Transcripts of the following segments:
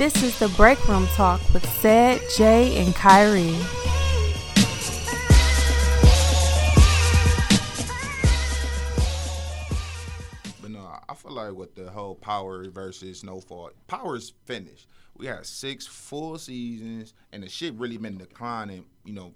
This is the Break Room Talk with Said, Jay, and Kyrie. But no, I feel like with the whole Power versus Snowfall, Power's finished. We had six full seasons, and the shit really been declining. You know,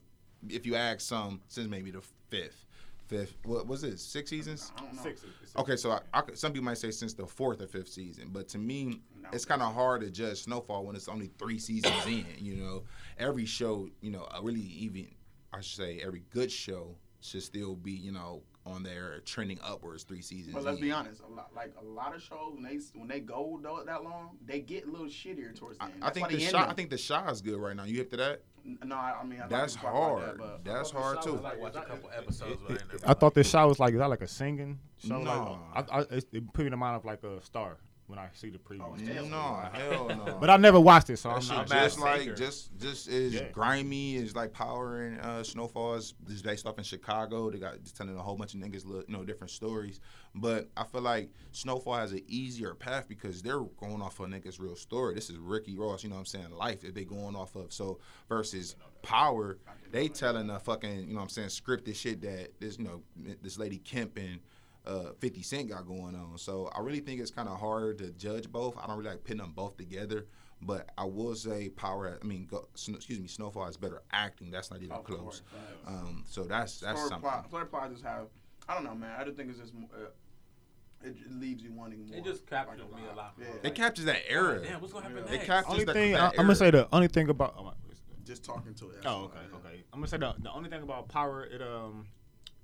if you ask some, since maybe the fifth, fifth, what was it? Six seasons? Six. Okay, so I, I could, some people might say since the fourth or fifth season, but to me, it's kind of hard to judge Snowfall when it's only three seasons in. You know, every show, you know, a really even, I should say, every good show should still be, you know, on there trending upwards three seasons. But let's in. be honest, a lot, like a lot of shows when they when they go that long, they get a little shittier towards the end. I That's think why the shot. I think the shot is good right now. You hip to that? No, I I mean I That's like to talk about hard. that, but That's hard too. Like watch a couple episodes. but I ain't never I thought this show was like is that like a singing show? No. Like, I, I, it, it put me in the mind of like a star when I see the preview. Oh, No, hell no. But I never watched it, so That I'm not. mad just like thinker. just just is Yeah. grimy as like Power and uh, Snowfall is is based off in Chicago. They got just telling a whole bunch of niggas look, you know different stories. But I feel like Snowfall has an easier path because they're going off of a niggas real story. This is Ricky Ross, you know what I'm saying, life that they going off of. So versus Power, they telling a fucking you know what I'm saying scripted shit that this you know this lady Kemp and uh, 50 Cent got going on. So I really think it's kind of hard to judge both. I don't really like putting them both together. But I will say Power. I mean, go, excuse me, Snowfall has better acting. That's not even Of close. course. Um, so that's that's Story something. plot, story plot just have. I don't know, man. I just think it's just uh, it, it leaves you wanting more. It just captures like me a lot. Yeah, It captures that era. Damn, what's gonna happen Yeah. It next? captures Only the, thing that I, I'm gonna say the only thing about. Oh, just talking to it. oh okay, okay. I'm gonna say the the only thing about Power, it um,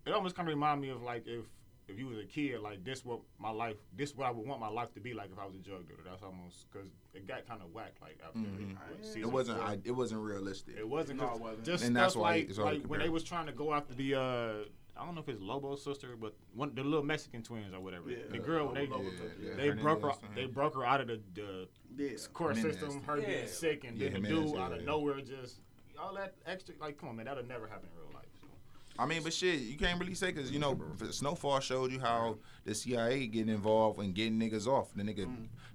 it almost kind of remind me of like if if you was a kid, like this what my life, this what I would want my life to be like if I was a drug dealer. That's almost because it got kind of whacked like after Mhm. season It wasn't. I, it wasn't realistic. It wasn't. No, 'cause it wasn't. Just And that's why like, it's like when they was trying to go after the. uh I don't know if it's Lobo's sister, but one the little Mexican twins or whatever. Yeah. the girl Lobo- they Lobo Yeah, took yeah. they broke her Hernandez, they uh, broke her out of the, the Yeah. court Jimenez. system. Her Yeah. being sick and Yeah, then the Jimenez, dude out yeah. of nowhere just all that extra. Like, come on, man, that'll never happen in real life. So. I mean, but shit, you can't really say because you know Snowfall showed you how the CIA getting involved and getting niggas off. The nigga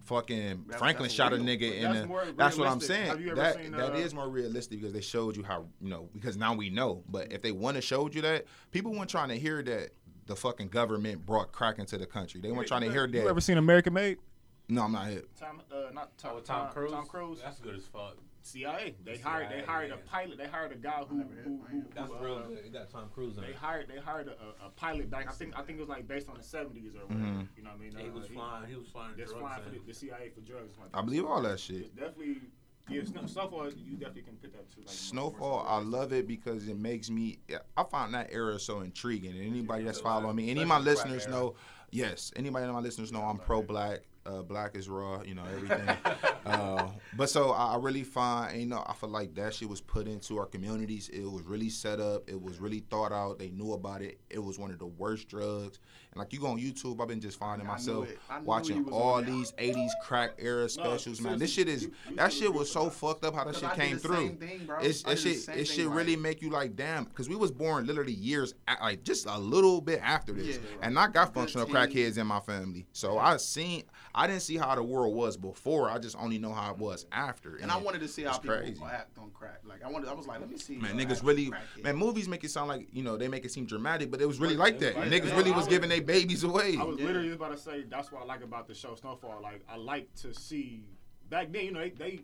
fucking That's- Franklin that's shot a nigga But in that's the. That's what I'm saying. Have you ever that seen, uh, is more realistic because they showed you how you know because now we know. But if they wouldn't have showed you that, people weren't trying to hear that the fucking government brought crack into the country. They weren't trying to hear that. You ever seen American Made? No, I'm not hip. Tom, uh, not Tom, Oh, with Tom Cruise. Tom Cruise. That's good as fuck. CIA. They hired. They hired yeah. a pilot. They hired a guy who never heard- who, I who, That's who, real uh, good. It got Tom Cruise in They it. hired they hired a, a pilot back. I think I think it was like based on the seventies or whatever. Mhm. You know what I mean? He Uh, was flying. He was flying Just drugs flying for the, the CIA for drugs. I believe all that shit. It's definitely. Yeah, Snow, Snowfall. You definitely can put that to like Snowfall, I love it because it makes me. I find that era so intriguing. And anybody that's following me, any of my listeners know. Yes, anybody of my listeners know I'm pro black. Uh, black is raw, you know everything. uh, but so I, I really find, you know, I feel like that shit was put into our communities. It was really set up. It was really thought out. They knew about it. It was one of the worst drugs. And like you go on YouTube, I've been just finding I myself it. I knew he watching all on there. these '80s crack era specials. man, this shit is you- you that shit was so fucked up how that shit I came through. same thing, bro. It's I it did shit same it thing, shit like- really make you like damn because we was born literally years a- like just a little bit after this, Yeah, and I got functional team. crackheads in my family, so I seen I didn't see how the world was before. I just only know how it was after. And I wanted to see how it's people crazy. act on crack. Like I wanted, I was like, let me see. Man, niggas really, man, movies make it sound like you know they make it seem dramatic, but it was really like that. Yeah, Niggas yeah, really was was- giving their babies away. I was Yeah. literally about to say that's what I like about the show Snowfall. Like I like to see back then. You know they, they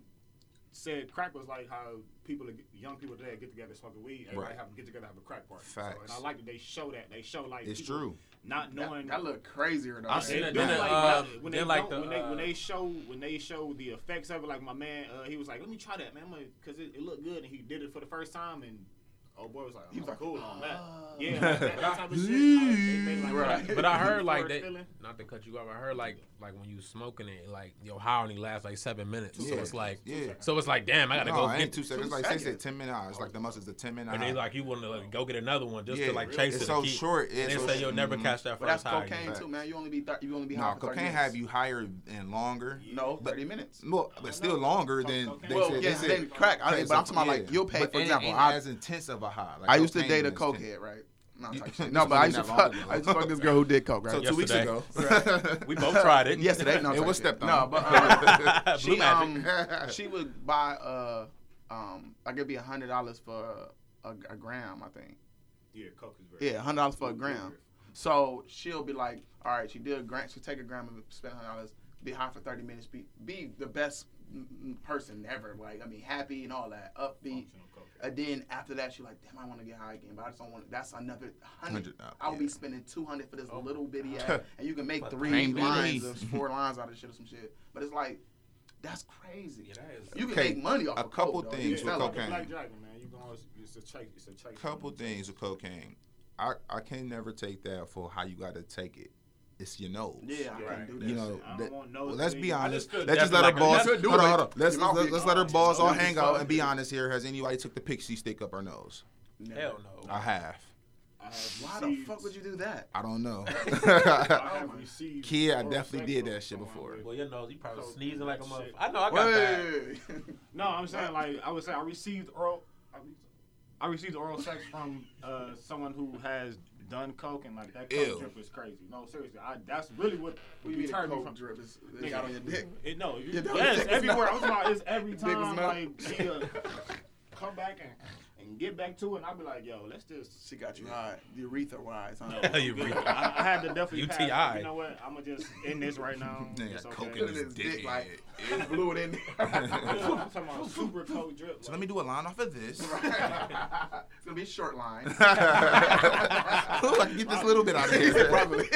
said crack was like how people, young people today get together smoking weed. Everybody Right. have get together have a crack party. So, Facts. and I like that they show that. They show like It's true. Not knowing that look crazier though. I man. seen it. like, uh, when they like the, when they when uh, they show when they show the effects of it, like my man, uh, he was like, "Let me try that, man," because it, it looked good, and he did it for the first time, and oh boy was like, He was like, cool on that." "Ah." Yeah, like that, that type of shit. like, like Right. that But I heard like that. feeling. Not to cut you off. I heard like like when you smoking it, like your high only lasts like seven minutes. So it's like, Yeah. so it's like, damn, I gotta No, go get. two seconds. two It's like they said ten minute hours. Like the most is the ten minute. And they like you want to like, go get another one just Yeah, to like really? chase It's it. so and keep, short, And they so say you'll never mhm. catch that But that's cocaine too, man. You only be you only be high for 30 cocaine have you higher and longer. No, But- thirty minutes. Well, but still longer than Cocaine- they Well, said. yeah, they said then crack. But I'm talking about like you'll pay. For example, as intense of a high. Like I used to date a cokehead, right? No, You- type shit. this no, but I used to wasn't that long fuck. I used to fuck this girl who did coke, right? So two weeks ago, Yesterday. we both tried it. Yesterday, no, It was stepped on. No, but uh, she um she would buy uh um like it'd be a hundred dollars for a, a gram, I think. Yeah, coke is very. Yeah, hundred dollars for a gram. So she'll be like, all right, she did a gram, she take a gram and spend hundred dollars, be high for thirty minutes, be be the best person ever. Like I mean, happy and all that, upbeat. Functional coke. And then after that, she like, damn, I want to get high again, but I just don't want. That's another hundred. Hundred, uh, I would be spending two hundred for this Oh. little bitty ass, and you can make three lines of four lines out of shit or some shit. But it's like, that's crazy. Yeah, that is. You can Okay, make money off a of couple coke, things You with sell it. cocaine. Black Dragon, man. You going? It's a chase. It's a chase. couple things with cocaine. I, I can never take that for how you got to take it. It's your nose. Yeah, I Right. can do that. You know, shit. I don't that- want no well, let's be honest. Let's just let our definitely balls. Hold on, hold on. do it. Let's let's, get let's let our gone. balls all hang out and be honest here. Has anybody took the pixie stick up her nose? Hell no. I have. I have Why the fuck would you do that? I don't know. I have received Kid, I definitely did that shit before. Well, your nose, you probably Coke, sneezing like a that motherfucker. I know, I got that. No, I'm saying like I would say I received oral. I I received oral sex from uh, someone who has done coke and like that coke Ew. drip is crazy. No, seriously, I, that's really what we do you mean a deterred me coke from. drip is, they got on your dick. It, no, you, your yes, everywhere. I'm talking about it's every time like she uh, come back and, and get back to it, and I'll be like, yo, let's just. She got you high, The urethra wise, huh? No, You good. I, I had to definitely pass. UTI. You know what? I'm gonna just end this right now. Nigga It's got okay. coke in his his dick dick. like it blew it in I'm talking about super coke drip. So let me do a line off of this. it's gonna be a short line. Ooh, I can get this little bit out of here. Probably.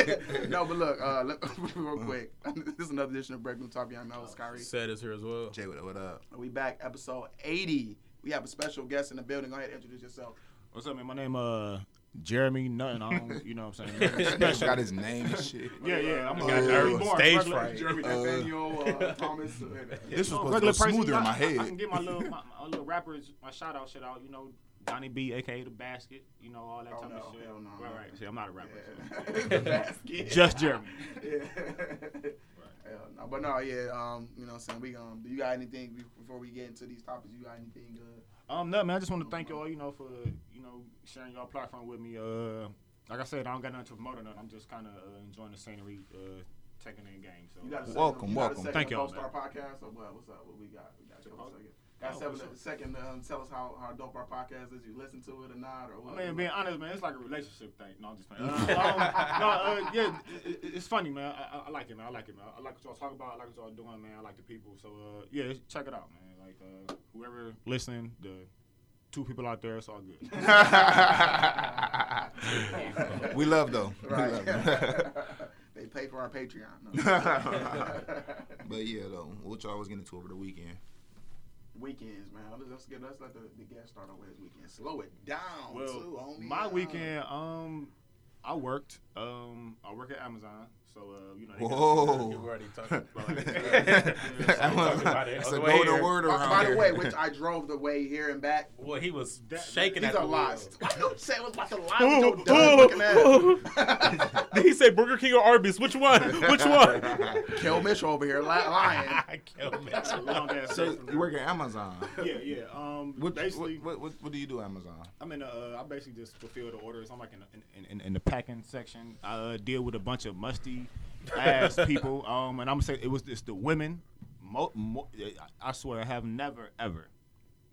no, but look, uh, let, real quick. this is another edition of Break Room Talk Beyond the host, Kyrie. Said is here as well. Jay, what, what up? We back, episode 80. We have a special guest in the building. Go ahead, and introduce yourself. What's up, man? My name uh Jeremy Nothing. I don't, you know what I'm He saying. got his name and shit. yeah, yeah. I'm a Uh, Jeremy Born, stage regular- fright. Jeremy Uh, Nathaniel uh, Thomas. uh, This was supposed to go regular person, smoother you in know, my I, I can head. get my little my, my little rappers my shout out shit out. You know, Donnie B, aka the Basket. You know all that Oh, type no, of shit. hell no, right, right. See, I'm not a rapper. Yeah. Basket. So. Just Jeremy. Yeah. Hell no, but no, yeah. Um, you know, what I'm saying we um. Do you got anything before we get into these topics? You got anything? Uh, Um, no, man. I just want to thank y'all. You know for you know sharing y'all platform with me. Uh, like I said, I don't got nothing to promote or nothing. I'm just kind of uh, enjoying the scenery, uh, taking in game. So you got a second, Welcome, you got a welcome. second Thank y'all, Dope Star podcast or what? What's up? What we got? We got a couple seconds. Got Oh, seven, what's up? second. Um, tell us how how dope our podcast is. You listen to it or not or what? I mean, being honest, man, it's like a relationship thing. No, I'm just playing. Uh, um, no, uh, yeah, it, it- it's funny, man. I, I, I like it, man. I like it, man. I like what y'all talk about. I like what y'all doing, man. I like the people. So, uh, yeah, check it out, man. Like, uh, whoever listening, the two people out there, it's all good. we love though. We right. love. they pay for our Patreon. No. but yeah, though, what y'all was getting into over the weekend? Weekends, man. Let's, let's get let's let the, the guest start on his weekend. Slow it down, well, too, my weekend, um, I worked. Um, I work at Amazon, so uh, you know. They Whoa. You already talking about it. That's about it. a On the golden here. word By, around by the here. way, which I drove the way here and back. Well, he was That- shaking These at the are wheel. lies. Why don't say it was about to lie with your dumb looking ass? Did he say Burger King or Arby's? Which one? Which one? Kel Mitchell over here li- lying. I killed me. Long ass So day from you work at Amazon. Yeah, yeah. Um, What, basically, what, what, what do you do at Amazon? I'm in. A, uh, I basically just fulfill the orders. I'm like in, the- in, in, in the packing section. I uh, deal with a bunch of musty ass people. Um, and I'm gonna say it was just the women. Mo, mo, I swear, I have never ever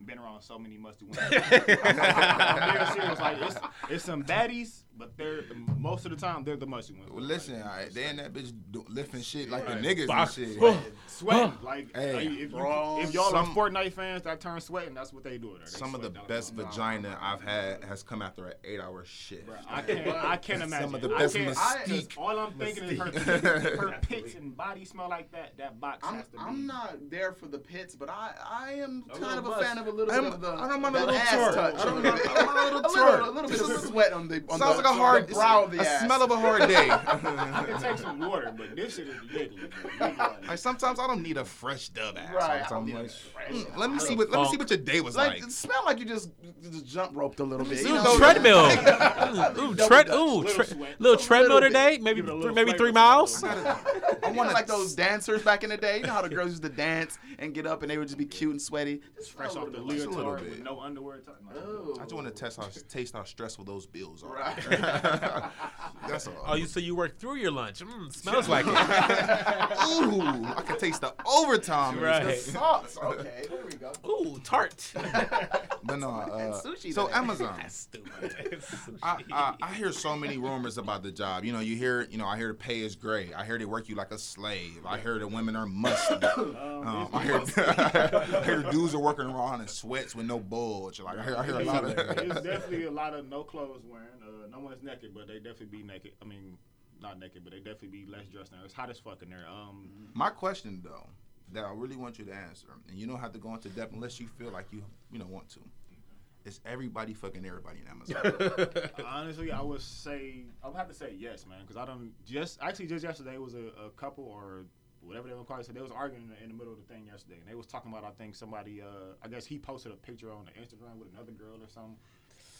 been around so many musty women. I'm being serious. Like it's it's some baddies, but they're most of the time they're the musty ones. Well, listen, all right, they in that bitch do, lifting shit like Right. the niggas and Box- shit. Huh. sweating. Like, Hey, like, if, bro, you, if y'all some- are Fortnite fans, that turn sweating. That's what they do. They Some of the sweat down best there. vagina I've had has come after an eight-hour shift. Bruh, I can't. I can't imagine. Some of the I best can't- mystique. All I'm thinking is her, Mystique. her pits and body smell like that. That box I'm, has to be. I'm not there for the pits, but I, I am A kind of a bust. fan of a little I'm- bit of the, I don't mind a little ass touch. I don't mind- I don't a little a little, twerk. a little bit of sweat on the on the, like a hard the brow of the a ass. smell of a hard day. I can take some water, but this shit is ridiculous. like sometimes I don't need a fresh dub ass. Right, Sometimes I'm like, fresh mm, let me see what let me see what your day was like, like. it smell like you just just jump roped a little bit. see You know? treadmill. Ooh, tread, ooh, little tre- sweat. little treadmill little today. Maybe Give it a little maybe three to miles. it. I want like those dancers back in the day. You know how the girls used to dance and get up and they would just be cute and sweaty. Just Fresh off the little bit. Just a leotard with no underwear. T- no. Oh. I just want to test how taste how stressful those bills are. Right. That's all. Oh, you so you work through your lunch? Mm, smells like it. Ooh, I can taste the overtime. Right. The sauce. Okay, there we go. Ooh, tart. But no, And uh, sushi so today. Amazon. That's stupid. I, I, I hear so many rumors about the job. You know, you hear, you know, I hear the pay is great. I hear they work you like a slave. I hear the women are musty. Um, I hear, I hear dudes are working around in sweats with no bulge. Like I hear, I hear a lot of. There's definitely a lot of no clothes wearing. Uh, no one's naked, but they definitely be naked. I mean, not naked, but they definitely be less dressed now. It's hot as fuck in there. Um, My question though, that I really want you to answer, and you don't have to go into depth unless you feel like you, you know, want to. Is everybody fucking everybody in Amazon? honestly, I would say I would have to say yes, man, because I don't just actually just yesterday was a, a couple or whatever they were to call it. So they was arguing in the, in the middle of the thing yesterday, and they was talking about I think somebody uh I guess he posted a picture on the Instagram with another girl or something.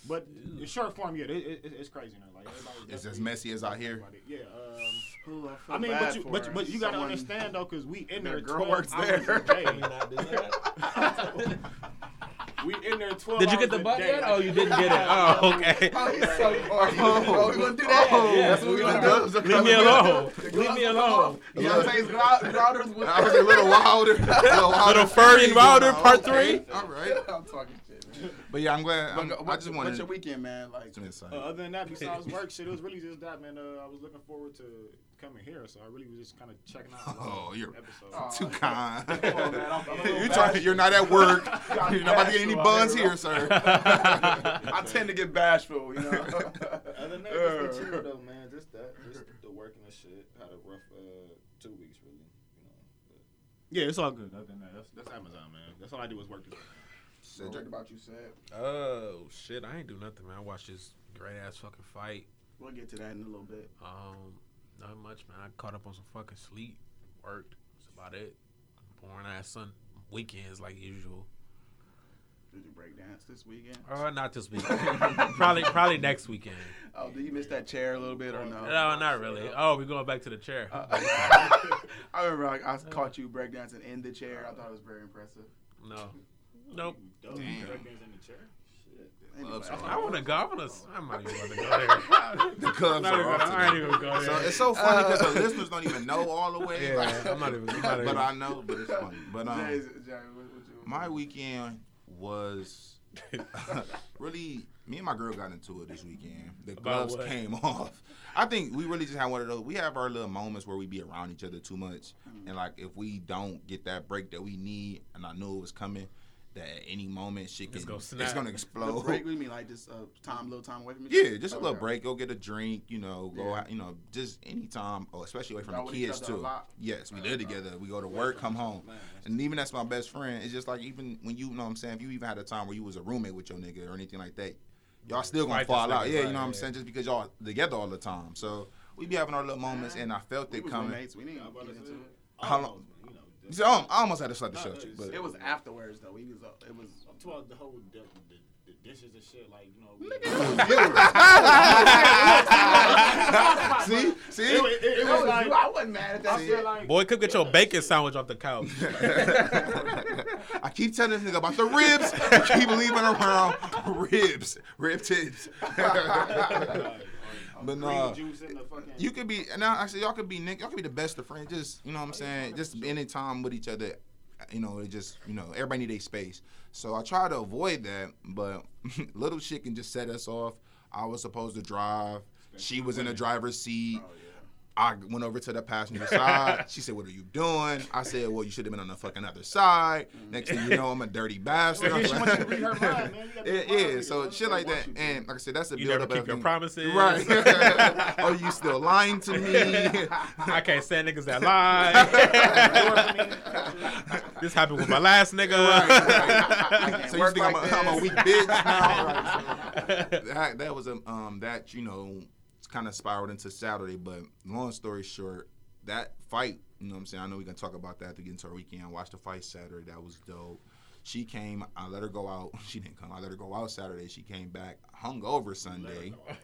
But in short form, yeah, it, it, it's crazy now. Like It's as messy as out here. Everybody- Yeah. Um, Ooh, I, I mean, but you, but, but you gotta understand though, because we in there. Girl works hours there. a day. Can we not do that? we in there twelve. Did you get the a butt day. yet? Oh, you didn't get it. Oh, okay. Oh, he's so. Oh, we gonna do that? Oh, yeah. That's what we gonna do. Leave me alone. The Leave gloves me will come alone. off. Beyonce's Groud- Grouders will- I was a little wilder, little, wilder Little Fury and wilder, part three. All right, I'm talking shit, man. but yeah, I'm glad. I'm, But, I what, just what's your weekend, man? Like. Uh, other than that, besides work, shit, it was really just that, man. Uh, I was looking forward to coming here, so I really was just kind of checking out. the Oh, you're episode. Oh, Too kind. Come on, man. I'm- I'm a little you trying, you're not at work. You're not about to get any buns here, here, sir. I tend to get bashful, you know. Other than that, just been chill though, man. Just that, just the working and shit. Had a rough uh, two weeks, really. You know. But yeah, it's all good. Other than that, that's, that's Amazon, man. That's all I do is work this. What Cedric. about you, said? Oh shit! I ain't do nothing, man. I watched this great ass fucking fight. We'll get to that in a little bit. Um, not much, man. I caught up on some fucking sleep. Worked. That's about it. Boring ass sun weekends like usual. Did you break dance this weekend? Uh, not this weekend. probably, probably next weekend. Oh, did you miss that chair a little bit or no? No, not really. Oh, we're going back to the chair. Uh, I remember I, I caught you breakdancing in the chair. I thought it was very impressive. no, nope. Dope. Damn. Breakdance in the chair. Shit. Anyway, I want to go. I want to. I'm not even going to go there. The Cubs are even, off I ain't even go So there. it's so funny because the listeners don't even know all the way. Yeah, like- I'm not even- I'm not even- but I know, but it's funny. But um, Jay, Jay, what, what my weekend was really me and my girl got into it this weekend. The About gloves what? came off. I think we really just had one of those. We have our little moments where we be around each other too much, and like if we don't get that break that we need, and I knew it was coming, that at any moment shit can It's gonna it's gonna the explode. break with me like just uh, time, little time away from me. Yeah, just a little Okay. break. Go get a drink. You know, go Yeah. out. You know, just anytime. Oh, especially away from Y'all the kids too. Yes, we live together. We go to work, come home, Man, and even that's my best friend. It's just like even when you, know what I'm saying, if you even had a time where you was a roommate with your nigga or anything like that, y'all still gonna Fight fall out. nigga, Yeah, you know what I'm saying, just because y'all together all the time. So we be having our little moments, and I felt We it was coming. roommates. We didn't I'm about get to into say, it. How long- You know, So, um, I almost had to slap the No, shut it's- you, but It was afterwards though. We was uh, it was. I'm talking the whole the, the, the dishes and shit, like you know. we- see, see. It, was- it, it It was was like. I wasn't mad at that I shit. feel like Boy, come get your bacon sandwich off the couch. I keep telling this nigga about the ribs. I keep leaving around ribs, rib tits. But no, juice in the fucking. you could be and now. Actually, y'all could be Nick. Y'all could be the best of friends. Just you know what I'm oh, saying. Just spending time with each other. You know, it just you know everybody need their space. So I try to avoid that, but little shit can just set us off. I was supposed to drive. She was in the driver's seat. Oh, I went over to the passenger side. She said, "What are you doing?" I said, "Well, you should have been on the fucking other side." Next thing you know, I'm a dirty bastard. Yeah, she wants to read her mind, man. You gotta Yeah, be a mind yeah, reader. so shit like that, and like I said, that's a You build never up. keep your promises. right? oh, you still lying to me? I can't stand niggas that lie. this happened with my last nigga. can't so you think I'm, a, I'm a weak bitch now? Right, so that, that was a um that you know kind of spiraled into Saturday. But long story short, that fight, you know what I'm saying. I know we can talk about that to get into our weekend. I watched the fight Saturday. That was dope. She came. I let her go out. She didn't come. I let her go out Saturday. She came back hungover Sunday. Oh, man,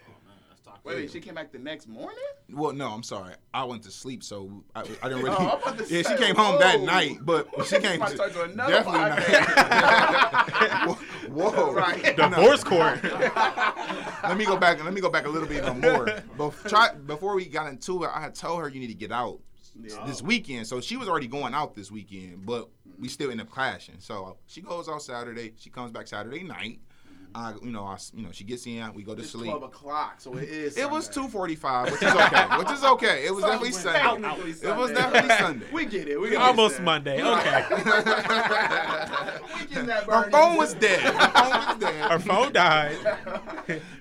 that's toxic. Wait, wait, she came back the next morning. Well, no, I'm sorry. I went to sleep, so I, I didn't really. Oh, I'm about to yeah, she say, came home that night, but she came Might to another definitely not. Whoa! Right. Divorce court. let me go back. Let me go back a little bit even more. Bef- try, before we got into it, I had told her you need to get out Yeah. this weekend. So she was already going out this weekend, but we still end up clashing. So she goes out Saturday. She comes back Saturday night. I, you know, I, s- you know, she gets in. We go to It's sleep. twelve o'clock, so it is. It was two forty-five, which is okay. which is okay. It was definitely Sunday. Technically It was definitely Sunday. We get it. We get Almost understand. Monday. Okay. we that Her phone was dead. Her phone was dead. Her phone died.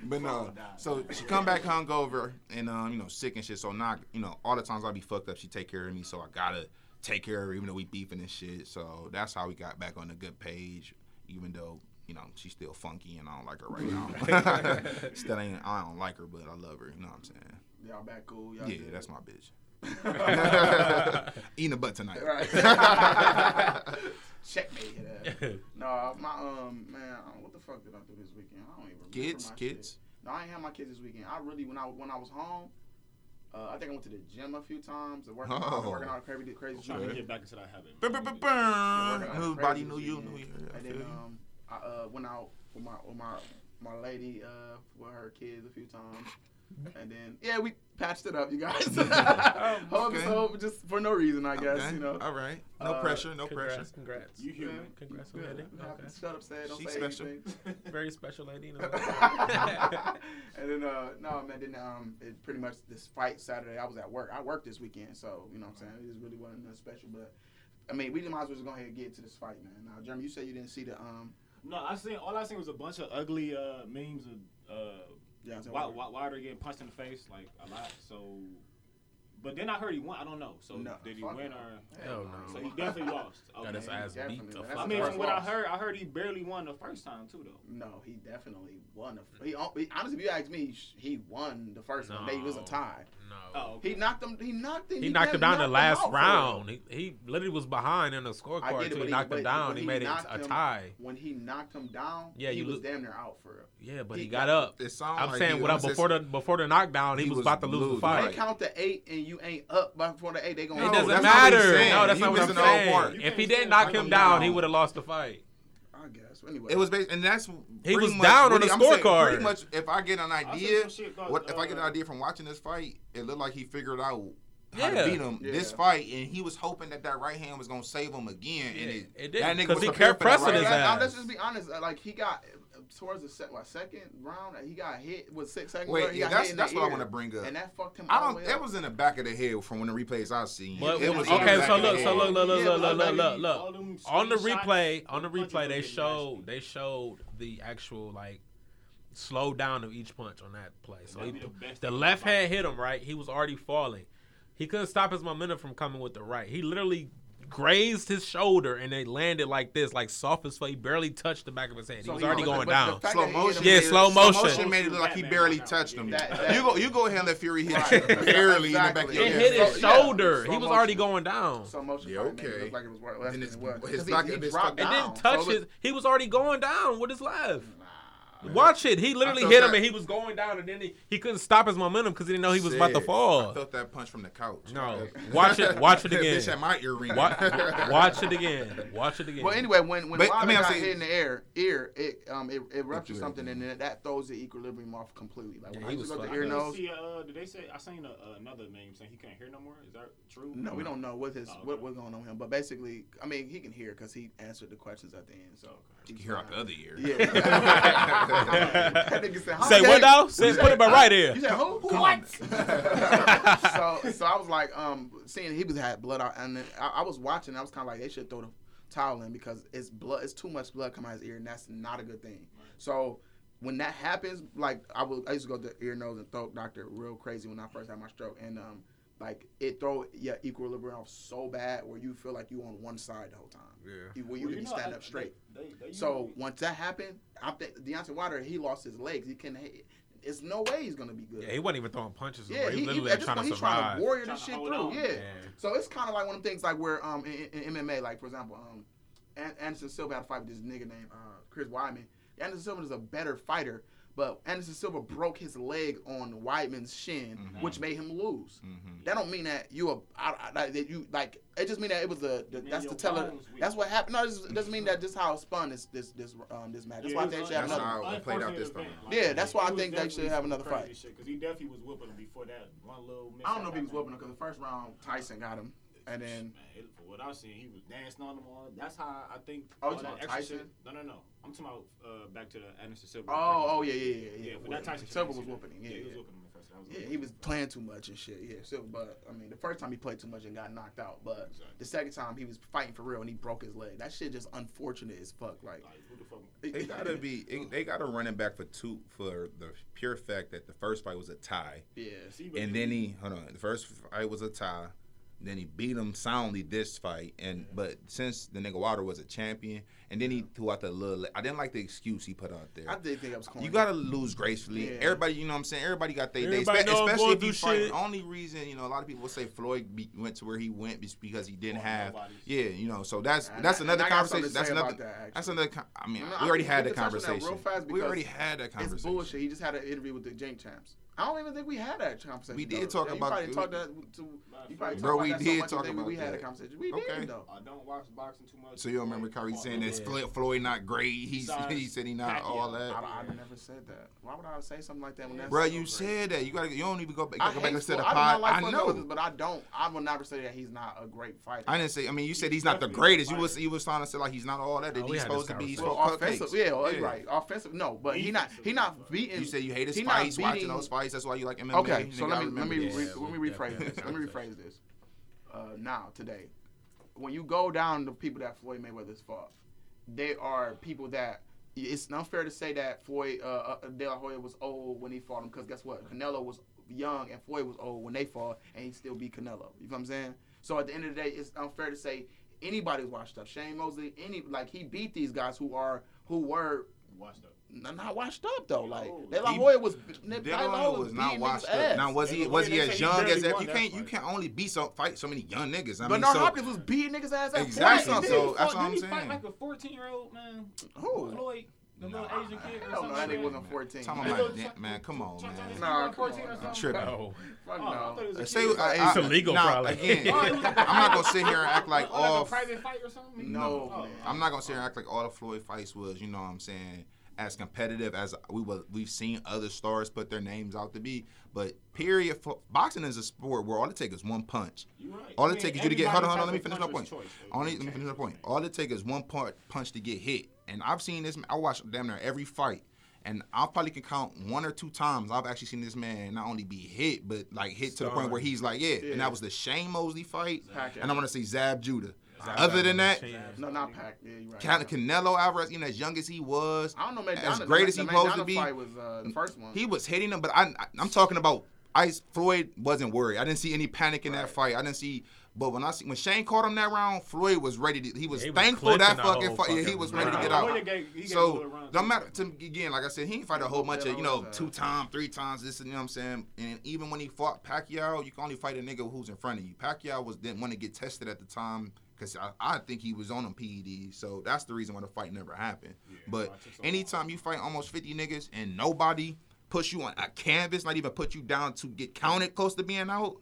But no, so she come back hungover and um, you know, sick and shit. So now, you know, all the times I be fucked up, she take care of me. So I gotta take care of her, even though we beefing and shit. So that's how we got back on the good page, even though you know she's still funky and I don't like her right now. still ain't, I don't like her, but I love her. You know what I'm saying? Y'all back cool. Y'all Yeah, good. that's my bitch. Eating a butt tonight. Right. Checkmate. Yeah. No, my um man, what the fuck did I do this weekend? I don't even remember Kids, my kids. Shit. No, I ain't have my kids this weekend. I really when I when I was home, uh, I think I went to the gym a few times. and Working, out, Oh. working out crazy crazy Trying to get back into that habit. New body, new you, new year. I And feel then um, I uh, went out with my with my my lady uh, with her kids a few times, and then yeah, we patched it up, you guys. Whole okay. episode just for no reason, I guess. Okay, You know. All right. No Uh, pressure. No pressure. Congrats, congrats. You human. Congrats on Yeah, Eddie. you have Okay. Shut up, say. Don't She's say special. anything. Very special lady. You know. and then uh no man, then um it pretty much this fight Saturday I was at work. I worked this weekend, so you know what I'm saying? It just really wasn't nothing special. But I mean we might as well just go ahead and get to this fight, man. Now Jeremy, you said you didn't see the um No, I seen all I seen was a bunch of ugly uh, memes of uh, yeah, Wi- Wi- Wilder getting punched in the face like a lot. So, but then I heard he won. I don't know. So No, did he win or? Hell no. So he definitely lost. Got his Okay. ass beat the man. fuck That's I mean, from what I loss. heard, I heard he barely won the first time too, though. No, he definitely won. The, he, he honestly, if you ask me, he won the first one. They It was a No. tie. No. Oh, okay. He knocked him. He knocked him. He knocked him down the last round. He, he literally was behind in the scorecard get it, until but he knocked but him down. when He made it knocked a him- tie. When he knocked him down, Yeah, he you was look- damn near out for real. Yeah, but He he got got- up. It sound I'm like saying he what I, was just- before the before the knockdown, he, he was, was about to lose the fight. they count to eight and you ain't up before the eight, they gonna. It No, doesn't that's not what he's matter. No, that's not what I'm in the whole saying. If he didn't knock him him down, down. he would have lost the fight. I guess. Anyway, It was based, and that's He pretty was much down on the I'm scorecard. Pretty much, if I get an idea, about, what if I get an uh, idea from watching this fight, it looked like he figured out how Yeah. to beat him this fight, and he was hoping that that right hand was gonna save him again, and it, it that didn't, nigga 'cause was he prepared kept for that pressing right his hand. Now, let's just be honest. uh, Like he got towards the se- what, second round, he got hit with six seconds. Wait, yeah, that's that's the what I want to bring up. and that fucked him. I don't. the way It up. was in the back of the head from when the replays I've seen. But, it was okay, so look, so look, look, look, Yeah, look, but look, look, look. On the replay, on the the replay, they showed they showed the actual like slow down of each punch on that play. So he, the the left hand hit him right. He was already falling. He couldn't stop his momentum from coming with the right. He literally grazed his shoulder and it landed like this, like soft as fuck. He barely touched the back of his head. He was he- already but- going but down. Slow that he hit motion. Yeah, made it- slow motion. motion made it look like he barely touched him. That- that- you go, you go ahead and let Fury hit Right, you exactly, barely in the back of exactly. your It hit his So- shoulder. slow he was already going down. So motion Yeah, probably made it okay. look like it was wor- less Then than his- it was. his Because he- back- he his dropped fucking- It down. didn't touch So his. He was already going down with his left. Nah. Mm, Watch it. He literally hit him that- and he was going down, and then he, he couldn't stop his momentum because he didn't know he was about to fall. I felt that punch from the couch. No, watch it. Watch it again. bitch at my ear ring. Watch, watch it again. Watch it again. Well, anyway, when when But, I Wilder mean, I'm got saying- hit in the air, ear, it um it, it ruptured something, again. and then that throws the equilibrium off completely. Like Yeah, when he I used to was go to ear nose. See, uh, did they say I seen a, another meme saying he can't hear no more? Is that true? No, we don't know what his Oh, okay. what was going on with him, but basically, I mean, he can hear because he answered the questions at the end. So You can hear out the other ear. Yeah. That nigga said, Say what now? Say, put it by right You here. said who? Who what? so so I was like, um, seeing he was had blood out, and then I, I was watching. I was kind of like, they should throw the towel in because it's blood. It's too much blood coming out his ear, and that's not a good thing. So when that happens, like I was, I used to go to the ear, nose, and throat doctor real crazy when I first had my stroke, and um, like it throw your equilibrium off so bad where you feel like you on one side the whole time. Yeah. You, where you Well, can know, stand I- up straight. They, they, they So usually- once that happened, I think Deontay Wilder he lost his legs. He couldn't. It's no way he's gonna be good. Yeah, he wasn't even throwing punches. Yeah, he, he, was he, literally trying point, to he's trying survive. to warrior this shit through. on. Yeah. Yeah. So it's kind of like one of them things like where um in, in MMA, like for example, um Anderson Silva had a fight with this nigga named uh, Chris Weidman. Anderson Silva is a better fighter, But Anderson Silva broke his leg on Weidman's shin, Mm-hmm. which made him lose. That don't mean that you are I, I, that you like. It just mean that it was the, the that's the teller. That's what happened. No, it just- it doesn't mean that this how it spun this this this um this match. That's why they should have another. how it played out this time. Yeah, that's why I think they should have another fight. Because he definitely was whooping him before that one little. I don't know if he was whooping him because the first round Tyson got him, and then Man, for what I was seen, he was dancing on them all. That's how I think. Oh, all you talking that about extra Tyson? shit- No, no, no. I'm talking about uh, back to the Anderson Silva. oh oh yeah yeah yeah yeah. yeah. for that Tyson shit, Silva was whooping him. Yeah he was whooping him the first time. Yeah, he was playing too much and shit. Yeah, so but I mean, the first time he played too much and got knocked out, but Exactly. the second time he was fighting for real and he broke his leg. That shit just unfortunate as fuck. Like, Like, who the fuck? They gotta be. It, they gotta run him back for two for the pure fact that the first fight was a tie, yeah. See, and then he hold on. The first fight was a tie. Then he beat him soundly this fight, and but since the nigga Wilder was a champion, and then he threw out the little. I didn't like the excuse he put out there. I did think I was corny. You gotta lose gracefully. Yeah. Everybody, you know what I'm saying? Everybody got they day. Everybody Espe- know especially if you fight. shit. Only reason, you know, a lot of people say Floyd be, went to where he went is because he didn't Or have. nobody's. Yeah, you know, so that's And that's I- another I conversation. That's another. that, that's another. con- I mean, No, we I- already had can that touch on that conversation. real fast we already had that conversation. It's conversation. bullshit. He just had an interview with the Jake champs. I don't even think we had that conversation. We did though. talk Yeah, you about- probably talked that to. You probably Bro, talked we about that did so much talk that we- about We had a conversation. We Okay. did though. I don't watch boxing too much. So you don't remember Kyrie Oh, saying yeah. that Floyd, Floyd not great? He Besides he said he not Pacquiao. all that. I never said that. Why would I say something like that when that's Bro, you great? said that. You gotta. You don't even go back. I Go back and say the Floyd. I don't. like I Floyd know. Mayweather, but I don't. I will never say that he's not a great fighter. I didn't say. I mean, you said he's not the greatest. You fighter. was you was trying to say like he's not all that. That Oh, he's supposed to be. He's conversation. Well, supposed to offensive, yeah, right. Offensive, no, but he not he not beating. You said you hate his he not fights, watching beating- those fights. That's why you like MMA. Okay, You so nigga, let me let me re- Yeah, let me rephrase this. Let me rephrase this. Uh, now today, when you go down the people that Floyd Mayweather's fought, they are people that it's unfair to say that Floyd uh, uh, De La Hoya was old when he fought him because guess what? Canelo was young and Floyd was old when they fought, and he still beat Canelo. You know what I'm saying? So at the end of the day, it's unfair to say anybody was washed up. Shane Mosley, any like he beat these guys who are who were Watch that. N- not washed up though. Like No. De La He- Hoya was De De La La Hoya Hoya was not beating washed up. Now was he was he as young as that? You can't you fight. can only beat so fight so many young niggas. I But mean, no, so Hopkins was beating niggas ass at Exactly, 40 so- that's what I'm Did he saying. fight like a 14 year old man? Who? Floyd, the little Asian kid. Or I don't something know. That like nigga wasn't 14. Talking Hey, about that, man, come on, Chuck- Chuck- man. Nah, come 14 or on. something? Tripping. No. Fuck Oh, I thought no. it was a Say, kid. I, It's I- illegal, now, probably. Again, Oh, it was like- I'm not gonna sit here and act like Oh, like all. a private fight or something? No, Oh, man. I'm not gonna sit here and act like all the Floyd fights was, you know what I'm saying, as competitive as we were, we've seen other stars put their names out to be. But period, fo- boxing is a sport where all it takes is one punch. You're right. All I it takes is you to get. Hold on, hold on. Let me finish my point. choice. Only let me finish my point. All it takes is one part punch to get hit, and I've seen this. I watch damn near every fight, and I probably can count one or two times I've actually seen this man not only be hit, but like hit to the point where he's like, yeah. Yeah. And that was the Shane Mosley fight, Pacquiao. and I want to see Zab Judah. Zab Other than that, was No, not Pac. Yeah, you right. Can- Canelo Alvarez, even as young as he was, I don't know. Man, as great as he the supposed to be, Fight was uh, the first one. he was hitting him, but I, I I'm talking about Ice Floyd wasn't worried. I didn't see any panic in that fight. I didn't see. But when I see when Shane caught him that round, Floyd was ready to. He was Yeah, he was thankful that clenching the fucking fight. Yeah, he fucking was ready to get out. yeah, gave- he gave So little run, don't too. matter to again. Like I said, he ain't fight a whole bunch of you know two times, three times. This and you know what I'm saying. And even when he fought Pacquiao, you can only fight a nigga who's in front of you. Pacquiao was didn't want to get tested at the time because I, I think he was on them PEDs. So that's the reason why the fight never happened. Yeah, but I anytime you fight almost 50 niggas and nobody push you on a canvas, not even put you down to get counted close to being out.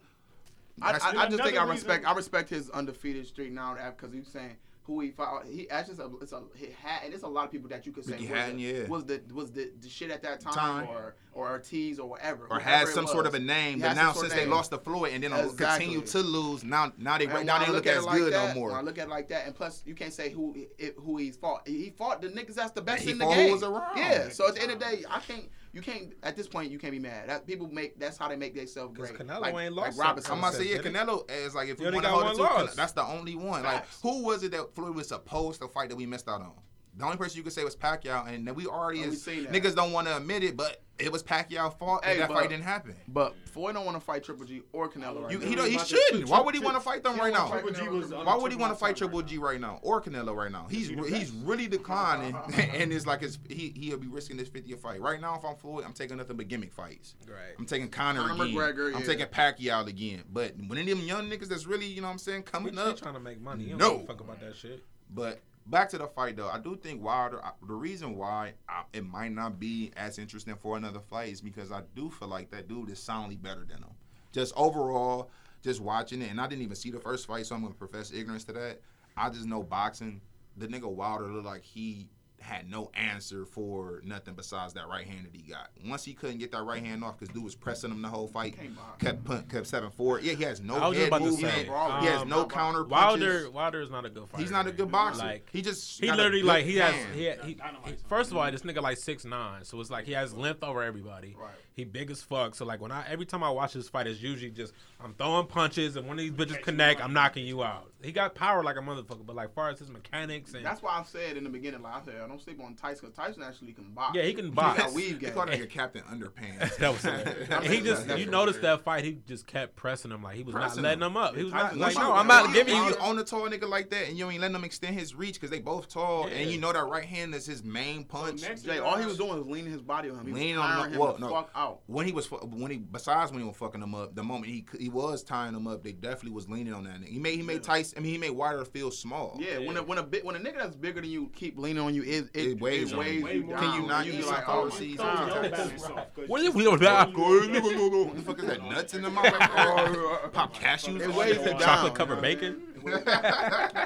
I, I, I just think I respect reason- I respect his undefeated streak now because he's saying who he fought. He that's just a it's a he had and it's a lot of people that you could say was, Hatton, the, yeah. was the was the, the shit at that time, Time. or or Ortiz or whatever or had it some sort of a name, He but now since they lost the Floyd and then Exactly. continue to lose, now now they And now they look at it as like good that, no When I look at it like that, and plus you can't say who it, who he's fought. He fought the niggas that's the best He in the game. was. Yeah. So at the end of the day, I can't. You can't. At this point, you can't be mad. That people make. That's how they make themselves great. Canelo like, ain't like lost Robinson. I'm about to say, yeah, Canelo is like if you want to hold it to, that's the only one. Like who was it that Floyd was supposed to fight that we missed out on? The only person you could say was Pacquiao, and we already Oh, we is, seen niggas don't want to admit it, but it was Pacquiao fault Hey, that that but- fight didn't happen. But Floyd don't want to fight Triple G or Canelo right You, now. he don't, he shouldn't. Why would he want to fight them right now? wanna fight Triple G was Why Why would he want to fight Triple G right now or Canelo right now? He's he's really declining, and it's like his, he he'll be risking his 50th fight right now. If I'm Floyd, I'm taking nothing but gimmick fights. Right. I'm taking Conor, Conor again. McGregor, I'm yeah. taking Pacquiao again. But when any of them young niggas that's really, you know what I'm saying, coming he up, trying to make money. He don't No. fuck about that shit. but back to the fight though. I do think Wilder. I, the reason why I, it might not be as interesting for another fight is because I do feel like that dude is soundly better than him. Just overall, just watching it, and I didn't even see the first fight, so I'm gonna profess ignorance to that. I just know boxing. The nigga Wilder looked like he had no answer for nothing besides that right hand that he got. Once he couldn't get that right hand off because dude was pressing him the whole fight, Can't kept punt, kept seven four. Yeah, he has no I was head about to movement. say, he has um, no counter Wilder punches. Wilder is not a good fighter. He's not a good boxer. Like he just he got a literally good like he has he, he, he- first of all this nigga like six nine so it's like he has length over everybody Right. He big as fuck so like when I every time I watch this fight it's usually just I'm throwing punches and one of these bitches connect. I'm knocking you out he got power like a motherfucker but like far as his mechanics and That's why I said in the beginning, like I said, I don't sleep on Tyson because Tyson actually can box. yeah he can He box got weave They game. called that nigga Captain Underpants. that was hilarious. He just That's you hilarious. noticed that fight he just kept pressing him like he was Pressing not letting him. him up he was not Tyson- like once no I'm not giving you you own a tall nigga like that and you ain't letting him extend his reach because they both tall Yeah. and you know that right hand is his main punch. next- Jay, all he was doing was leaning his body on him. He was Leaning on tiring the- him well, the no. Fuck out. when he was when he besides when he was fucking him up, the moment he he was tying him up, they definitely was leaning on that nigga. He made he made Tyson. I mean, he made Wilder feel small. Yeah, when a when a bit when a nigga that's bigger than you keep leaning on you, it it, It weighs on you. Way you down. Can you not You eat like, Power oh, Seeds? Throw Sometimes. your balance off, 'cause What do you you- What the fuck is that? Nuts in the mouth? Pop cashews? It weighs it? down. chocolate covered bacon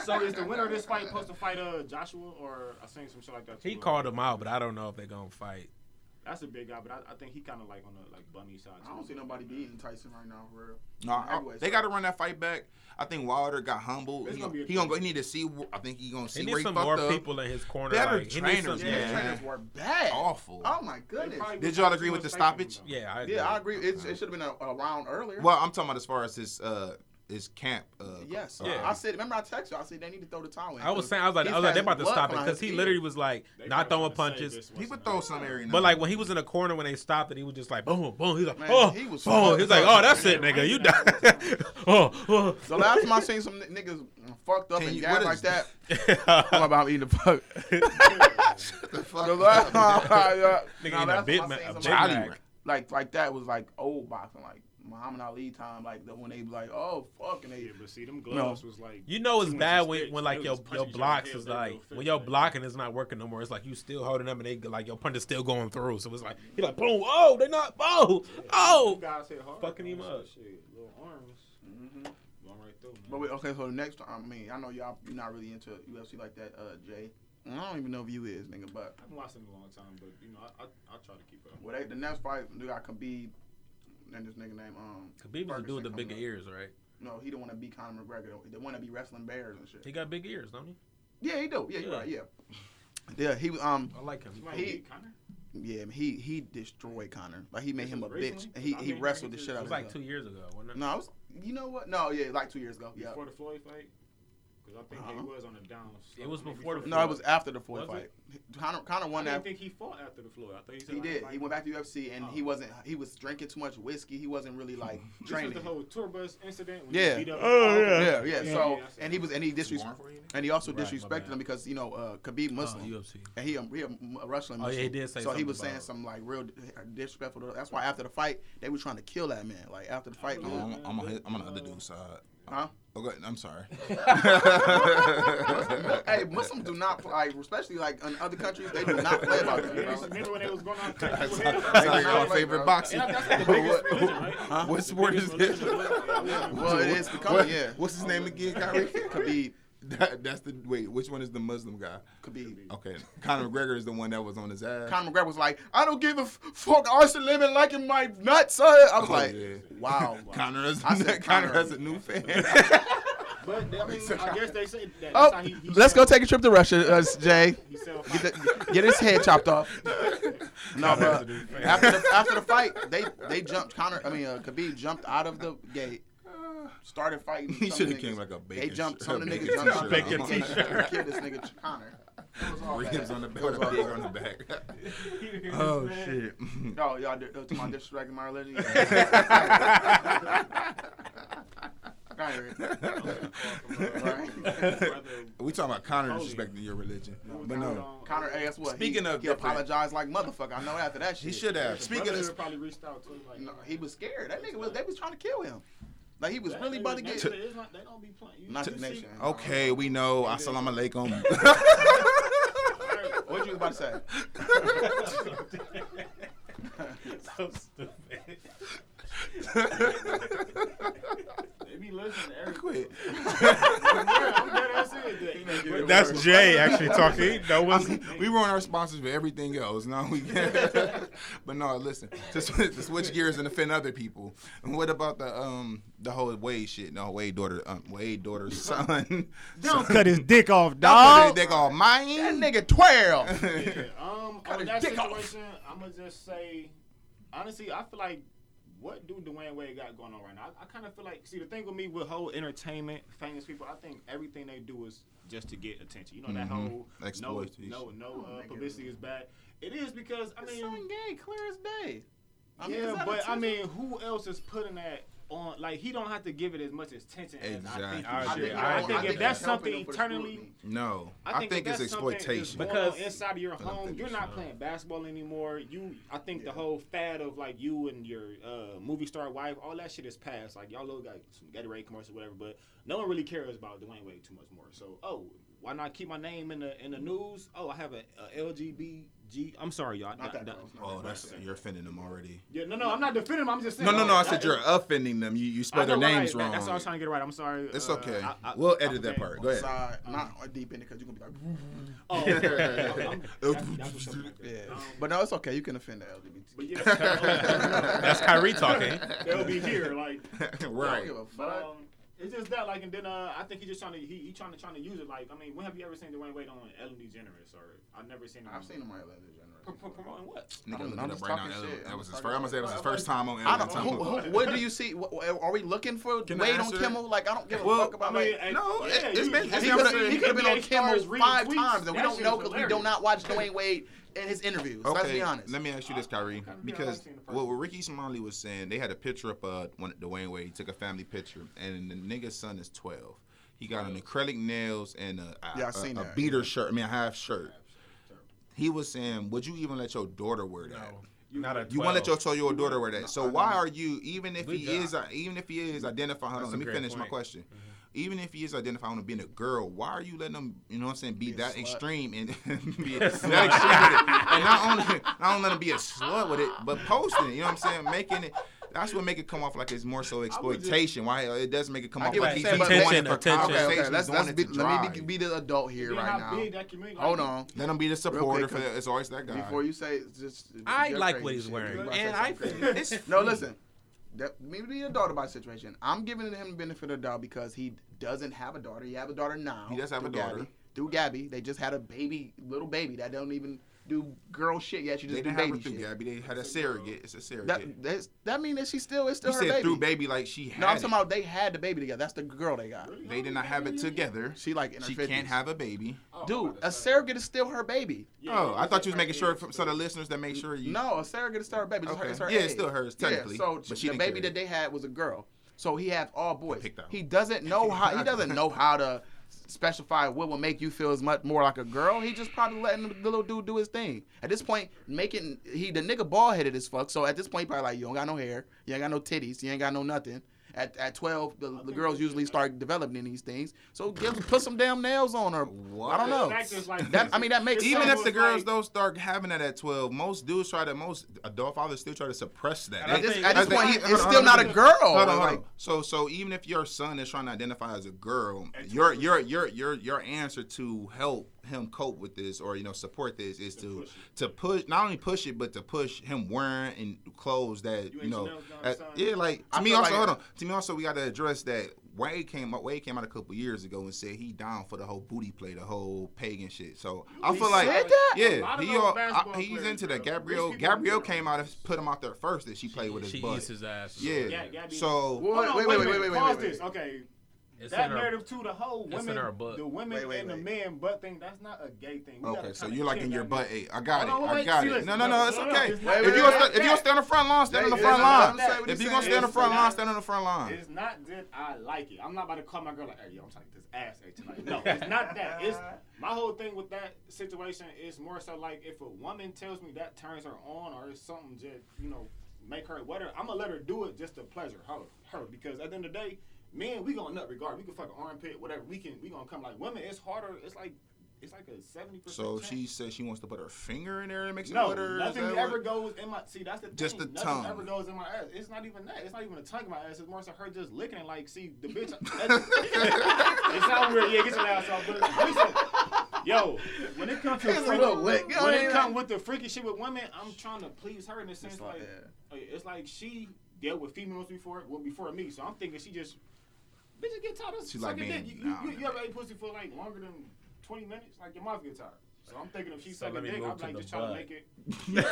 So is the winner of this fight supposed to fight uh Joshua or I seen some shit like that? he too. called him out but I don't know if they're gonna fight That's a big guy, but I, I think he kind of like on the like bunny side. I don't see nobody beating Tyson right now for real. No, I- Heavyweight they got to run that fight back. I think Wilder got humbled. It's He gonna gonna, be a he gonna go. He need to see. I think he gonna see he where needs he some fucked more up. people in his corner Better like, he some- trainers, Yeah, man. trainers were bad. Awful. Oh my goodness. Did y'all agree with the stoppage? yeah I agree. Yeah, I agree. It, it should have been a, a round earlier. Well, I'm talking about as far as his uh his camp. Uh, Yes. uh, Yeah. I said. Remember, I texted you. I said they need to throw the towel in. I was saying, I was like, I was like, they had about to stop it because he ear. literally was like not throwing punches. He would throw some area. But like when he was in the corner when they stopped it, he was just like boom, boom. He's like, Man, oh, he was boom. He's like, oh, that's it, nigga. You die. oh, oh. The last time I seen some niggas fucked up Can and you- gassed what like that, I'm about eating the fuck. the fuck The last time. Nigga eating a last Big I Mac- a some Big Jolly Mac. Ranch. like like that was like old boxing, like Muhammad Ali time, like the when they be like, oh fuck, and they Yeah, but see, them gloves was like. You know it's bad when, sticks. when like was your your punching each other blocks is like when were your blocking is not working no more. It's like you still holding them and they like your punch is still going through. So it's like he like boom, oh they not oh Them oh. guys hit hard. Fucking him up. Shit, little arms Mhm. going right through. But wait, okay, so the next time, I mean, I know y'all you're not really into UFC like that, uh, Jay. I don't even know if you is, nigga, but I've been watching a long time, but you know, I I, I try to keep up. well, they, the next fight, we got Khabib and this nigga name um. Khabib was the dude with the Ferguson bigger up. ears, right? No, he don't want to beat Conor McGregor. The want to be wrestling bears and shit. He got big ears, don't he? Yeah, he do. Yeah, you're Yeah. right. Yeah. Yeah, he um I like him. You might He- Conor? yeah he he destroyed Conor. Like he made This him a was bitch. And he I he mean, wrestled the it shit It out was of like two years ago, wasn't it? No, it was, you know what? No, yeah, like two years ago. Yeah. Before the Floyd fight? Because I think Uh-huh. he was on the down. It was before the No, it was after the Floyd Was fight. Conor Conor won didn't that. think he fought after the Floyd. I thought he said He did. He went back to UFC and he Oh. wasn't. He was drinking too much whiskey. He wasn't really like This was training. the whole tour bus incident. When Yeah. He beat up Oh, yeah. Yeah, yeah. Yeah, So yeah, and he was and he Warren disres- for you? and he also Right, disrespected bad. him because you know uh, Khabib Oh, Muslim. UFC. And he a, he a wrestling Oh, yeah, he did say So he something was saying about- some like real disrespectful. That's why after the fight they were trying to kill that man. Like after the fight, Oh, I'm, on- I'm, on his- I'm on the other dude's side. Huh? Oh, okay, I'm sorry. hey, Muslims do not like, especially like in other countries, they do not play about that, Yeah, bro. Remember when they was going on? That's like our favorite boxing. that's the biggest religion, right? Huh? What sport is this? Well, it is becoming, yeah. What's his name again, Kyrie? Khabib, That, that's the wait. Which one is the Muslim guy? Khabib. Okay, Conor McGregor is the one that was on his ass. Conor McGregor was like, I don't give a f- fuck Arsenal living like in my nuts. Uh. I was Oh, like, yeah. wow. Conor has, I Conor. has a new fan. But I mean, I guess they say that. Oh, he, he let's go take a trip to Russia, uh, Jay. Get, the, get his head chopped off. No, but after the, after the fight, they they jumped. Conor, I mean, uh, Khabib jumped out of the gate, started fighting. He should have came like a bacon. They jumped. sh- Some of the niggas jumped out. of bacon the shirt. gate. Killed this nigga Conor. It Ribs on the back, It was with a all pig bad. on the back. Oh shit. Oh, y'all did, to my disrespecting my religion. We talking about Conor Holy. disrespecting your religion, but no. Conor, hey, guess what? Speaking he, of he apologized like motherfucker. I know after that shit. He should have. Speaking of probably reached out to him like, No, he was scared. That nigga was. They was trying to kill him. Like he was really about to get. It's not, they don't be playing. You- Not you the see- nation. Okay, we know. Assalamu alaikum. What you about to say? so stupid. They be listening to everything. Quit. I'm dead ass That's Jay actually talking. No one's. we ruin our sponsors for everything else. No, we but no, listen. To, to switch gears and offend other people. And what about the um the whole Wade shit? No, Wade daughter, um, Wade daughter's son. Don't cut his dick off, Don't dog. put it- They call That mine. nigga twelve. Yeah, um, Cut on his that dick off. situation, I'm gonna just say, honestly, I feel like what do Dwyane Wade got going on right now? I, I kind of feel like, see, the thing with me with whole entertainment, famous people, I think everything they do is just to get attention. You know that Mhm. whole no, Exploitation. no, no uh, publicity is bad. It is because I It's mean, so gay, clear as day. I yeah, that but I mean, who else is putting that on? Like, he don't have to give it as much attention as I think. Exactly. I should. I, I think, agree. if that's something them eternally. No, I I think, think, it's exploitation. Because- inside of your home, you're not so. playing basketball anymore. You, I think the whole fad of like you and your uh, movie star wife, all that shit is past. Like y'all look like some Gatorade commercial, whatever. But no one really cares about Dwyane Wade too much more. So, oh, why not keep my name in the in the news? Oh, I have a, a LGBTG. I'm sorry, y'all. Not that Not- Oh, that's that close. you're offending them already. yeah, no, no, I'm not defending them. I'm just saying. No, no, no. I oh, said that- you're offending them. You you I spell their know, right. names That- wrong. That's what I was trying to get right. I'm sorry. It's Uh, okay. I- I- we'll I edit that part. Go ahead. Side, not deep in it because you're gonna be like. Oh, okay. I'm- I'm- that's- that's what's up right there. Yeah, Um, but no, it's okay. You can offend the LGBT. But yeah, That's Kyrie talking. They'll be here, like. I don't right. Give a But fuck. it's just that, like, and then uh, I think he's just trying to he, he trying to trying to use it. Like, I mean, when have you ever seen Dwyane Wade on Ellen DeGeneres? Or I've never seen him. I've seen him on Ellen Pro- DeGeneres. pro- promoting what? Nigga, I'm look not it just right talking now. shit. That was his first. I'm gonna say it was his first time on I Ellen. don't. Who, who, what do you see? What, are we looking for Can Wade on answer? Kimmel? Like I don't give a fuck about. like, and- no, yeah, it- it's you- been- he could have he could have been on NBA Kimmel five times, and we don't know because we do not watch Dwyane Wade in his interviews. Let's be honest. let me ask you this, Kyrie, because like seeing the person. what, what Rickey Smiley was saying, they had a picture up uh when Dwyane Wade he took a family picture, and the nigga's son is twelve. He got an acrylic nails and a, a, Yeah, I a- seen a that, beater yeah. shirt. I mean, a half shirt. He was saying, would you even let your daughter wear that? Not a You want to let your 12. tell your daughter wear that? So why are you even if We he got- is uh, even if he is identifying? Hold on, let me great finish my point. question. Even if he is identifying with being a girl, why are you letting him? You know what I'm saying? Be, Be that slut. extreme and be that extreme with it. And not only not only let him be a slut with it, but posting it. You know what I'm saying? Making it. That's what make it come off like it's more so exploitation. Why it does make it come I off get what like you're he's saying, Attention, it for attention. Okay, conversation. okay. Let's, let's be, let me be, be the adult here right now. big that community- Hold on. Let him be the supporter quick, for. It's always that guy. Before you say, just I like crazy what he's wearing, You about to and I think it's No, listen. That maybe the daughter by situation. I'm giving him the benefit of the doubt because he doesn't have a daughter. He have a daughter now. He does have a daughter. Gabby. Through Gabby, they just had a baby, little baby that don't even do girl shit yet. She they just do didn't have her baby through shit. Gabby. They had a surrogate. It's a surrogate. That that's, that mean that she still is still you her said baby. through baby like she had no, I'm it. talking about they had the baby together. That's the girl they got. They did not have it together. She like in her She 50s. can't have a baby. Oh, Dude, a surrogate is still her baby. Yeah, oh, I thought you was making sure yeah. for, so the listeners that make sure you. No, a surrogate is still her baby. It's, her, Okay. it's her Yeah, it's still hers, technically, Yeah, so but she the baby that they had was a girl. So he has all boys. picked out. He doesn't know how. He doesn't know how to specify what will make you feel as much more like a girl. He just probably letting the little dude do his thing. At this point, making he the nigga bald headed as fuck. So at this point, probably like you don't got no hair, you ain't got no titties, you ain't got no nothing. At, at 12, the, the girls usually start developing these things. So give, put some damn nails on her. I don't know. Like That. I mean that makes Even sense. if the girls like- don't start having that at twelve, most dudes try to most adult fathers still try to suppress that. I At this, at this point, hold on, it's still not a girl. Hold on, hold on. So so even if your son is trying to identify as a girl, your your your your your answer to help him cope with this or you know support this is to to push not only push it but to push him wearing and clothes that You you, know Chanel's done, son. yeah like I mean also like- hold on to me also we got to address that Wade came out Wade came out a couple years ago and said he down for the whole booty play the whole pagan shit so I He feel like that? Yeah he all, I, he's players, into that bro. Gabrielle Gabrielle came out and put him out there first that she played with his She butt eats his ass. yeah Yeah, Gabby- so Hold Wait, on, wait, wait, wait, wait, wait, wait, Pause wait, this. Okay. It's that in her- narrative to the whole It's in women, her butt. the women Wait, wait, and the men butt thing. That's not a gay thing. We Okay, so you're liking kill your butt narrative. ate. Eh, I got Hold it. I got it. No, no, no, no, it's no, no, okay. If you wait, gonna if you gonna stay on the front line, stand on the front wait, wait, line. let him say what If you gonna saying. stay on the front line, not- stand on the front line. It's not that I like it. I'm not about to call my girl like, hey, yo, I'm trying to get this ass ate tonight. No, it's not that. It's my whole thing with that situation is more so like if a woman tells me that turns her on or it's something just, you know, make her whatever. I'm gonna let her do it just to pleasure her, her because at the end of the day, men we gonna nut regard. We can fuck an armpit, whatever. We can we gonna come like women. It's harder. It's like it's like a seventy percent. So she says she wants to put her finger in there and mix it No, with her. Is nothing ever what- goes in my. See, that's the thing. Just the nothing tongue. ever goes in my ass. It's not even that. It's not even a tongue in my ass. It's more so her just licking it. Like, see, the bitch. That, it sounds weird. Yeah, get your ass off. But listen, yo, when it comes to It's freaky, little lick. When what I it mean? comes with the freaky shit with women, I'm trying to please her in the sense It's like, like, like, it's like she dealt with females before, well, before me. So I'm thinking she just. Bitches get tired of She like being- dick. You, you, nah, you, man. you ever ate pussy for like longer than 20 minutes? Like your mouth get tired. So I'm thinking if she's So sucking dick, I'm like just trying to make it. Wait,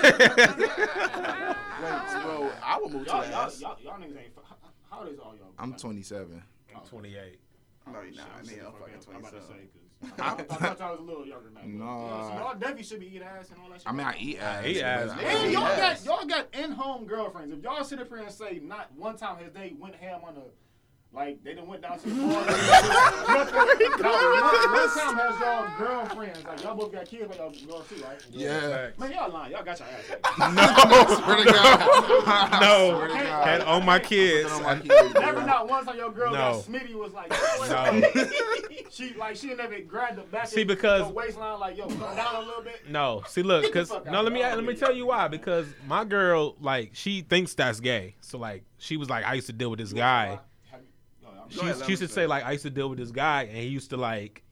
bro, I would move to Y'all, the y'all, ass. y'all, y'all niggas ain't. fu- How, how old is all y'all? I'm 27. I'm 28. No, you're not. I I'm mean, sick I'm fucking fucking- I'm about to 27. I, I thought y'all was a little younger than that. but, No. yeah, so y'all definitely should be eating ass and all that shit. I mean, I eat ass. eat ass, man. And y'all got y'all got in-home girlfriends. If y'all sit up here and say not one time has they went ham on a like they done went down to the bar. Not one, one time has y'all girlfriends like y'all both got kids, but y'all girls too, right? Yeah. Man, y'all lying. Y'all got your ass. ate. No, swear to God. No, Swear to God. had on my kids. Put on my kids, Never not once on your girl got No. Smitty was like, No. she like she never grabbed the back See, because- the waistline like yo come down a little bit. No, see, look, cause no, let me let me tell you why. Because my girl, like, she thinks that's gay. So like, she was like, I used to deal with this guy. She, ahead, she let used to say. say like, I used to deal with this guy, and he used to like,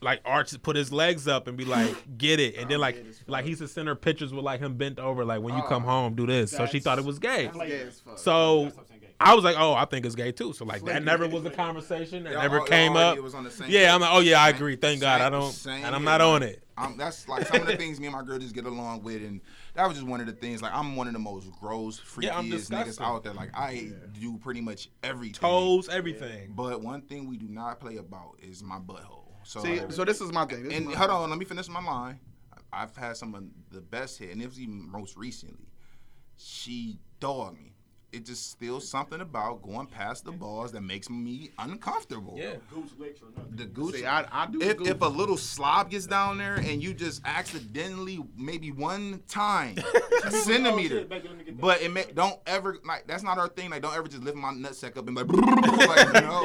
like arch, put his legs up and be like, get it, and then like, gay as fuck. like he used to send her pictures with like him bent over, like when you Oh, come home, do this. So she thought it was gay. that's Gay as fuck. So That's I'm gay. I was like, oh, I think it's gay too. So like that never was a conversation. That never all- came up. already was on the same Yeah. I'm like, oh yeah, I agree. Thank God, I don't, and I'm not on it. Um, that's like some of the things me and my girl just get along with, and that was just one of the things. Like I'm one of the most gross, Yeah, freakiest niggas out there. Like I do pretty much everything. Toes, everything. But one thing we do not play about is my butthole. So, See, so this is my thing. This and my hold thing. on, let me finish my line. I've had some of the best hit, and it was even most recently. She dogged me. It just still something about going past the balls that makes me uncomfortable. Yeah. Goose licks or nothing. The Gucci. See, I, I do. if, gooch. if a little slob gets down there and you just accidentally, maybe one time, a oh, centimeter, shit, baby, let me get that. but it may, don't ever like that's not our thing. Like don't ever just lift my nutsack up and like, like no,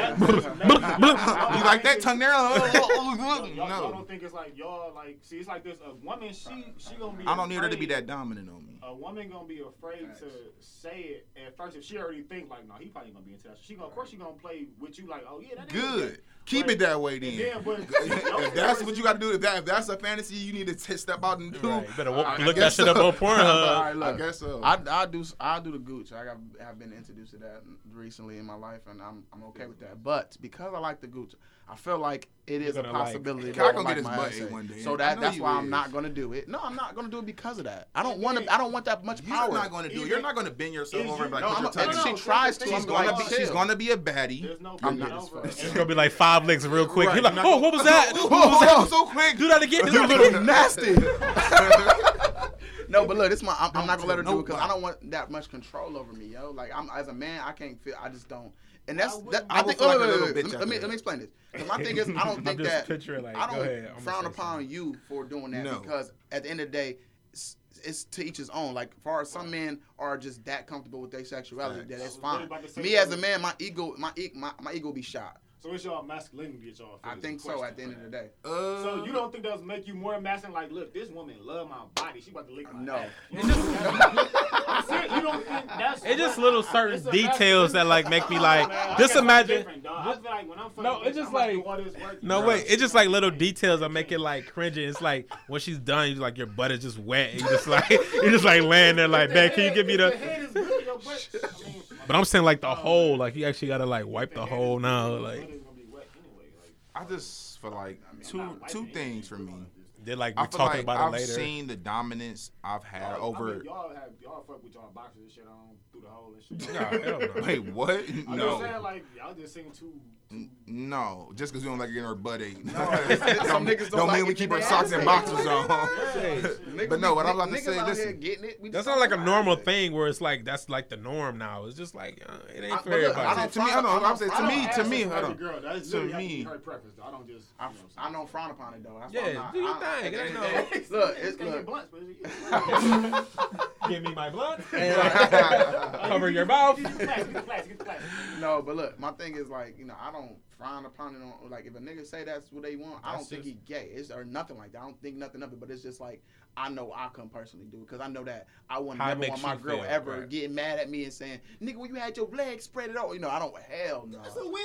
you like that tongue there? Y'all, y'all no, don't think it's like y'all like see it's like this a woman she she gonna be I don't need her to be that dominant on me. A woman gonna be afraid to say it at first if she already think like no he probably gonna be into that she gonna of course she gonna play with you like oh yeah that is Good. okay. Keep But- it that way then. then, but if that's what you got to do, if, that, if that's a fantasy you need to t- step out and do, Right, you better I- look I that guess shit up on Pornhub. All right, I guess so. I, I do I do the gooch. I got have been introduced to that recently in my life, and I'm I'm okay with that. But because I like the gooch, I feel like it is a gonna like- possibility. That I gonna like get his my butt ass ate ate. one day. So that that's you why I'm not gonna do it. No, I'm not gonna do it because of that. I don't want to. I don't want that much You're power. not going to do. it. You're not going to bend yourself Is over and be like, No, put I'm your a, tongue if she tries to, She's going gonna to be. be She's gonna be a baddie. there's no I'm not- over it's gonna be like five legs real quick. Right, You're like, oh, what was that? Whoa, What was that? whoa, so quick. Do that again. Do You that little again. nasty. no, but look, this my. I'm, I'm not gonna let her do it because I don't want that much control over me, yo. Like I'm as a man, I can't feel. I just don't. And that's I that. I, I think. like wait, a wait, wait, Let me, after let me that. let me explain this. 'Cause my thing is, I don't I'm think just that. like, I don't ahead, I'm frown upon something. you for doing that No. because at the end of the day. It's, to each his own. Like, far as some men are just that comfortable with their sexuality, that it's I was really fine. about to say Me as a man, my ego, my my, my ego be shot. So it's y'all masculinity that y'all. feel I think so. At the end of the day, Uh, So you don't think that would make you more masculine? Like, look, this woman love my body. She about to lick my No. ass. You don't think serious. You don't think that's? It's just little certain details that like make me like. Man, Just imagine. different, dog. I feel like when I'm fucking No, it's just I'm like- do all this work. No Bruh. wait, it's just like little details that make it like cringing. It's like when she's done, you like your butt is just wet. And you just like you're just like laying there like, man, can you give me The the? head is good, your butt. I mean, But I'm saying like the whole, like you actually gotta like wipe the whole hole now. Like butt is gonna be wet anyway, like, I just feel like two two things for me. just- they're like we're feel talking like about I've it later. seen the dominance I've had Y'all- I over. mean, y'all have y'all fuck with y'all boxers and shit on through the hole and shit. Nah, hell no. Wait, what? I'm just saying, No, like y'all just seem too. N- no. Just because we don't like getting our butt ate. No, Some niggas don't don't like mean we keep when our socks and ass boxers ate. on. Niggas But no, what I'm about to say, listen. getting it. That's not like a normal it. thing where it's like that's like the norm now. It's just like uh, it ain't I- for look, I everybody. don't to me, I frown- don't. I I'm saying don't- to I me, don't to me, for hold every on. girl. That's To literally me. her preference. Though. I don't just. I, know I'm don't frown upon it though. That's Yeah, I'm do your I- thing. It ain't end of the no- Look, it's Can't get look. but Give me my blunt. And- Cover your mouth. No, but look, my thing is like, you know, I don't frown upon it on like if a nigga say that's what they want, I don't That's think just- he gay. It's or nothing like that. I don't think nothing of it, but it's just like I know I couldn't personally do it because I know that I wouldn't it never want my girl feel, ever right. getting mad at me and saying, "Nigga, when you had your legs spread it out," you know, I don't. Hell no.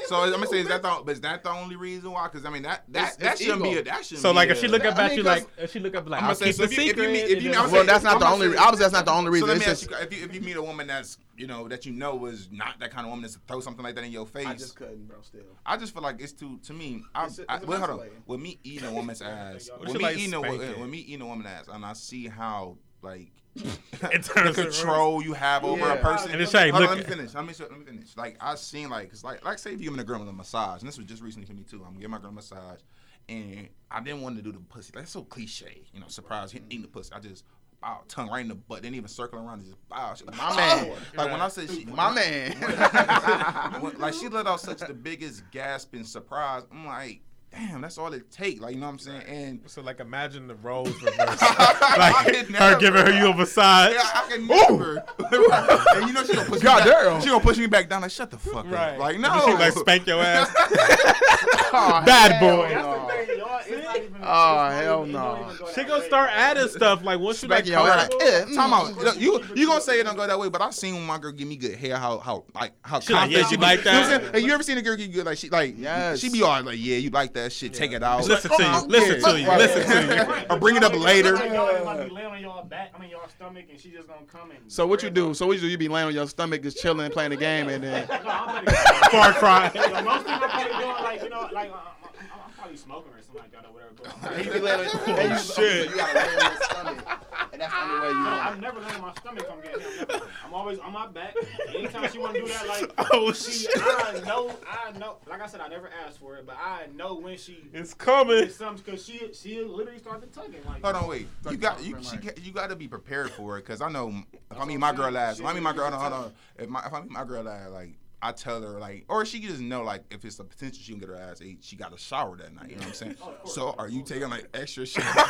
So I'm gonna say, is that the, but is that the only reason why? Because I mean, that that, It's- that it's shouldn't be a that shouldn't So be like, a, if she look up I at mean, you 'cause- like, if she look up like, I'm I'll gonna say, so if you- if you meet- if you- well, that's not the only. saying- Obviously, that's not the only reason. let It's me ask just you, if you, if you meet a woman that's you know that you know is not that kind of woman that's to throw something like that in your face. I just couldn't, bro. Still. I just feel like it's too to me. I, It's a- I, it's well, hold on. With me eating a woman's ass, What with you me like eating a uh, spanking? with me eating a woman's ass, and I see how like It the turns control you have over a person. And it's like, Hold on, let me finish. Let me let me finish. Like I seen like cause like like say if you're giving a girl a massage, and this was just recently for me too. I'm giving my girl a massage, and I didn't want to do the pussy. Like, That's so cliche, you know. Surprise, mm. eating the pussy. I just bow, tongue right in the butt. Didn't even circle around. Just bow. She like, My "Oh." man. Like when I said she, My man. when- like she let out such the biggest gasp and surprise. I'm like, damn, that's all it take. Like you know what I'm saying? And So like, imagine the roles reversed. I like her never. giving her you a massage. Yeah, I can never. and you know she gonna push God me back. damn. She gonna push me back down. Like shut the fuck Right. up. Like no. She like spank your ass. Oh, Bad hell boy. Not even. Oh, hell no. don't even go She gonna start adding stuff like once you like Spanking your ass. comfortable- Eh. Time out. You you gonna say it don't go that way, but I've seen when my girl give me good hair, how how like how She like, confident yeah, she you be. like You know what that? saying? Hey, you ever seen a girl get good like she like Yes. she be all like yeah you like that shit take it out Listen to you. Listen to you. Listen to you. Right, Or bring it up y'all- later. Like y'all might be laying on y'all back, I mean y'all stomach, and she just gonna come and. So what you do? So what you do? You be laying on your stomach, just chilling, playing the game, and then No, I'm pretty- Far cry. Most thing I'm probably doing, like you know, like uh, I'm, I'm, I'm probably smoking or something like that or whatever. But you be laying. on- and you, shit. You gotta lay on your stomach, and that's the only way you No, want. I'm never laying on my stomach. if I'm getting him. Never. I'm always on my back. Anytime she want to do that, like Oh she, shit. I know, I know. Like I said, I never asked for it, but I know when she. It's coming. It's something because she she literally started tugging. Like, Hold on, wait. You got you she, got- you got to be prepared for it because I know if I what meet my girl last, if I Shit, meet my girl, can hold on, hold on. If my if I meet my girl last, like I tell her like, or she just know like if it's a potential she can get her ass ate, she got a shower that night. You know what I'm saying? Oh, course. So are you taking like extra shit? Yeah,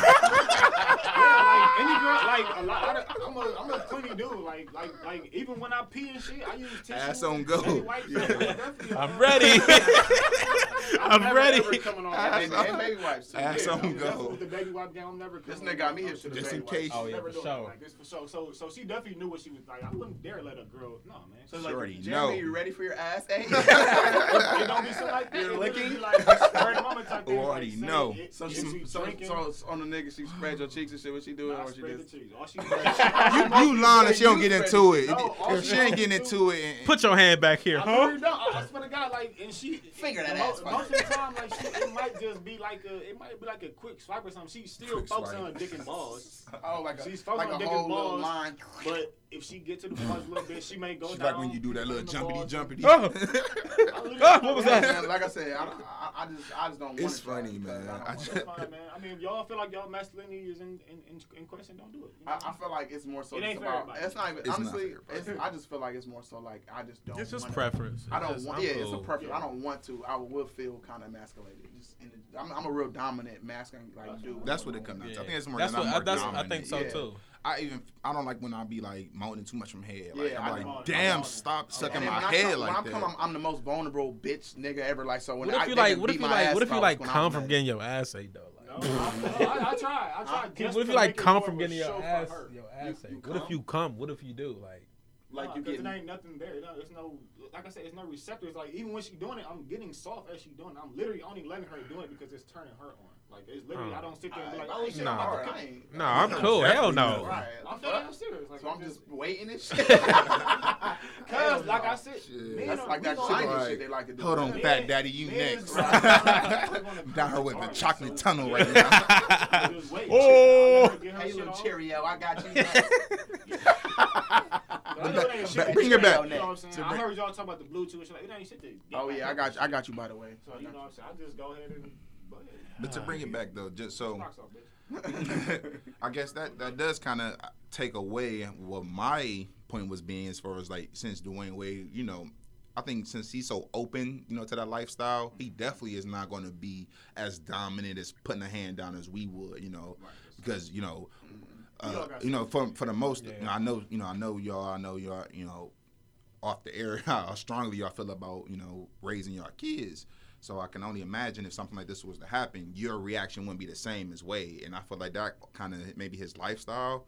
like any girl, like a lot. Of, I'm a I'm a clean dude. Like like like even when I pee and shit, I use tissue. Ass on go. baby wipes, Yeah. definitely, I'm ready. I'm never, ready. coming on And, that. and baby wipes too. Ass Yeah. on I'm go. With the baby wipe down, I'm never. This nigga got me here shit for Just in case. Oh, yeah, Never for sure. like this for sure. So so she definitely knew what she was like. I wouldn't dare let a girl. No man. So She like, already Jeremy, know. you ready for your ass? Hey. Eh? it don't be something like that. You're It licking? be Like, spur of the moment type thing. Already like, know. it- So she, she so, drinking, so on the nigga, she spread your cheeks and shit. What she doing? nah, Or she spray the. All she you you lying if she don't get into it. it. No, If she she ain't getting into it, and, Put your hand back here, huh? literally don't. I, I swear to God, like, and she Finger that mo- ass, fuck. Most of the time, like, she, it might just be like a, it might be like a quick swipe or something. She's still Quick focusing on dick and balls. oh, like a, She's focused like on a dick whole and balls. But if she get to the balls a little bit, she may go she's down. like when you do that little get in jumpity jumpity. Oh. I literally- Ah, what was that? Like I said, I, I, I just, I just don't want It's try funny, because man. I I just- to. That's fine, man. I mean, if y'all feel like y'all masculinity is in, in, in, in question, don't do it. you know? I, I feel like it's more so It ain't about. everybody. It's not even It's honestly. for it's. I just feel like it's more so like I just don't. It's just wanna- preference. I don't want. just- Yeah, it's a cool. preference. Yeah. I don't want to. I will feel kind of emasculated. Just the, I'm, I'm a real dominant masculine like dude. That's what it comes down to. I think it's more. That's that I'm what I, more that's, I think so Yeah. too. I even I don't like when I be like moaning too much from head. Like, Yeah, I'm I like, know. damn, I'm stop on. sucking And my head come, like when I'm that. come, I'm, I'm the most vulnerable bitch nigga ever. Like so when What I, if you like? Can What if you like? What if you like come from getting your ass ate though? No, Like, I, I, I try. I try. Just what if you like come from getting your ass her. your ass You- ate? you What if you come? What if you do? Like like Nah, you 'cause getting it ain't nothing there. No, It's no, like I said, it's no receptors. Like even when she's doing it, I'm getting soft as she's doing it. I'm literally only letting her do it because it's turning her on. Like it's literally. I hmm. don't sit there and be like, oh shit, Nah. I'm about to hard. I ain't- No, I'm cool. Hell no. Right. I'm dead serious. Like So I'm just waiting and shit. Cause like I said, Shit. men That's like that gonna- Chinese shit they like to do. Hold on, Man, fat daddy, you man next. is- Down her with the chocolate so- tunnel right now. Just wait. Oh. Get her Hey, shit little on. Cheerio, I got you. I know it ain't shit. Bring it back. You know I'm saying? To I bring- heard y'all talk about the Bluetooth and shit. It ain't shit. to- oh yeah, I got you. I got you. By the way. So you know what I'm saying? I just go ahead and. Go. But to bring it back though, just so Rocks off, bitch. I guess that that does kind of take away what my point was being as far as like since Dwyane Wade, you know, I think since he's so open, you know, to that lifestyle, he definitely is not going to be as dominant as putting a hand down as we would, you know, because you know. Uh, you know, for for the most, you know, I know, you know, I know y'all, I know y'all, you know, off the air how strongly y'all feel about you know raising your kids. So I can only imagine if something like this was to happen, your reaction wouldn't be the same as Wade. And I feel like that kind of maybe his lifestyle.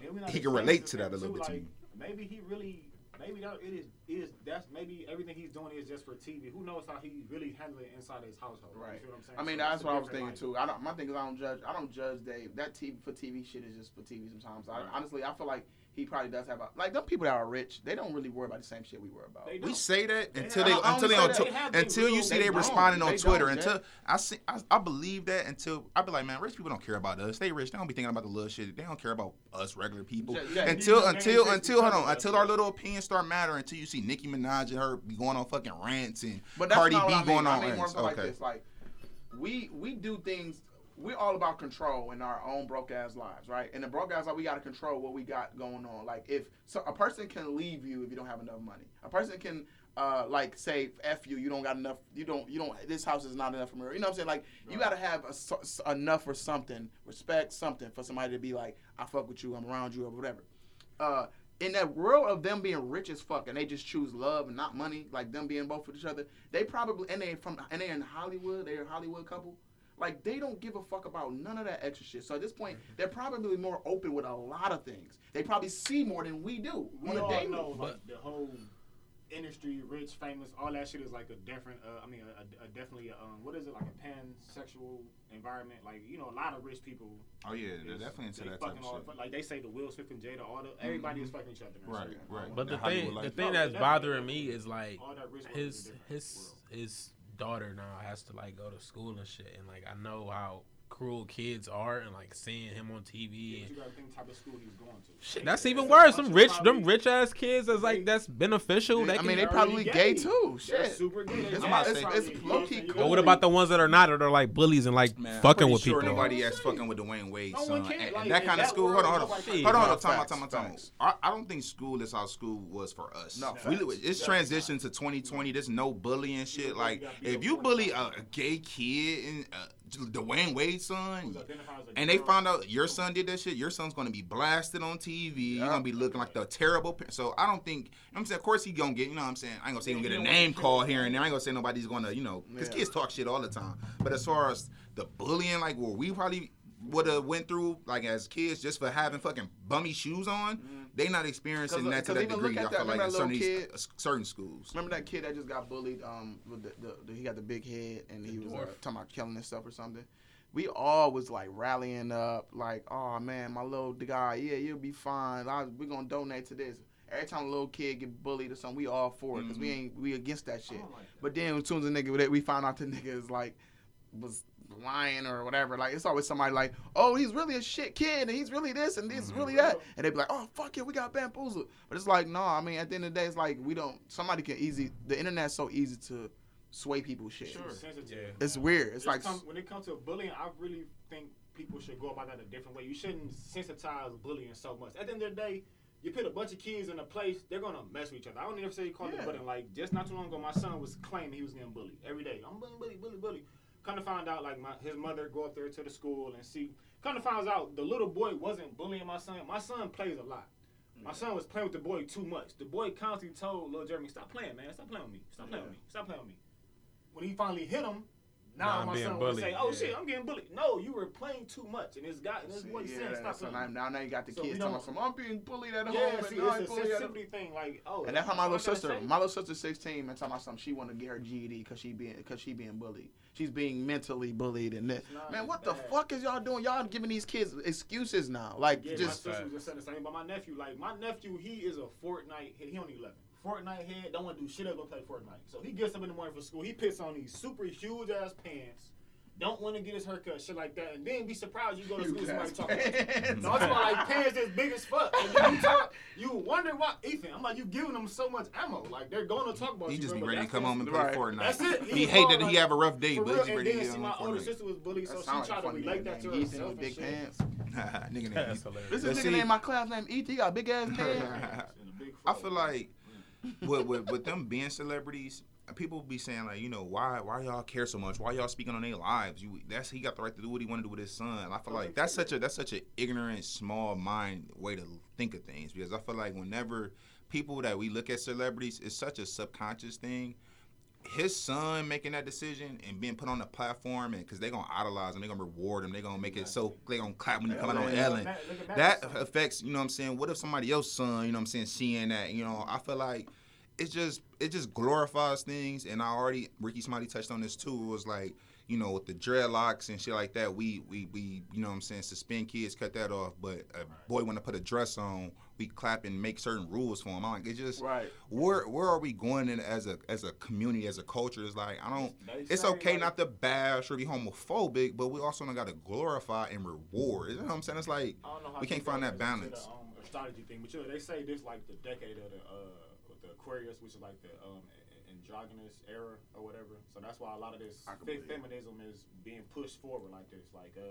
Maybe He can relate to that a too, little bit to like, me. Maybe he really, maybe that it is is that's maybe everything he's doing is just for TV. Who knows how he really handling it inside his household? You Right. what I'm saying? I mean, So that's it's what I was thinking life. too. I don't. My thing is, I don't judge. I don't judge Dave. That TV for TV shit is just for TV. Sometimes, I, honestly, I feel like he probably does have a like them people that are rich. They don't really worry about the same shit we worry about. We say that They until have- they until they on that. tw- They have their until you see they they responding on They Twitter. Until I see, I, I believe that until I be like, man, rich people don't care about us. They rich. They don't be thinking about the little shit. They don't care about us regular people. Yeah, yeah, until you know, until they- they until hold talk on about until our little opinions start mattering. Until you see Nicki Minaj and her be going on fucking rants and But that's Cardi not B what I mean. going I on mean more rants. so like Okay. this. Like we we do things. We're all about control in our own broke ass lives, right? And the broke ass life, we got to control what we got going on. Like if so, a person can leave you if you don't have enough money. A person can. Uh, like say f you, you don't got enough. You don't, you don't. This house is not enough for me. You know what I'm saying? Like you got to have a, enough for something, respect something for somebody to be like, I fuck with you, I'm around you, or whatever. Uh, in that world of them being rich as fuck and they just choose love and not money, like them being both with each other, they probably and they from and they in Hollywood, they're a Hollywood couple. Like they don't give a fuck about none of that extra shit. So at this point, they're probably more open with a lot of things. They probably see more than we do We on all daily. know But- like the whole industry, rich, famous, all that shit is like a different. Uh, I mean, a, a, a definitely a, um, what is it like a pansexual environment? Like you know, a lot of rich people. Oh yeah, they're is- definitely into they that type fucking of all, shit. Like they say, the Will Smith and Jada, all the everybody is fucking each other. Right, shit. right. But the That Hollywood thing, the thing that's bothering me is like All that rich world is his his world. his daughter now has to like go to school and shit, and like I know how cruel kids are, and like seeing him on TV. Yeah, but you gotta think the type of school he's going to. shit, that's there's even a worse. bunch Them rich, probably- them rich ass kids. That's like that's beneficial. They I mean, they probably gay gay. too. They're Shit. super gay. It's, about to it's, it's low key Cool. but what about the ones that are not, that are like bullies and like Man, fucking with sure people? Nobody that's fucking with Dwyane Wade, No son. one can. And- Like, and that in kind of school. Hold on, hold on, hold on, hold on. Facts, Time out, time time I, I don't think school is how school was for us. No, it's transitioned to 2020. There's no bullying shit. Like you gotta be if you bully a, a gay kid and uh, Dwyane Wade's son, Who's identified as a and they girl. found out your son did that shit, your son's gonna be blasted on TV. You're gonna be looking like the terrible. Parent. So I don't think. You know I'm saying, of course he gonna get. You know what I'm saying? I ain't gonna say he gonna get a name call here and there. I ain't gonna say nobody's gonna. You know, because Yeah. kids talk shit all the time. But as far as the bullying, like where we probably would have went through, like as kids, just for having fucking bummy shoes on, they not experiencing that to that degree. look I at feel like in that certain, little these- uh, certain schools. Remember that kid that just got bullied? Um, with the, the, the he got the big head and he was uh, talking about killing himself or something. We all was like rallying up, like, oh man, my little guy, yeah, you'll be fine. I, we're gonna donate to this. Every time a little kid get bullied or something, we all for it because we ain't we against that shit. like that. But then as soon as the nigga that we found out the nigga is like was lying or whatever, like it's always somebody like, oh, he's really a shit kid and he's really this and this is really mm-hmm. that, and they be like, oh fuck it, we got bamboozled. But it's like, no, I mean at the end of the day, it's like we don't. Somebody can easy. The internet's so easy to sway people's shit. Sure. Sensitive, Yeah. It's weird. It's Just like come- when it comes to bullying, I really think people should go about that a different way. You shouldn't sensitize bullying so much. At the end of the day, you put a bunch of kids in a place, they're gonna mess with each other. I don't even say you call Yeah. it bullying. Like just not too long ago, my son was claiming he was getting bullied every day. I'm bully, bully, bully, bully. Kind of found out like my his mother go up there to the school and see. Kind of finds out the little boy wasn't bullying my son. My son plays a lot. My son was playing with the boy too much. The boy constantly told little Jeremy, "Stop playing, man. Stop playing with me. Stop playing with me. Stop playing with me." When he finally hit him, Now now I'm my being son would bullied. say, "Oh Yeah. shit, I'm getting bullied." No, you were playing too much, and this guy and this See, boy yeah, said, that- "Stop so playing." now, now you got the So kids talking about some. I'm being bullied at home. yeah, and see, I ain't it's a bullied at home." sensitivity thing. Like, oh, And that's how my little sister, my little sister's 16 and talking about something. She want to get her GED because she being because she being bullied. She's being mentally bullied and this. Man, as what the fuck is y'all doing? Y'all giving these kids excuses now. Like Yeah, just my sister was just saying the same about my nephew. Like my nephew, he is a Fortnite. He he only eleven. Fortnite head, don't want to do shit other than play Fortnite. So he gets up in the morning for school. He puts on these super huge ass pants. Don't want to get his haircut, shit like that, and then be surprised you go to school and somebody talk about you. No, I'm talking like pants that's big as fuck. And then you talk, you wonder why Ethan. I'm like, you giving them so much ammo. Like they're gonna talk about He you. just bro, be ready to come home and play Right. Fortnite. That's it. He was hate that like- he have a rough day, but real, he's ready to then get see on my older Fortnite. sister was bullied, so she tried to relate that to Ethan herself with big shit. pants. Nigga name That's Ethan. This is But nigga see- named my class name E.T. He got big ass pants. And a big I feel like with, with with them being celebrities, people be saying like, you know, why why y'all care so much? Why y'all speaking on their lives? You that's he got the right to do what he want to do with his son. I feel like that's such a that's such an ignorant, small mind way to think of things because I feel like whenever people that we look at celebrities, it's such a subconscious thing. His son making that decision and being put on the platform, and because they're gonna idolize him, they're gonna reward him, they're gonna make it so they're gonna clap when you come out on Ellen. Matt- look at that affects you know what i'm saying? What if somebody else's son you know what i'm saying seeing that you know i feel like it just it just glorifies things and i already ricky somebody touched on this too it was like you know with the dreadlocks and shit like that we we we you know what i'm saying suspend kids cut that off. But a boy want to put a dress on we clap and make certain rules for him. I'm like it's just Right. where where are we going in as a as a community as a culture? It's like i don't it's okay not to bash or be homophobic but we also don't got to glorify and reward. You know what i'm saying? It's like I don't know how we can't find that balance. The, um, astrology thing, but you know, they say this like the decade of the uh, the Aquarius, which is like the um, androgynous era or whatever. So that's why a lot of this fe- feminism is being pushed forward like this. Like uh,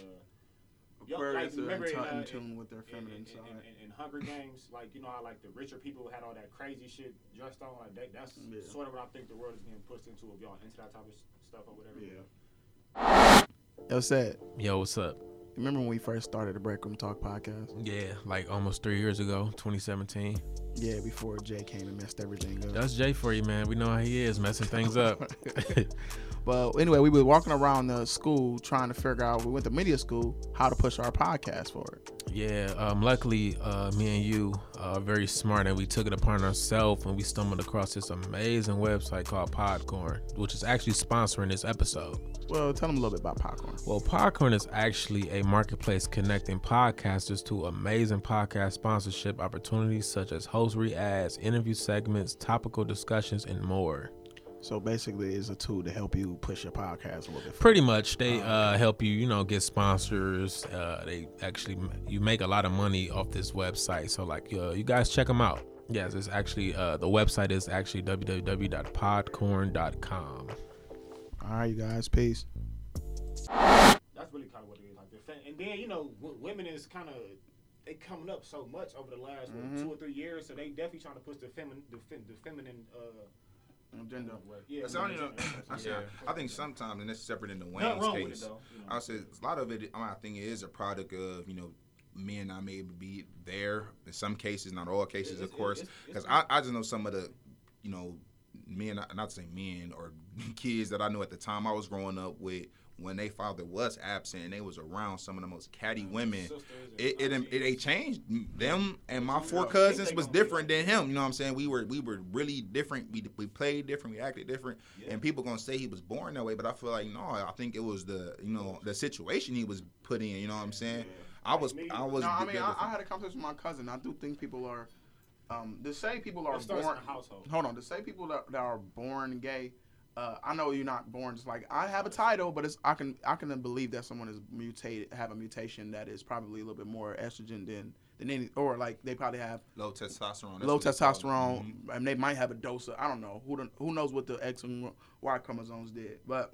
Yo, Aquarius like, are in, remember tu- in, uh, in tune with their in, feminine in, side. in, in, in Hunger Games, like you know how like the richer people had all that crazy shit dressed on, like that, that's Yeah. sort of what I think the world is getting pushed into. If y'all into that type of stuff or whatever. Yeah. Yo, said. Yo, what's up? Remember when we first started the Break Room Talk podcast? Yeah, like almost three years ago, 2017. Yeah, before Jay came and messed everything up. That's Jay for you, man. We know how he is, messing things up. But anyway, we were walking around the school trying to figure out. We went to media school how to push our podcast forward. yeah, um, luckily, uh, me and you are very smart, and we took it upon ourselves when we stumbled across this amazing website called Podcorn, which is actually sponsoring this episode. Well, tell them a little bit about Podcorn. Well, Podcorn is actually a marketplace connecting podcasters to amazing podcast sponsorship opportunities such as host ads, interview segments, topical discussions, and more. So basically, it's a tool to help you push your podcast a little bit. Pretty much, they uh, help you, you know, get sponsors. Uh, they actually you make a lot of money off this website. So like, uh, you guys check them out. Yes, it's actually uh, the website is actually www.podcorn.com. All right, you guys, peace. That's really kind of what it is. Like the fe- and then you know, w- women is kind of they coming up so much over the last Mm-hmm. two or three years, so they definitely trying to push the feminine, the, fe- the feminine. Uh, Agenda. yeah, That's only women's the- I, I think sometimes, and that's separate in the Nothing Wayne's case. though. You know. I said a lot of it. I, mean, I think it is a product of you know men not maybe be there in some cases, not all cases, It's- of course. it's- it's- Because I, I just know some of the you know men, not to say men or kids that I knew at the time I was growing up with. When they father was absent and they was around some of the most catty women, Sisters and it it, it, it changed them and my four cousins was different than him. You know what I'm saying? We were we were really different. We we played different. We acted different. Yeah. And people gonna say he was born that way, but I feel like no. I think it was the you know the situation he was put in. You know what I'm saying? I was me- I was. No, I mean, I, I had a conversation with my cousin. I do think people are, um, to say people are It starts in born. the household. Hold on, to say people that, that are born gay. Uh, I know you're not born just like I have a title, but it's I can I can believe that someone is mutated, have a mutation that is probably a little bit more estrogen than than any, or like they probably have low testosterone. low what it's called. testosterone, Mhm. and they might have a dose of I don't know who who knows what the X and Y chromosomes did, but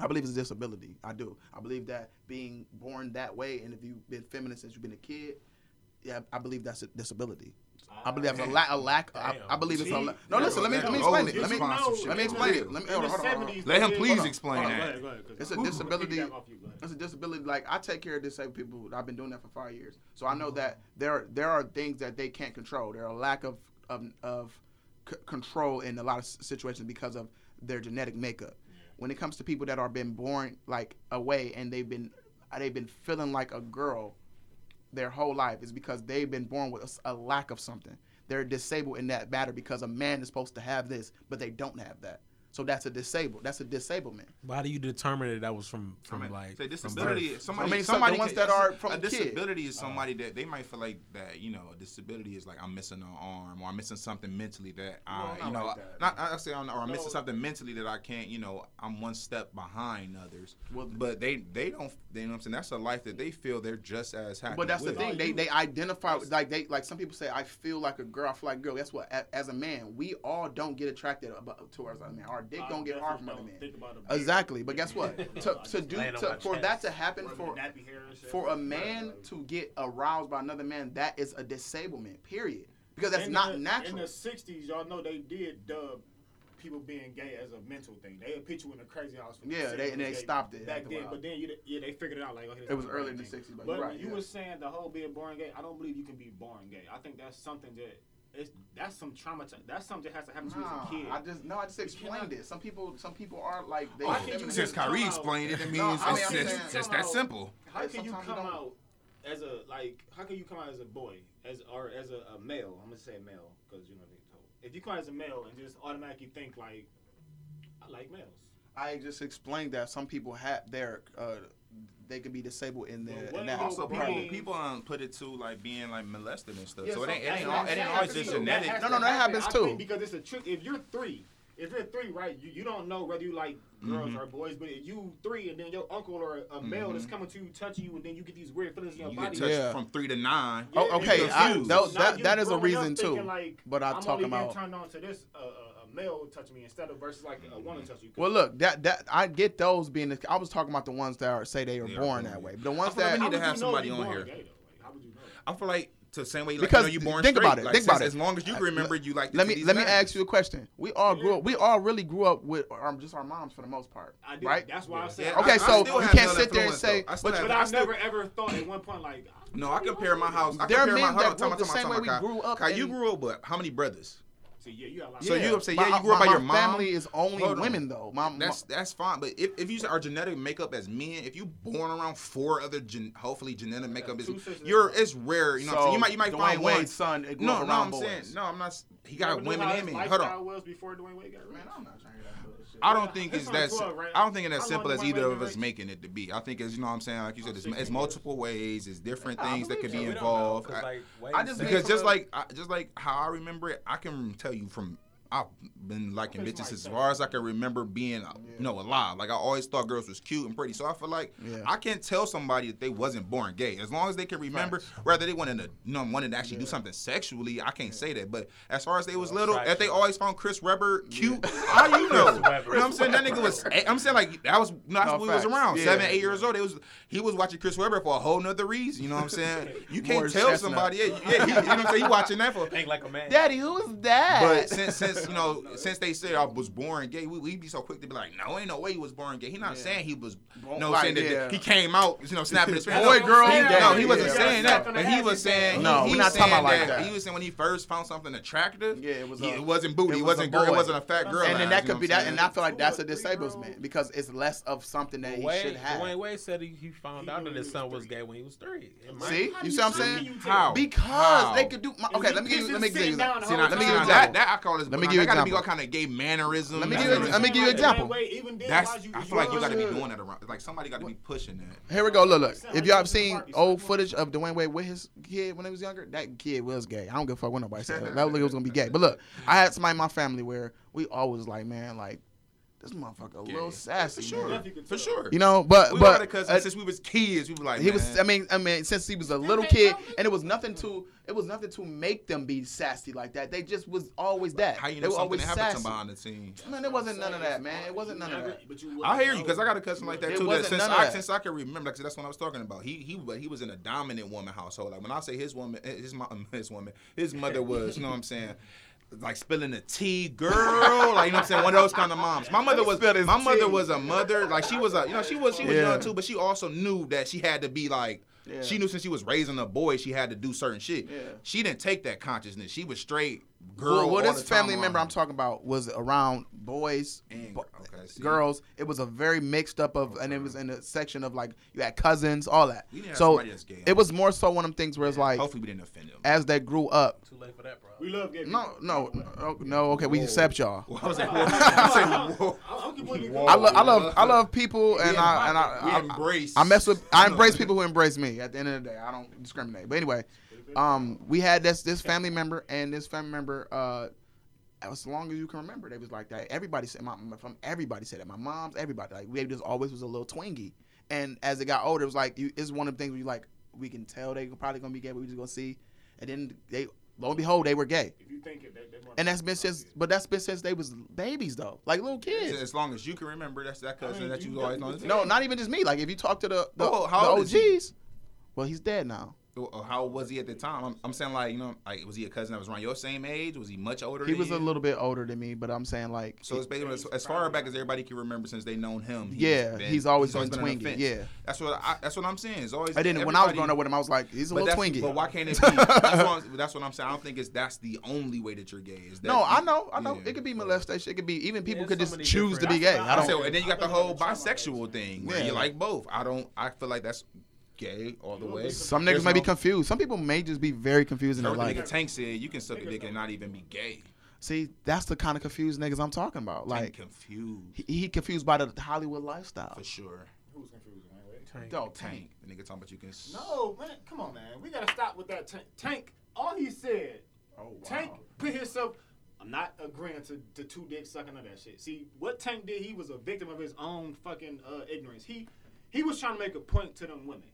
I believe it's a disability. I do. I believe that being born that way, and if you've been feminine since you've been a kid, yeah, I believe that's a disability. I believe that's a, la- a lack. I, I believe it's a. lack. no, listen. Let me let me explain it. Let me let me explain it. Let me hold on, hold on, hold on. Let him please explain that. Go ahead, go ahead, 'cause It's a disability. piggyback off you, go ahead. It's a disability. Like I take care of disabled people. I've been doing that for five years, so I know that there there are things that they can't control. There are a lack of of, of c- control in a lot of situations because of their genetic makeup. When it comes to people that are been born like away and they've been they've been feeling like a girl their whole life is because they've been born with a lack of something. They're disabled in that matter because a man is supposed to have this, but they don't have that. So that's a disabled. That's a disablement. How do you determine that that was from I from mean, like say from disability. birth? Somebody, I mean, somebody the ones that are from a a kid. disability is oh. somebody that they might feel like that. You know, a disability is like I'm missing an arm or I'm missing something mentally that I, Well, not you know, like that. not I say I'm, or I'm missing something mentally that I can't. You know, I'm one step behind others. Well, but they they don't. They, you know what I'm saying? That's a life that they feel they're just as happy. But that's the thing. They they identify with- like they like some people say I feel like a girl. I feel like a girl. Guess what? As a man, we all don't get attracted about, towards other men. Our dick I don't get hard from other men. think about a beard. Exactly. But guess what? to to do to, for that to happen for nappy hair and shit. for a man to get aroused by another man, that is a disablement. Period. Because that's In not the, natural. In the '60s, y'all know they did dub people being gay as a mental thing. They put you in a crazy house. For Yeah, they- and they stopped it back then. But then you, yeah, they figured it out like okay, It was early in the 60s, but But right, you yeah. were saying the whole being born gay, I don't believe you can be born gay. I think that's something that it's that's some trauma. That's something that has to happen to you Nah, as a kid. I just no, I just explained it. Some people, some people are like they. Why can't you feminine. Since come Kyrie out- explained it, it means No, I mean, it's I'm just, saying- just that simple. How can you come it out as a like? How can you come out as a boy, as or as a, a male? I'm gonna say male because you know they told. If you come out as a male and just automatically think like, I like males. I just explained that some people have their, uh, they could be disabled in their. Well, in that Also, Right. people people um, put it to like being like molested and stuff. Yeah, so it ain't it ain't, all, it ain't always just genetic. has No, no, that happen, happens I too. think, Because it's a trick. If you're three, if you're three, right, you, you don't know whether you like girls Mhm. or boys, but if you three and then your uncle or a male is coming to you, touching you, and then you get these weird feelings in your You get body. touched Yeah. from three to nine. Oh, okay, you I- that- that- that is a reason, too. Like, But I'm I'm talking about- turned on to this uh, uh, a male touching me instead of versus like a woman touching you. Well, look, that that I get those being. The, I was talking about the ones that are say they were They are born born that way, but the I ones feel like that we need to have somebody on here. gay, though? Like, you know? I feel like to the same way you Because you know, you born think straight. about it, Like, think about it. As long as you remember, you like. let me titties let me ask you a question. We all grew up. We all really grew up with um, just our moms for the most part, right? That's why I said. Yeah, Okay, I- I so still you can't sit there and say- though. I but- have- But I I still- never ever thought at one point like. No, I compare my house. I There are compare my men hold that on, grew time, up the time, same way we grew up Kai, you grew up, but how many brothers? See, yeah, you got a lot. So of you Yeah, say, yeah, you grew up by your mom. family is only Hold on. women though. My, my- That's that's fine, but if, if you say our genetic makeup as men, if you born around four other gen, hopefully genetic makeup is you're it's rare. You know, what I'm saying? you might you might Dwayne find one. Son No, no, I'm boys. saying no. I'm not. He got ever women how in me. Hold on. was before Dwyane Wade got Man. I'm not trying to hear that bullshit. I don't think His it's that. 12, right? I don't think it's How as simple as either of us rich? making it to be. I think it's you know what I'm saying. Like you said, it's, it's multiple ways. It's different I things that could be involved. Know, I- like, I just because just like I, just like how I remember it, I can tell you from I've been liking bitches White as said far as I can remember being uh, you know alive. Like I always thought girls was cute and pretty, so I feel like Yeah. I can't tell somebody that they wasn't born gay as long as they can remember. Whether they wanted to you know wanted to actually do something sexually, I can't say that. But as far as they was Well, little, if they always found Chris Webber cute, how you know? You know what I'm saying? That nigga was. I'm saying like that was not No, when we was around Yeah. seven, eight years old. It was he was watching Chris Webber for a whole nother reason. You know what I'm saying? You can't Morris tell Chestnut. somebody. Yeah, yeah. He, you know what I'm saying? You watching that for Think like a man. Daddy, who is that? but since since you know since they said I was born gay, we we be so quick to be like, no, ain't no way he was born gay. He not Yeah. saying he was Born- no right, saying that he came out, you know, snapping his fingers. Boy, girl, he, he no, he wasn't Yeah. saying Yeah. that. But he was saying No, he, we're he not talking about like that. He was saying when he first found something attractive. Yeah, it was he- a- it wasn't booty. it It, was a wasn't girl. It wasn't a fat girl. and then that could be that, and? I feel like that's a Two or three disablement because it's less of something that he Wade, should have. Dwyane Wade said he, he found out that his son was gay when he was three. See, you see what I'm saying? How? Because they could do. Okay, let me give you, let me give you. See, Let me see, give you that, that I call this. Let me like, give you that gotta be example. all kind of gay mannerism. Let me give you- what- let me give you an example. Wade, even then, That's. you- I feel like you got to be doing that around. Like somebody got to be pushing that. Here we go. Look, look. If y'all have seen old footage of Dwyane Wade with his kid when he was younger, that kid was gay. I don't give a fuck what nobody said. That nigga was gonna be gay. But look, I had somebody in my family where we always like, man, like this motherfucker a little Yeah. sassy, For sure. man. For sure. You know, but we but had a cousin uh, since we was kids. We were like, he was. I mean, I mean, since he was a little kid, and it was nothing to. It was nothing to make them be sassy like that. They just was always that. How you they know were something always happened to sassy. behind the scenes? Man, it wasn't none of that, man. It wasn't none of that. but you I hear you because I got a cousin like that too. That since I that. since I can remember, like that's what I was talking about. He he but he was in a dominant woman household. Like when I say his woman, his mom, his woman, his mother was. You know what I'm saying? Like spilling the tea, girl. Like you know what I'm saying? One of those kind of moms. My mother was Spill his my mother was a mother. Like she was a you know she was she was Yeah. young too, but she also knew that she had to be like. Yeah. She knew since she was raising a boy, she had to do certain shit. Yeah. She didn't take that consciousness. She was straight girl. Well, well this the time family member. I'm talking about was around boys, And- bo- okay, girls. It was a very mixed up of, and it was in a section of like you had cousins, all that. We didn't So somebody that's gay. it was more so one of them things where it's like Hopefully we didn't offend them. as they grew up. Too late for that, bro. We love gay No, people. no, no, no. Okay, we accept y'all. I was like, I whoa. I'm I, love I love people and We I and we I, I, embrace. I mess with I embrace people who embrace me. At the end of the day, I don't discriminate. But anyway, um, we had this this family member and this family member. Uh, as long as you can remember, they was like that. Everybody said my from everybody said that. My mom's everybody like we just always was a little twingy. And as it got older, it was like you, it's one of the things where you like we can tell they probably gonna be gay, but we just gonna see. And then they lo and behold they were gay. If you think it, they, they And that's been since, but that's been since they was babies though, like little kids. As long as you can remember, that's that cousin I mean, that you you always definitely know. No, not even just me. Like if you talk to the the, Oh, how the old OGs, he? well he's dead now or how was he at the time? I'm, I'm, saying like you know like was he a cousin that was around your same age? Was he much older? He was you? a little bit older than me, but I'm saying like so. It, it's basically as, as, far back as everybody can remember since they known him. He's yeah, been, he's always, been twingy. Yeah, that's what I, that's what I'm saying. It's always. I didn't when I was growing up with him, I was like he's a little twingy. But why can't it be? that's, what that's, what I'm, saying. I don't think it's that's the only way that you're gay. Is that no, I know, I know. Yeah. It could be molestation. It could be even people yeah, could just choose different. to be gay. I, don't. So, and then you got the whole bisexual thing where you like both. I don't. I feel like that's gay all the way. Some niggas might no, be confused. Some people may just be very confused in their life. Nigga Tank said you can suck a dick and not even be gay. See, that's the kind of confused niggas I'm talking about. Like Tank confused. He, he confused by the Hollywood lifestyle. For sure. Who's confused? Tank. Dog tank. tank. The nigga talking about you can. No man, come on man, we gotta stop with that tank. Tank. All he said. Oh wow. Tank put himself. I'm not agreeing to the two dick sucking of that shit. See what Tank did, he was a victim of his own fucking uh, ignorance. He he was trying to make a point to them women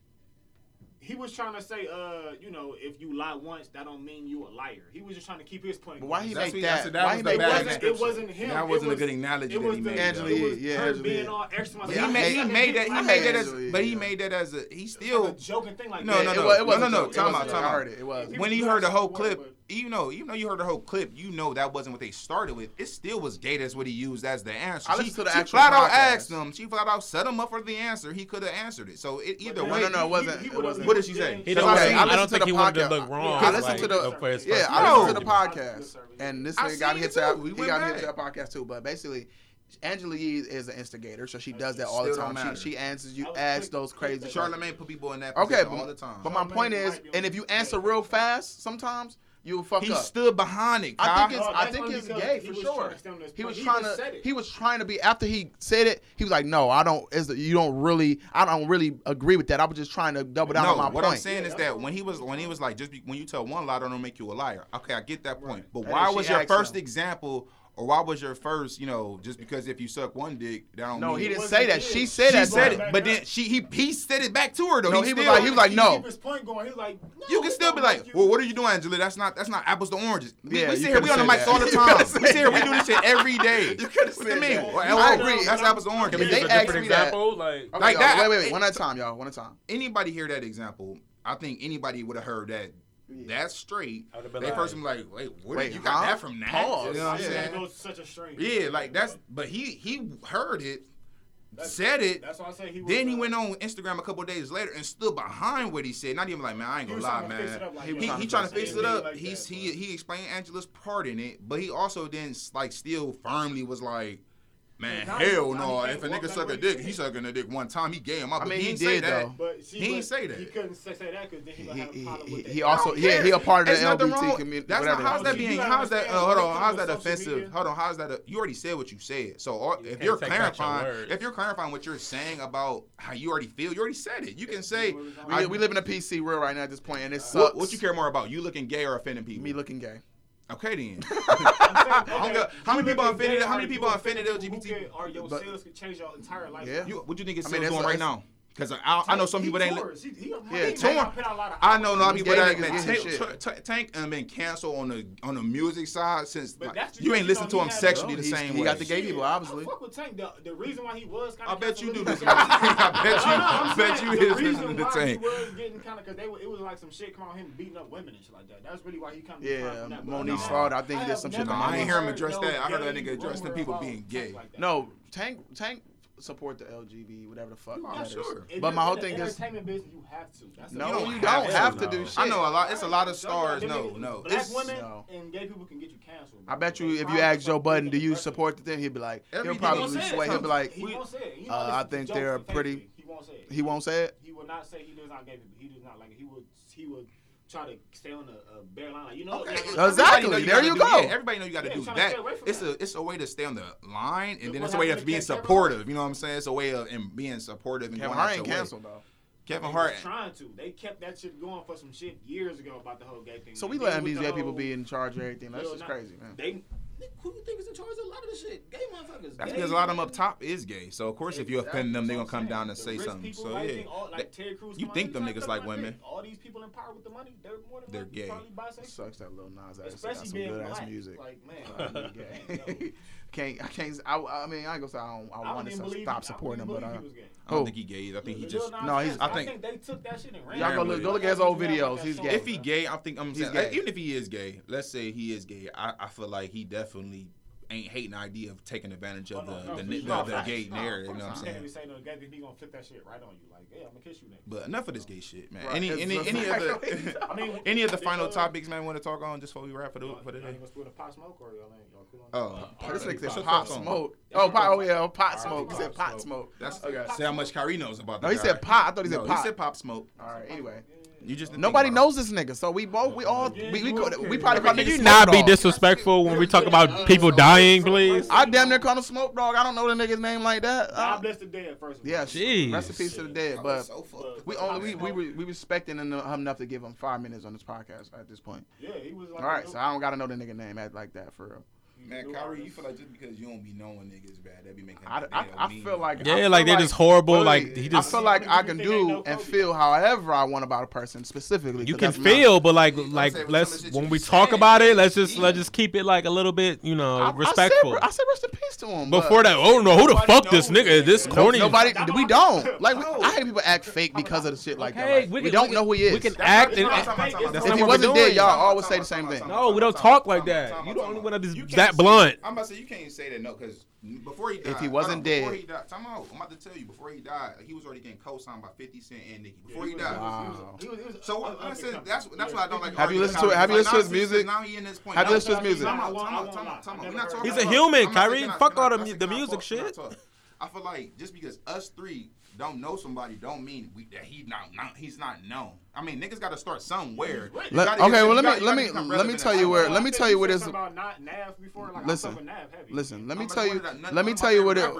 he was trying to say, uh, you know, if you lie once, that don't mean you a liar. He was just trying to keep his point. But why he make that? That why he make that? Wasn't, it wasn't him. That wasn't was, a good analogy that he made. Angela, it was yeah, her Angela. being all extra. Yeah, he, yeah, made, he made that. He made that as, but he made that as a. He still like a joking thing like no, that. No, no, no, no, no, no. Time out, time out. It was when he heard the whole clip even though even though you heard the whole clip, you know that wasn't what they started with. It still was gay. That's what he used as the answer. I she, to the she flat podcast. out asked him. She flat out set him up for the answer. He could have answered it. So it, either no, way, no, no, it wasn't. He, he it wasn't. What did she say? He don't, okay, I, I don't think he podcast. wanted to look wrong. I listened like, to the first yeah, first I listened to the podcast, and this thing got hit that. We got hit that podcast too. But basically. Angela Yee is an instigator, so she does that all the time. She, she, answers you, asks those crazy. Charlamagne put people in that okay, but, all the time. But my point is, and if you answer real fast, sometimes you'll fuck he up. He stood behind it. I think it's oh, I think it's gay for sure. He was trying to he, he was trying to be after he said it. He was like, no, I don't. you don't really I don't really agree with that. I was just trying to double down no, on my what point. What I'm saying yeah, is that when he was when he was like just be, when you tell one lie, don't make you a liar. Okay, I get that point. Right. But why was your first him. example? Or why was your first, you know, just because if you suck one dick, that don't No, mean he didn't say that. She said she that. said it, but then she he he said it back to her though. No, he, was like he was like no. His point going. He was like, no, You can still be like, well, what are you doing, Angela? That's not that's not apples to oranges. We, Yeah, we sit here, we on the mics all the time. We sit here, we do this shit every day. You could have said mean? that. Well, I agree. That's apples to oranges. If They asked me that. example, like Like that- wait, wait, wait. One at a time, y'all. One at a time. anybody hear that example, I think anybody would have heard that yeah. That's straight. They like, first be like, wait, what? Wait, you got that from that? Pause. You know what I'm yeah. saying? Goes such a strange. Yeah, like that's. But he he heard it, that's, said it. That's why I say he. Then he uh, went on Instagram a couple days later and stood behind what he said. Not even like, man, I ain't gonna lie, man. Like he, he, he trying to fix it up. Like He's that, he he explained Angela's part in it, but he also then like still firmly was like Man, hell no! If a nigga suck a dick, he sucking a dick one time. He gay in my. I mean, he, he did though. But see, he but did say that. He couldn't say, say that because then he, would have a problem with that. He also yeah, he a part of the LGBT community. That's not how's that being uh, how's that hold on how's that offensive? Hold on how's that? You already said what you said. So uh, if you're clarifying if you're clarifying what you're saying about how you already feel, you already said it. You can say we live in a PC world right now at this point, and it sucks. What you care more about? You looking gay or offending people? Me looking gay. Okay then. saying, okay. How, many people are offended? How many people are offended LGBT? Are your but, sales could change your entire life? Yeah. You, what you think is I mean, right now? Because I, I, know some people they ain't. Yeah, torn. I know a lot of people that. Tank, and been canceled on the on the music side since like, you ain't listen to him sexually the same way. He got the gay people, obviously. I fuck with Tank. The, reason why he was. I bet you do this. I bet you. I bet you is listening to Tank. He was getting kind of because they it was like some shit come on him beating up women and shit like that. That's really why he kind. Yeah, Monique Slaughter. I think there's some shit. I ain't hear him address that. I heard that nigga address the people being gay. No, Tank Tank support the LGB, whatever the fuck. Oh, sure. But my whole thing is entertainment business. You have to. That's no, you don't, have to, do shit. I know a lot. It's a lot of stars. No, no. Black women and gay people can get you canceled. I bet you if you ask Joe Budden, do you support the thing? He'd be like, he'll probably sway. He'll be like, uh, I think they're pretty. He won't say it. He won't say it. He will not say he does not gay people. He does not like it. He would. He would try to stay on the uh, bare line. You know, okay. exactly. You there you go. Yeah, everybody know you got to do that. It's that. a it's a way to stay on the line, and then it's a way of being supportive. Hart. You know what I'm saying? It's a way of and being supportive. And Kevin Hart ain't canceled though. Kevin Hart trying to. They kept that shit going for some shit years ago about the whole gay thing. So we letting these gay people be in charge of everything. That's just crazy, man. They think, who you think is in charge of a lot of this shit? Gay motherfuckers. That's gay, because a lot of them up top is gay. So of course, if you offend them, they're gonna come down and say something. So yeah, all, like Terry Crews, you think them niggas like women? All these people in power with the money, they're more than they're gay. Sucks that Lil Nas especially being black. Like man, gay. can't I can't I, I mean I ain't gonna say I don't I, I want to stop he, supporting him, but I, I don't oh. think he gay. I think he just no. He's I think, I think they took that shit and ran. Y'all go look, go look at his old videos. He's gay. If he gay, I think I'm saying, even if he is gay, let's say he is gay, I, I feel like he definitely ain't hating the idea of taking advantage of well, the, no, the, no, the, the, the gay no, narrative. You know what I'm saying? If you say no gay, he gonna flip that shit right on you. Like, yeah, I'm gonna kiss you next. But enough of this gay shit, man. Right. Any it's any any of the I mean, any of the final topics, man, want to talk on just before we wrap it up for today? Oh, this nigga said pot smoke. Oh, pot. Oh yeah, pot smoke. He said pot smoke. That's okay. Say how much Kyrie knows about that. No, he said pot. I thought he said pot. He said pop smoke. All right. Anyway. You just nobody knows this nigga, so we both we all we we, could, we probably call Can you not be disrespectful when we talk about people dying, please? I damn near call him Smoke Dog. I don't know the nigga's name like that. Uh, God bless the dead first. Of all. Yeah, jeez. Rest in peace to the dead. But we only we we we respecting him uh, enough to give him five minutes on this podcast at this point. Yeah, he was. All right, so I don't gotta know the nigga name like that for real. Man, Kyrie, you feel like just because you don't be knowing niggas bad, that be making. I, I, I feel like yeah, feel like they're like, just horrible. like he just. I feel like I can do and feel however I want about a person specifically. You can feel, but like like let's when we talk about it, let's just let's just keep it like a little bit, you know, respectful. I said rest in peace to him. Before that, oh no, who the fuck this nigga? Is this corny? Nobody. We don't like. I hate people act fake because of the shit like that. We don't know who he is. We can act and if he wasn't dead, y'all always say the same thing. No, we don't talk like that. You the only to that is that blunt. I'm about to say you can't say that no, because before he died, if he wasn't dead, before he died, time out. I'm about to tell you before he died, he was already getting co-signed by 50 Cent and Nicki. Before yeah, he, he died, so I said that's that's what I don't like. Have you listened to it? Have you listened to his music? Now he in this point. Have you listened to his music? He's a human, Kyrie. Fuck all the the music shit. I feel like just because us three don't know somebody don't mean we, that he not, not he's not known. I mean, niggas got to start somewhere. Let, okay, well let me let me let me, tell you where let me tell you what is. listen listen let me tell you let me tell you what it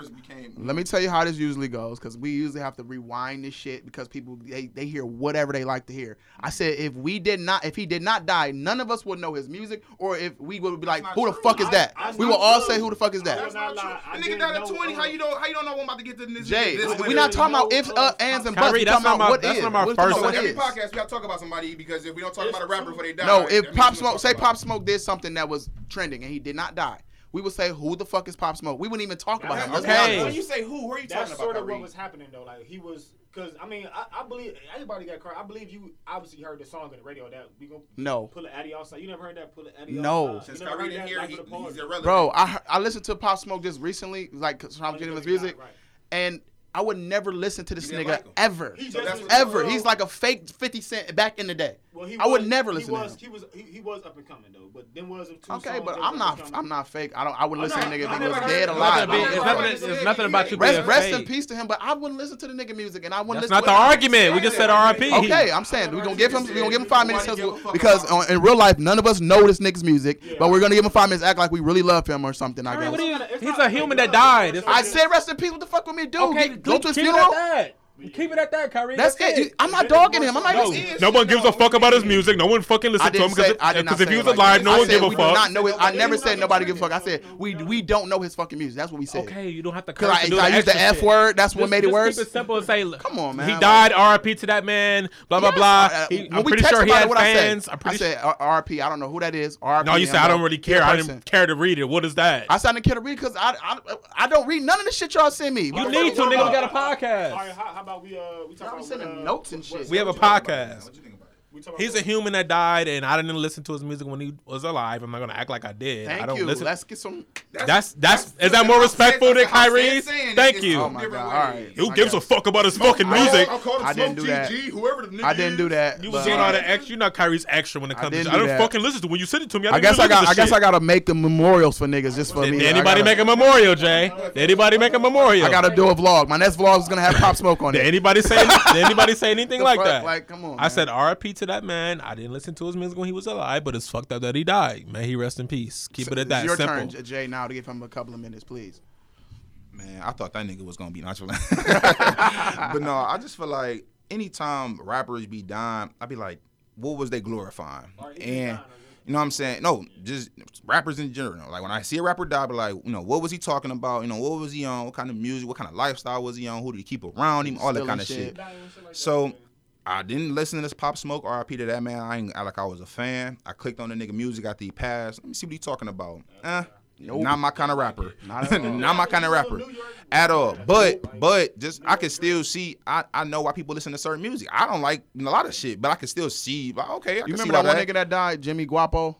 let me tell you how this usually goes because we usually have to rewind this shit because people they they hear whatever they like to hear. I said if we did not if he did not die, none of us would know his music or if we would be like who the fuck is that? We will all say who the fuck is that? That's not true. The nigga died at twenty. How you don't how you don't know I'm about to get to this? Jay, we not talking about if uh, uh, ands and buts. We talking about what is. That's not my first podcast, we gotta talk about somebody because if we don't talk it's about a rapper before they die, no, if Pop Smoke say Pop Smoke did something that was trending and he did not die, we would say who the fuck is Pop Smoke? We wouldn't even talk about him. Okay. When you say who, who are you talking about? That's sort of what was happening though. Like he was, because I mean, I, I, believe everybody got caught. I believe you obviously heard the song on the radio that we gonna no pull an Addy outside. You never heard that pull an Addy No, since Kyrie didn't hear, he, he's irrelevant. Bro, I I listened to Pop Smoke just recently, like because I'm getting his music, right. and I would never listen to this nigga like ever. He ever. He's like a fake 50 Cent back in the day. Well, he I was, would never listen he was, to him. He was he, he was up and coming though, but then was two Okay, but I'm not I'm not fake. I don't I wouldn't listen no, to nigga if he was dead alive. Be, nothing, it's nothing, nothing about you. Rest, rest in peace to him, but I wouldn't listen to the nigga music, and I wouldn't. That's listen not the argument. We just said R.I.P. Okay, I'm saying we're gonna give him we gonna give him five minutes because on, in real life none of us know this nigga's music, but we're gonna give him five minutes act like we really love him or something. I guess. He's a human that died. I said rest in peace. What the fuck with me, dude? Okay, go to his funeral. Keep it at that, Kyrie. That's, That's it. it. I'm not dogging him. I'm not. No, even, no one gives a fuck about his music. No one fucking listens to him because if he was like alive, no one give a fuck. Not know it. I never said nobody give a fuck. I said we we don't know his fucking music. That's what we said. Okay, you don't have to. Because I, I used the f word. That's what made it worse. Keep it simple and say, come on, man. He died. R.I.P. to that man. Blah blah blah. I'm pretty sure he had fans. I said uh, R.I.P. I don't know who that is. R.I.P. No, you said I don't really care. I didn't care to read it. What is that? I said I didn't care to read because I I don't read none of the shit y'all send me. You need to. Nigga, we got a podcast about we uh we talking about sending uh, notes and shit. We have a podcast. He's a human that died, and I didn't listen to his music when he was alive. I'm not gonna act like I did. Thank I don't you. Listen. Let's get some. That's that's, that's, is that more respectful than Kyrie's? Thank you. Oh my God. Who gives a fuck about his fucking music? I, didn't do that. Whoever the I didn't do that. You was saying all the extra. You're not Kyrie's extra when it comes. To, I didn't fucking listen to when you sent it to me. I, guess I got. I guess I gotta make the memorials for niggas just for me. Anybody make a memorial, Jay? Anybody make a memorial? I gotta do a vlog. My next vlog is gonna have pop smoke on it. Did anybody say? Did anybody say anything like that? Like, come on. I said RIP to that man. I didn't listen to his music when he was alive, but it's fucked up that he died. May he rest in peace. Keep it at that. It's your Simple. turn, Jay. Now to give him a couple of minutes, please. Man, I thought that nigga was gonna be nonchalant. but no, I just feel like anytime rappers be dying, I'd be like, what was they glorifying? And You know what I'm saying? No, just rappers in general. Like when I see a rapper die, I be like, you know, what was he talking about? You know, what was he on? What kind of music? What kind of lifestyle was he on? Who did he keep around him? All that Stealing kind of shit. shit. So I didn't listen to this Pop Smoke RIP to that man. I ain't act like I was a fan. I clicked on the nigga music after he passed. Let me see what he talking about. Eh, not my kind of rapper. Not not my kind of rapper at all. But but just I can still see. I, I know why people listen to certain music. I don't like a lot of shit, but I can still see. Like, okay, I You remember that one nigga that died, Jimmy Wopo?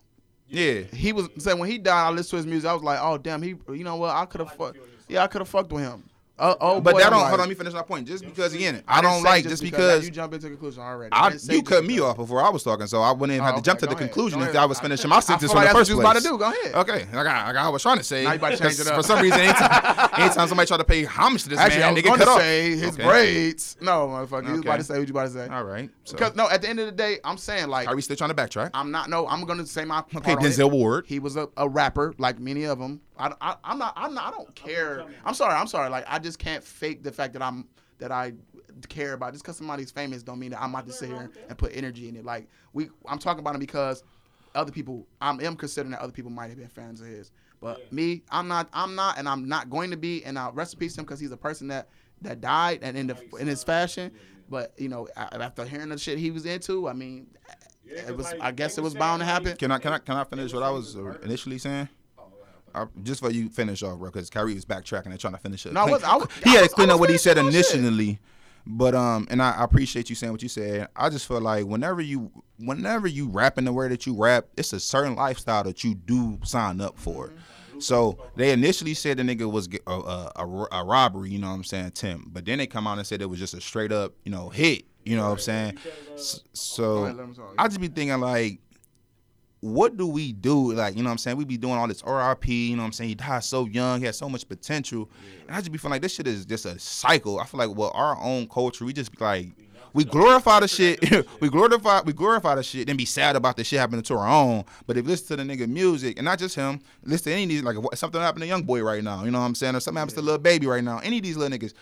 Yeah. He was said when he died, I listened to his music. I was like, oh damn, he. You know what? I could have fucked. Yeah, I could have fucked with him. Uh, oh, But boy, that I'm don't like- hold on. Let me finish my point. Just because again, I I didn't don't like just now because you jump into conclusion already. I, didn't you cut me because. off before I was talking, so I wouldn't even have Oh, to jump to the ahead. conclusion Go if ahead. I was finishing my sentence feel in like the that's first what you place. was about to do. Go ahead. Okay, like I, like I was trying to say, Now you about to change 'cause it up. for some reason, anytime, anytime somebody try to pay homage to this Actually, man, I they was get going cut to off. say his Okay. braids. No, motherfucker. You was about to say what you about to say. All right, Because no, at the end of the day, I'm saying like are we still trying to backtrack? I'm not. No, I'm gonna say my. Okay, part. Denzel Ward. He was a, a rapper, like many of them. I, I, I'm not. I'm not. I don't care. I'm sorry. I'm sorry. Like I just can't fake the fact that I'm that I care about. Just because somebody's famous, don't mean that I'm about to sit here and put energy in it. Like we, I'm talking about him because other people. I am considering that other people might have been fans of his. But me, I'm not. I'm not, and I'm not going to be. And I'll rest in peace to him because he's a person that that died and in the in his fashion. But you know, after hearing the shit he was into, I mean, it was. I guess it was bound to happen. Can I can I can I finish what I was uh, initially saying? Uh, just for you finish off, bro, because Kyrie was backtracking and trying to finish it. No, I wasn't. I was- he I had was- to clean up what he said finishing shit. initially. But um, and I, I appreciate you saying what you said. I just feel like whenever you whenever you rap in the way that you rap, it's a certain lifestyle that you do sign up for. So they initially said the nigga was a, a, a, a robbery, you know what I'm saying, Tim. But then they come out and said it was just a straight up, you know, hit, you know what I'm saying. S- So ahead, let. I just be thinking like, what do we do? Like, you know what I'm saying? We be doing all this RIP, you know what I'm saying? He died so young, he had so much potential. And I just be feeling like this shit is just a cycle. I feel like well, our own culture, we just be like we glorify the shit. we glorify we glorify the shit, then be sad about the shit happening to our own. But if you listen to the nigga music, and not just him, listen to any of these like if something happened to a young boy right now, you know what I'm saying? Or something happens to a little baby right now. Any of these little niggas,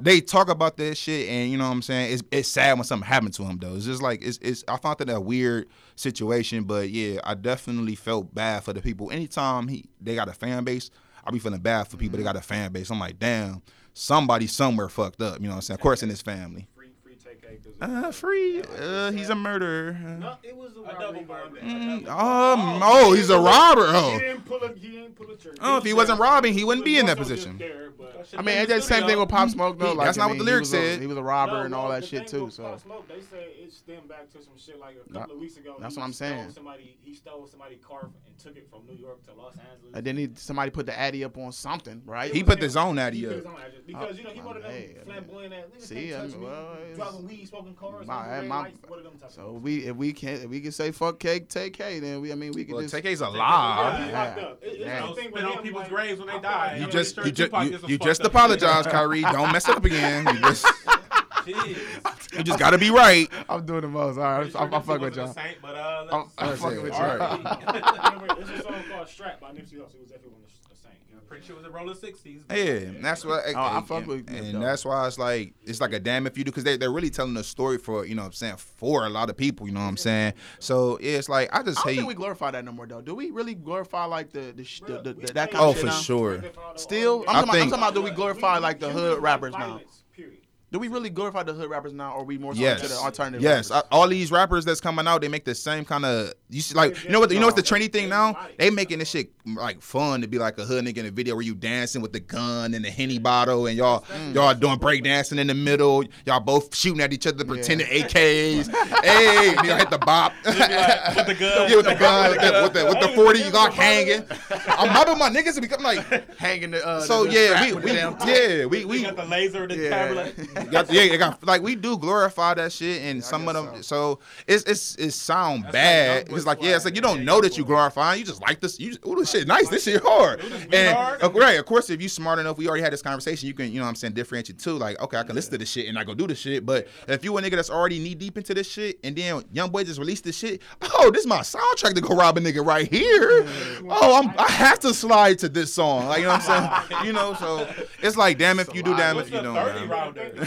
they talk about that shit, and you know what I'm saying? It's it's sad when something happened to him though. It's just like it's it's I found that a weird situation, but yeah, I definitely felt bad for the people. Anytime he they got a fan base, I be feeling bad for people that mm-hmm. got a fan base. I'm like, damn, somebody somewhere fucked up. You know what I'm saying? Of course, in his family. Free, free TK. 'cause, Uh, free. Uh, he's a murderer. No, it was a, double robbery. Mm, Um. Oh, he's a robber. He Oh. didn't pull a. He didn't pull a trigger. Oh, if he wasn't robbing, he wouldn't be in that position. There, I mean, it's the same thing with Pop Smoke though. Like, that's I not what the lyrics he a- said. He was a robber No, and all that shit too. So Pop Smoke, they say it stemmed back to some shit like a couple of weeks ago. that's what I'm stole saying. Somebody he stole somebody's car and took it from New York to Los Angeles. and then he, somebody put the addy up on something, right? He put his own He addy put up. his own because you know he Oh, one of them hey, I mean, flamboyant ass niggas. see, can't I touch mean, me. well, driving weed, smoking cars, My- my, red my- lights, one of them type So of we if we can if we can say fuck cake, take K, then we I mean we can Well, just TK's Yeah, alive. he's locked up. It- Yeah. the Don't thing spit on people's graves when they die. You just you just you, did some you fucked just up apologize, Kyrie. Don't mess it up again. You just Jeez. you just gotta be right. I'm doing the most. All right, I'm, I'm fucking with y'all. Saint, but uh, I'm, let's, I'm fucking with y'all. Right. Remember, There's a song called "Strap" by Nipsey Hussle. It was everyone one of the same. You know? pretty sure it was a roller sixties. Yeah, and that's why. Oh, I and, fuck with and, Nip, though. that's why it's like it's like a damn if you do because they they're really telling a story for you know what I'm saying for a lot of people. You know what I'm saying? So yeah, it's like I just I don't hate. think we glorify that no more though. Do we really glorify like the the, sh- the, the, the that kind Oh, of shit for now? sure. Still, I'm, I talking, about, I'm talking about do we glorify like the hood rappers now? Do we really glorify the hood rappers now, or are we more so Yes. into the alternative? Yes, I, all these rappers that's coming out, they make the same kind of. You see, like you know what? You know what's the trendy thing now? They making this shit like fun to be like a hood nigga in a video where you dancing with the gun and the henny bottle and y'all y'all doing break dancing in the middle. Y'all both shooting at each other, pretending AKs. hey, nigga hit the bop. with the gun. Yeah, with the gun, with the, with the, with the 40 Glock hanging. I'm mobbing my niggas and become like. hanging the. Uh, So the, yeah, we, we yeah we We got the laser, the Yeah. camera. yeah, it got, like we do glorify that shit, and some of them. So, it's it's it sound That's bad. like it's like yeah, it's like you don't swag. know that you glorifying. You just like this. You just, oh, this shit nice. This shit hard. And hard. uh, right, of course, if you smart enough, we already had this conversation. You can, you know, what I'm saying, differentiate too. Like, okay, I can listen to this shit and I go do this shit. But if you a nigga that's already knee deep into this shit, and then young boy just released this shit, oh, this is my soundtrack to go rob a nigga right here. Oh, I'm I have to slide to this song. Like, you know what I'm saying? You know, so it's like, damn if you do, damn if you don't.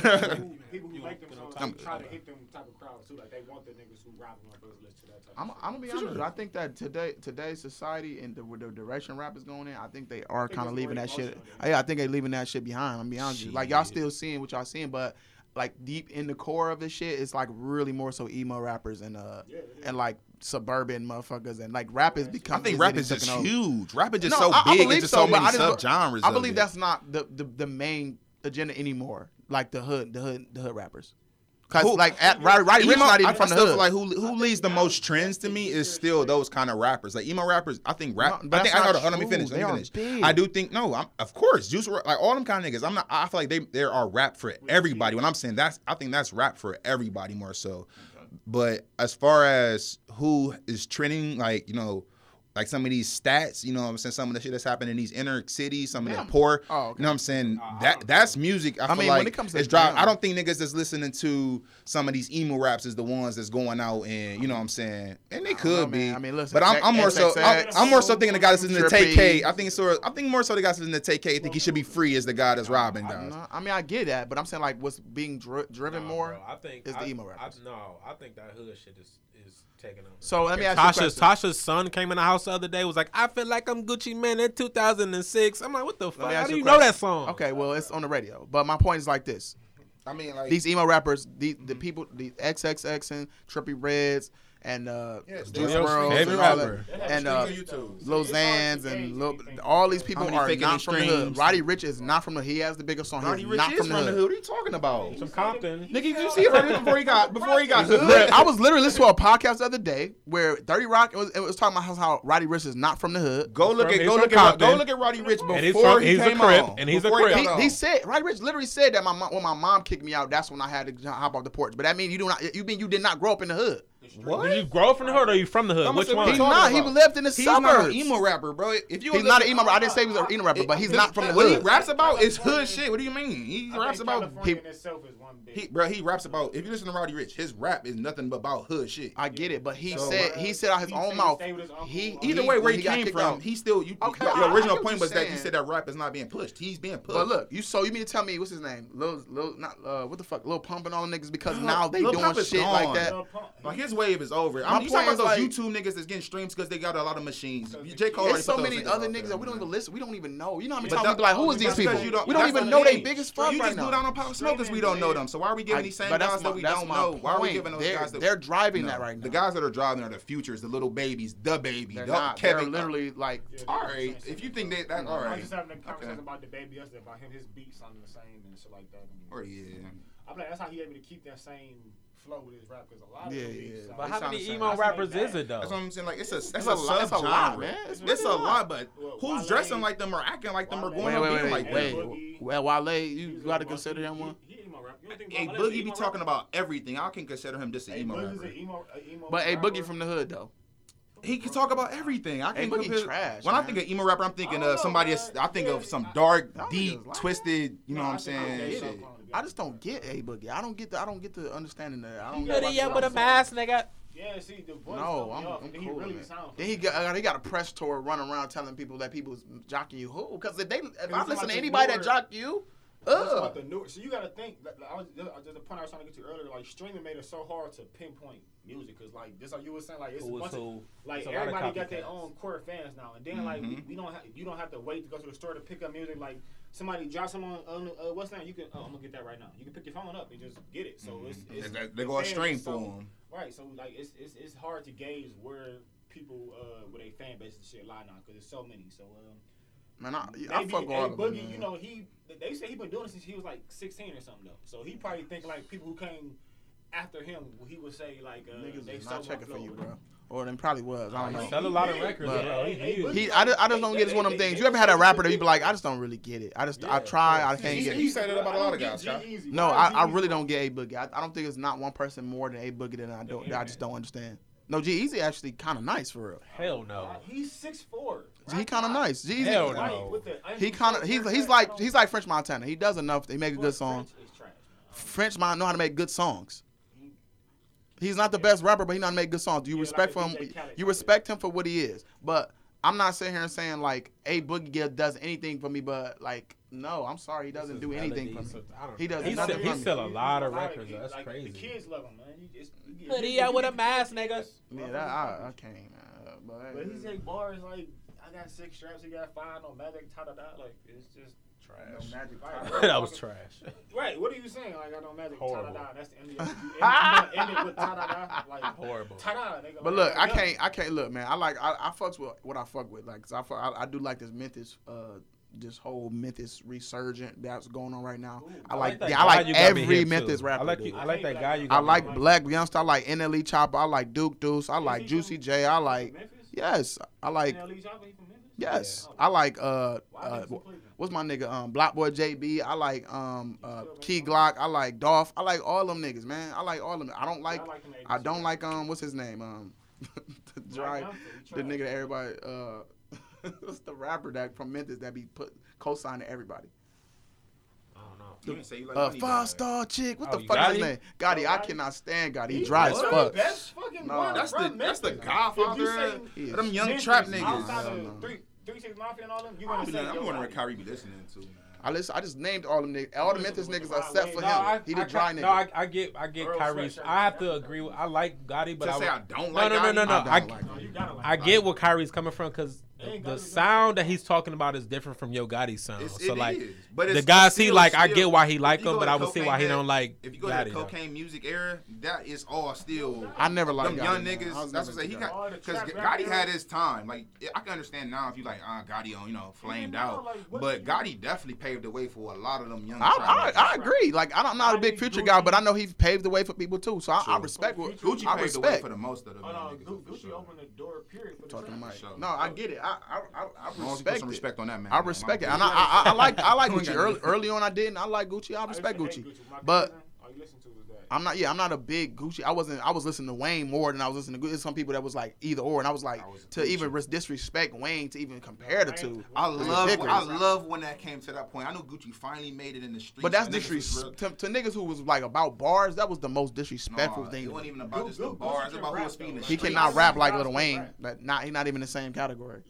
30 man. rounder? people who make them songs I'm they try to hit them type of crowds too. Like they want the niggas who rapping on those listen to that type. I'm, of shit. I'm gonna be For honest. sure. I think that today today's society and the, the direction rap is going in, I think they are kind of leaving that shit. Yeah, I think they leaving that shit behind. I'm be honest. with you. Like y'all still seeing what y'all seeing, but like deep in the core of the shit, it's like really more so emo rappers and uh Yeah, and like suburban motherfuckers and like rap is I think rap is just huge. Rap is just No, so I- I big. believe It's just so, so many I just- subgenres. I of believe it. that's not the, the the main agenda anymore. Like the hood, the hood, the hood rappers. Cause Who- like at, Roddy, Roddy Ricch Emo- not even I from the still hood. feel like who who leads the most trends to me is still those kind of rappers. Like emo rappers, I think rap. No, but I think I know. not the- Let me finish. Let me finish. big. I do think no. I'm of course Juice like all them kind of niggas. I'm not. I feel like they there are rap for everybody. When I'm saying that's, I think that's rap for everybody more so. But as far as who is trending, like you know. Like some of these stats, you know what I'm saying? Some of the shit that's happening in these inner cities, some of Yeah. the poor. Oh, okay. You know what I'm saying? Uh, that that's music. I, feel mean, like when it comes to it's drive, I don't think niggas that's listening to some of these emo raps is the ones that's going out and you know what I'm saying, and they could know, be. man. I mean, listen, but I'm, I'm more so I'm, I'm more so thinking the guy that's listening to Trippie. TK. I think it's sort of, I think more so the guy that's listening to TK think he should be free as the guy that's robbing I, guys. no, I mean, I get that, but I'm saying like what's being dri- driven Nah, more. bro, I think is the I- emo I, rappers. no, I think that hood shit is is taking over. So let me ask you a Tasha's question. Tasha's son came in the house the other day. Was like, I feel like I'm Gucci Mane in 2006. I'm like, what the fuck? How ask do you a know that song? Okay, well, it's on the radio, but my point is like this: I mean, like these emo rappers, the the mm-hmm. people, the XXX and Trippie Redds and uh, Yes, Juice Dale's WRLD and all that, rapper. and uh, Lil Xans and Lil, all these people are not from the hood. Roddy Ricch is not from the. Hood. He has the biggest song. Roddy Ricch not is from the hood. What are you talking about? From Compton. Nigga, did you see Roddy Ricch before he got before he got hood? I was literally listening to a podcast the other day where Thirty Rock it was, it was talking about how, how Roddy Ricch is not from the hood. Go look from- at go look at go look at Roddy Ricch before And he's from- he came Crip, on. and he's a Before he Crip. He, said Roddy Ricch literally said that my mom, when my mom kicked me out, that's when I had to hop off the porch. But that mean you do not you mean you did not grow up in the hood. What? Did you grow up from the hood or are you from the hood? I'm Which one? He's you talking not. He about? lived in the He's suburbs. not an emo rapper, bro. If you He's not an emo. Rapper. I didn't say he was an emo rapper, but he's not from the What he hood. raps about is hood shit. What do you mean? He I raps about California he- in itself is one big. he, bro. He raps about. If you listen to Roddy Ricch, his rap is nothing but about hood shit. I get it, but he So, said uh, he said out his he own mouth. he his. He Either way, where when he, came from, out. he still. You, Okay, your I- I original point you're was that you said that rap is not being pushed. He's being pushed. But look, you so you mean to tell me what's his name? Lil, Lil, not uh, what the fuck, Lil Pump and all them niggas because now they Lil doing Pump shit gone. like that. Lil like his wave is over. I'm you talking about those like- YouTube niggas that's getting streams because they got a lot of machines. Because J Cole already There's so many other niggas that we don't even listen. We don't even know. You know how many But times that- we be like, who is that's these people? you don't- we don't even know they biggest big as So fuck you right just now. blew down on Pop Smoke because we don't know them. So why are we giving these same but that's guys that we don't know? Why are we giving those guys that they're driving that right now. The guys that are driving are the futures, the little babies, the baby, They're not. Kevin. They're literally like. Yeah, all they're right, the same if you think that, that all I was right. just having a conversation about the baby yesterday about him. His beats sounding the same and shit like that. And Or yeah. I'm like, that's how he able to keep that same flow with his rap because a lot of Yeah, the yeah. sound- But They how many emo That's what rappers they is bad. it though? That's what I'm saying. Like it's a that's It's a, a lot- it's a lot, man. It's, It's it's a lot, but Well, who's Wale- dressing like them or acting like them or going Wait, on wait, wait, like wait. them? Boogie. Well, Wale, He you got to consider him one. He, he. You Hey, Boogie be emo talking about everything. I can consider him just an Hey, emo rapper. an emo, a emo But a. Boogie from the hood though. He can talk about everything. I Hey, can Boogie compare- trash, When I think of emo rapper, I'm thinking of somebody. man. That's, I think Yeah, of some dark, deep, twisted. You know what I'm I think I'm saying? Gay, Get so it. I'm gonna be I just don't get A Boogie. I don't get the I don't get the understanding there. I don't You get. gotta like, with a mask, nigga. Yeah, see the voice. No, I'm, off, I'm cool. He really man. Then he got he got a press tour running around telling people that people was jocking you who because if they if I talking listen to the anybody that newer- jock you, ugh. about the new. So you got to think. Like, I was just, just the point I was trying to get to earlier. Like streaming made it so hard to pinpoint music because like just like you were saying, like it's Who a is bunch of like It's a of everybody got their own core fans now, and then like we, Mhm. we don't have you don't have to wait to go to the store to pick up music. Like somebody drops them on, on uh, what's that? You can oh, I'm gonna get that right now. You can pick your phone up and just get it. So it's, it's They- They go a stream so- for them. Right. So like it's it's, it's hard to gauge where people uh with a fan base and shit lie now because there's so many. So um. Man, I, I Maybe fuck a all of them. Boogie, man. you know, he they say he been doing it since he was like 16 or something though. So he probably think like people who came after him, he would say like uh, Niggas they is stole not checking for you, bro. Or then probably was. I oh, don't know. Sell a lot of records, did. bro. Hey, hey, Boogie, He, I, just, I just don't get. It's one of them things. You ever had a rapper that you they- be like, I just don't really get it. I just, I Yeah, try, I can't He- get he it. said that about a lot of guys, get No, Why I, is I G-Eazy really wrong? don't get A Boogie. I, I don't think it's not one person more than a boogie than I don't. That I just don't understand. No, G-Eazy actually kind of nice for real. Hell no. He's six four. He kind of nice. G-Eazy. Hell no. He kind of he's he's like he's like French Montana. He does enough. He make a good song. French Montana know how to make good songs. He's not the yeah. best rapper, but he not make good songs. Do you yeah, respect like him? You respect him for what he is. But I'm not sitting here and saying like A Boogie does anything for me, but like no, I'm sorry, he doesn't do anything for me. So, he does he nothing. Sell, he sell a lot of records. Like, that's like, crazy. The kids love him, man. He, he, out with a mask, niggas. Yeah, that, I, I can't. Uh, but, but he's like bars like I got six straps, he got five, no magic, ta da da. Like it's just. Trash. No magic. That was trash. Right. What are you saying? Like I got no magic. Horrible. Ta-da-da. That's the end of it. Like horrible. Ta-da. Nigga. But look, I can't. I can't look, man. I like. I, I fucks with what I fuck with. Like, cause I, fuck, I, I do like this Memphis. Uh, this whole Memphis resurgent that's going on right now. Ooh, I, like, I like, yeah, I like every Memphis too. rapper. I like, I like that guy. You I like, like Blac Youngsta. I like NLE Choppa. I like Duke Deuce. I like Juicy J. I like yes. I like. NLE Choppa. Yes, yeah. I like uh, uh, what's my nigga um BlocBoy JB. I like um uh, Key Glock. I like Dolph. I like all them niggas, man. I like all them. I don't like. I don't like um what's his name um, the dry the nigga that everybody uh, what's the rapper that from Memphis that be put co-signing everybody. You didn't say you like uh, five star chick. What oh, the fuck is his name? Gotti. I cannot stand Gotti. He dry as fuck. That's fucking no. one. That's the that's the Godfather. Them young trap niggas. Three three six mafia and all them. You gonna say? I'm wondering what Kyrie be listening to. I listen, I just named all them niggas, all the Memphis niggas except for no, him. I, he the I, dry nigga. No, I, I get, I get Earl Kyrie's. I have to agree with. I like Gotti, but to I say I don't like. No, no, no, no, no. I, no, like I get where Kyrie's coming from because the sound that he's talking about is different from Yo Gotti's sound. It's, so like, is. but the guys he like, still, I get why he like him, but I would see why he don't like. If you go Gotti, to the cocaine though. music era, that is all still. I never liked them young Gotti, niggas. That's what I say. He got because Gotti had his time. Like I can understand now if you like ah Gotti on you know flamed out, but Gotti definitely paved the way for a lot of them young. I I agree. Like I'm not a big Future guy, but I know he paved the way for people too. So I respect what Gucci paved the way for the most of them. Gucci opened the door. Period. Talking no, I get it. I I, I, respect some it. respect on that man. I respect man. it, and I, I, I like I like Gucci. Early, early on, I didn't. I like Gucci. I respect Gucci. Gucci, but. I'm not. Yeah, I'm not a big Gucci. I wasn't. I was listening to Wayne more than I was listening to Gucci. Some people that was like either or, and I was like I was to even disrespect Wayne to even compare the two. I love. I love when that came to that point. I know Gucci finally made it in the street. But that's disrespect to, to, niggas who was like about bars. That was the most disrespectful no, thing. It wasn't even about Dude, just Dude, the Dude, bars. It's about who was speaking. He cannot rap like Lil Wayne. But not. He's not even the same category.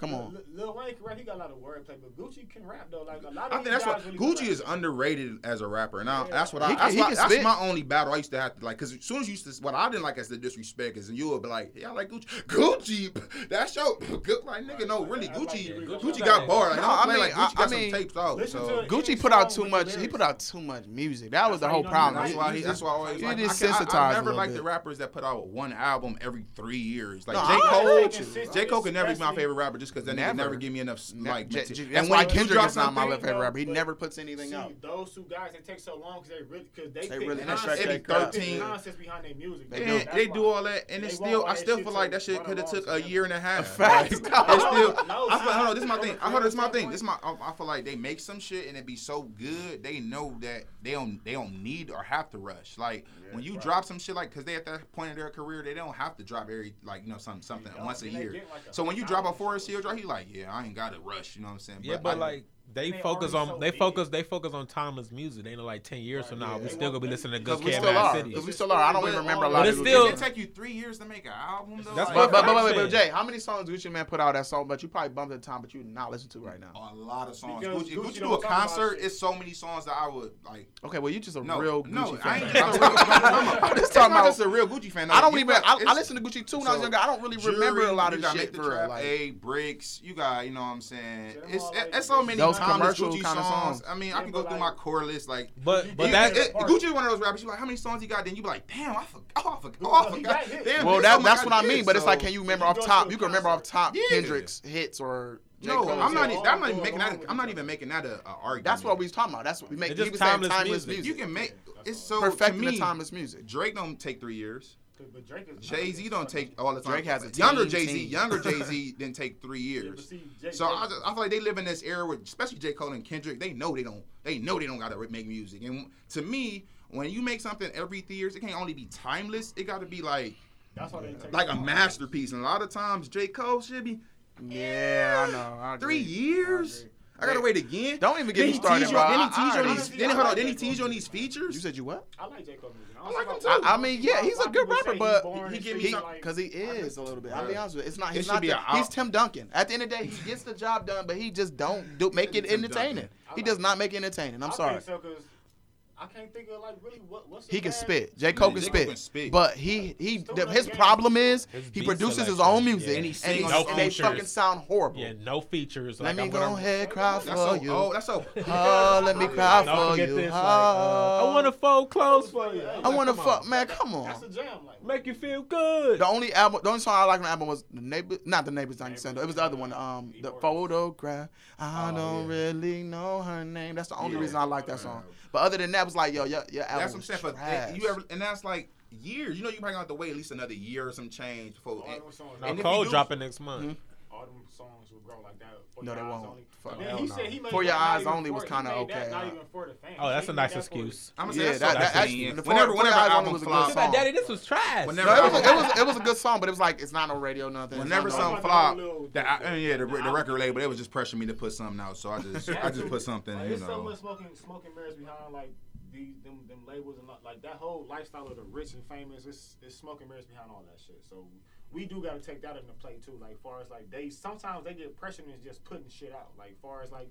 Come on, Lil Wayne can rap. He got a lot of wordplay, but Gucci can rap though. Like a lot of I think that's what really Gucci is underrated as a rapper, and yeah. that's what I. He that's, can, why, that's my only battle I used to have to like, because as soon as you used to, what I didn't like as the disrespect is, and you would be like, yeah, I like Gucci. Gucci, that's your good. Like nigga, no, really, Gucci. Like, Gucci, Gucci, got bars. Like, no, I mean, like, Gucci got I mean, some tapes out. So. Gucci put out too much. He put out too much music. That was the whole problem. That's why. He, that's why I always. He desensitized. I never like the rappers that put out one album every three years. Like J Cole. J Cole can never be my favorite rapper. Just because then never. never give me enough like. J- J- that's why Kendrick is not my favorite rapper. He never puts anything out. Those two guys they take so long because they really because they, they really nonsense, they thirteen nonsense behind their music. They, they do all that and it's still I still feel like that shit could have took a year and a half. Facts. It's still I feel hold on this is my thing. I heard this is my thing. This my I feel like they make some shit and it be so good they know that they don't they don't need or have to rush like when you right. drop some shit like because they at that point in their career they don't have to drop every like you know something something once a year. Like a so when you drop a four seal drop, he like yeah I ain't got to rush. You know what I'm saying? Yeah, but, but I, like they, they focus on so they big. focus they focus on timeless music. They know like ten years right, from now yeah. we still gonna be listening to good kid, m.A.A.d city. Because we still are. I don't even remember a lot. But it's still. It take you three years to make an album. Though? That's like, but, but, but, wait, but Jay, how many songs Gucci Mane put out that song? But you probably bumped at the time, but you not listen to right now. A lot of songs. Gucci, if Gucci, do a concert, it's so many songs that I would like. Okay, well you just a no, real Gucci no, fan. I ain't just a real. Talking about just a real Gucci fan. I don't even. I listen to Gucci too when I was younger. I don't really remember a lot of shit. A bricks. You got you know what I'm saying. It's it's so many commercial kind of songs. I mean, I can go through my core list, like. But but that Gucci one of those rappers. You like, how many songs he got? Then you be like, damn, I forgot. Oh, I forgot. Damn. Well, that's what I mean. But it's like, can you remember off top? You can remember off top Kendrick's hits or J. No, Cole. I'm not. I'm not even making that. I'm not even making that a, a argument. That's what we was talking about. That's what we make. It's just timeless, timeless music. music. You can make. It's so perfect. the timeless music. Drake don't take three years. But Jay Z don't take all the time. Drake has a younger Jay Z. Younger Jay Z didn't take three years. Yeah, Jay, so I, I, feel like they live in this era where, especially J Cole and Kendrick, they know they don't. They know they don't gotta make music. And to me, when you make something every three years, it can't only be timeless. It gotta be like that's why they take like a masterpiece. And a lot of times J Cole should be. Yeah, yeah I know. I three years. I gotta wait again. Don't even get me started, bro. Then he tease you on these. Then hold on. Then he tease you on these features. You said you what? I like J Cole music. I like him too. I mean, yeah, he's a good rapper, but he gives me because he is a little bit. I'll be honest with you. It's not. He's not. He's Tim Duncan. At the end of the day, he gets the job done, but he just don't do make it entertaining. He does not make it entertaining. I'm sorry. I can't think of like really what what's he can spit. J. Cole, can, Cole spit. can spit, but he he the, his problem is his he produces his own music yeah. and, he sings, and, no and they fucking sound horrible. Yeah, no features. Like, let me I'm go gonna, ahead cry for so, you. Oh, that's so. oh, let me cry oh. for you. This, like, uh, I want to fold clothes for you. I want to fuck, man. Come on. That's a jam. Like, Make you feel good. The only album, the only song I like on the album was the neighbor, not the neighbors. Neighbor, Sandal. It was the other one. Um, the photograph. I oh, don't really know her name. That's the only reason I like that song. But other than that was like, yo, your, your album. That's what I'm saying. Trash. But you ever and that's like years. You know, you probably gonna have to wait at least another year or some change before. All and, songs, and now Cole do, dropping next month. Mm-hmm. All them songs will grow like that. For no, they won't. He said he for your eyes only was kind of okay. That oh, that's a nice that excuse. I'm gonna say yeah, that's, that, that's. Whenever, whenever album was a good song. Daddy, this was trash. Whenever no, it, was, it was it was a good song, but it was like it's not no radio nothing. Whenever something flop, that I, yeah, the, the record label It was just pressuring me to put something out, so I just I just put something. There's so much smoking smoking mirrors behind like these them them labels and like that whole lifestyle of the rich and famous it's it's smoking mirrors behind all that shit. So we do got to take that into play too. Like far as like they sometimes they get pressure and just putting shit out. Like far as like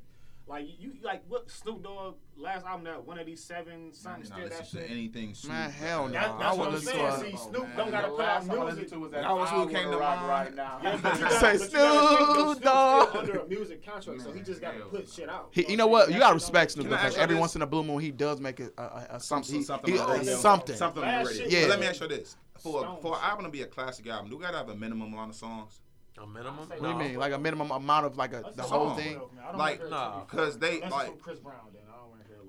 like you, like what Snoop Dogg last album that one of these seven something to? still that shit. anything Snoop. Man, hell no. That, that's I what I'm saying. See, Snoop don't gotta put out music. To was that I was who came to rock right now. Yeah, but gotta, say Snoop Dogg under a music contract, so he just gotta put shit out. He, you know what? You gotta respect Snoop Dogg. Every once in a blue moon, he does make a, something. Something. Something. Something. Yeah. Let me ask you this: for for album to be a classic album, do you gotta have a minimum amount of songs? A minimum? What do you mean? Like a minimum amount of like a the whole thing? Like nah, because they like Chris Brown.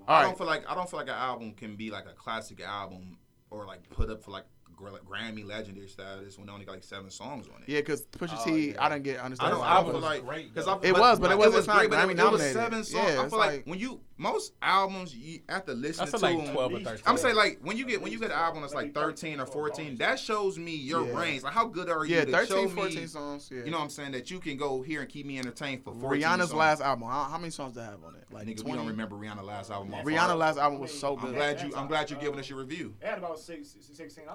I don't feel like I don't feel like an album can be like a classic album or like put up for like Grammy legendary status when they only got like seven songs on it. Yeah, because Pusha oh, T, yeah. I didn't get understand. I don't. I was, was like, great, cause I, it was, but, but it was, it was great. But I mean, it was seven songs. Yeah, I feel like, like, when you most albums you, after listening listen to like 12 them, or 13. I'm saying like when you get when you get an album that's like 13 or 14, that shows me your yeah. range. Like how good are you? Yeah, 13, 14 me, songs. Yeah. You know what I'm saying that you can go here and keep me entertained for 14 Rihanna's songs. last album. How, how, many songs did I have on it? Like nigga, 20? we don't remember Rihanna's last album. Rihanna's last album was so good. I'm glad you I'm glad you're giving us your review. I had about 16.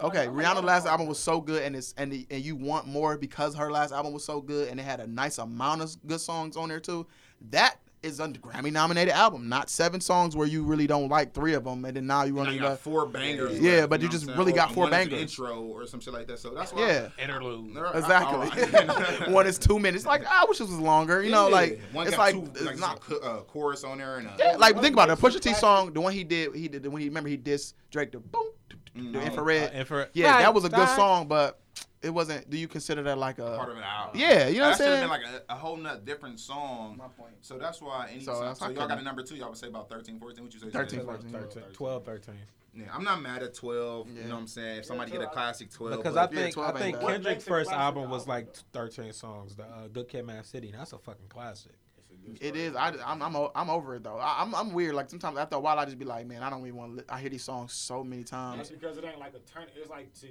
Okay, Rihanna's last album was so good, and it's and the, and you want more because her last album was so good, and it had a nice amount of good songs on there too. That is a Grammy nominated album, not seven songs where you really don't like three of them, and then now you only got four bangers. Yeah, but you, know just really got four bangers. Intro or something like that. So that's why yeah, I, interlude. Exactly. One is two minutes. Like I wish it was longer. You yeah, know, like one it's like, two, it's like not a uh, chorus on there. And a, yeah, like think about it. Pusha T song, the one he did, he did when he remember he dissed Drake the boom Mm-hmm. infrared. Uh, infrared. Yeah, right, that was a good song, but it wasn't. Do you consider that like a part of an album? Yeah, you know that what I'm saying. Been like a, a whole nut different song. My point. So that's why. Any so, song, so y'all got a number two. Y'all would say about 13, 14. What you say? 13, 14, 13, 12, 13. Yeah, I'm not mad at 12. Yeah. You know what I'm saying? If somebody yeah, get a classic 12, because I think yeah, I think Kendrick's first album was like 13 songs. The uh, good kid, m.A.A.d city. That's a fucking classic. It is. I, I'm I'm I'm over it though. I, am I'm, I'm weird. Like sometimes after a while, I just be like, man, I don't even want. to li- I hear these songs so many times. That's because it ain't like a turn. It's like to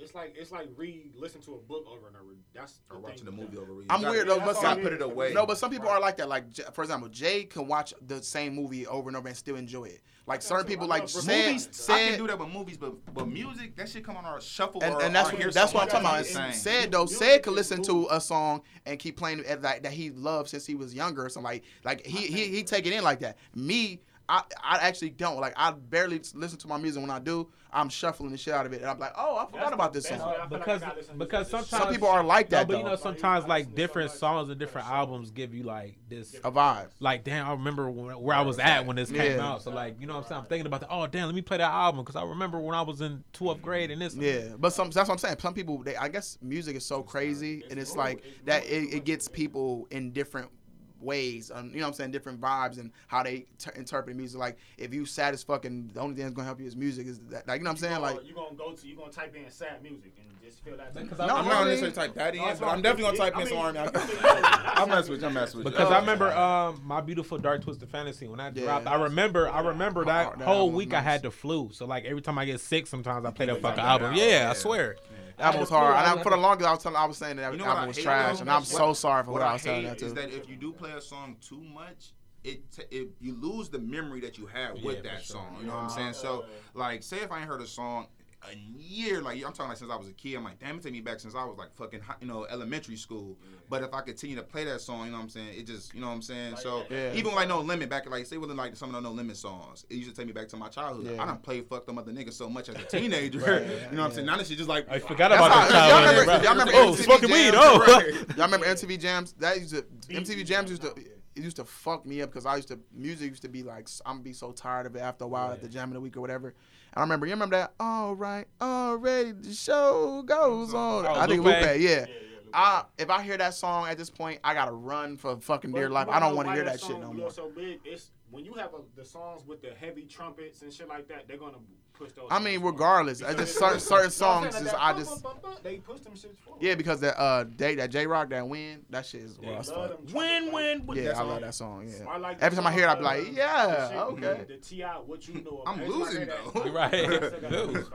it's like it's like read, listen to a book over and over. That's or watching the movie over. I'm weird though, yeah, but some put it away. No, but some people right. are like that. Like for example, Jay can watch the same movie over and over and still enjoy it. Like certain people, like said, movies, said, I can do that with movies, but but music that should come on our shuffle. And, or, and that's what, that's what I'm talking about. Saying. Said though, said could listen to a song and keep playing it that he loved since he was younger or something like like he he he take it in like that. Me, I, I actually don't. Like, I barely listen to my music. When I do, I'm shuffling the shit out of it. And I'm like, oh, I forgot about this song. Because, like because sometimes. Some people are like that. No, but you know, sometimes, like, different songs and different albums give you, like, this. A vibe. Like, damn, I remember when, where I was at when this yeah. came out. So, like, you know what I'm saying? I'm thinking about that. Oh, damn, let me play that album because I remember when I was in 12th grade and this. Yeah, but some that's what I'm saying. Some people, they I guess music is so crazy and it's like that it, it gets people in different ways, um, you know I'm saying, different vibes and how they t- interpret music. Like if you sad as fucking, the only thing that's gonna help you is music. Is that like you know what I'm saying? Like you gonna go to you gonna type in sad music and just feel that. Like, no, I'm not necessarily type that in, but I'm definitely gonna type in some R&B. I'm mess with you. I'm mess with you. Because I remember um, my beautiful dark twisted fantasy when I dropped. I remember. I remember that, oh, whole week. I had the flu. So like every time I get sick, sometimes I play that fucking album. Yeah, I swear. That was hard. And I, for the longest, I was telling, I was saying that you know album was trash, and I'm so sorry for what, I was saying that too. Is that if you do play a song too much? It, t- it you lose the memory that you had with yeah, that sure. song. You know what I'm saying? So like, say if I ain't heard a song a year. Like I'm talking like since I was a kid. I'm like, damn, it take me back since I was like fucking you know elementary school. Yeah. But if I continue to play that song, you know what I'm saying? It just you know what I'm saying. Like, so yeah. even like No Limit back like say with like some of the No Limit songs, it used to take me back to my childhood. Yeah. don't play fuck them other niggas so much as a teenager. right, you know what yeah. I'm saying? Now that shit just like I forgot about that. y'all remember, y'all remember, oh, MTV smoking jams, weed. Oh, right. y'all remember MTV jams? That used to MTV jams used to it used to fuck me up because I used to music used to be like I'm gonna be so tired of it after a while yeah. at the jam of the week or whatever. And I remember you remember that all right already the show goes mm-hmm. on. Oh, I think Lupe, Lupe yeah. yeah. I, if I hear that song at this point, I gotta run for fucking dear life. I don't want to hear that, that shit no more. So big, it's when you have a, the songs with the heavy trumpets and shit like that. They're gonna those. I mean, regardless, I just certain certain songs is I just. They pushed them shit forward. Yeah, because that uh, they, that Jay Rock, that Win, that shit is raw as fuck. Win, win, win. Yeah, I love that song. Yeah. I like Every time I hear it, I be like, yeah, okay. The Ti, what you know? I'm losing though. Right.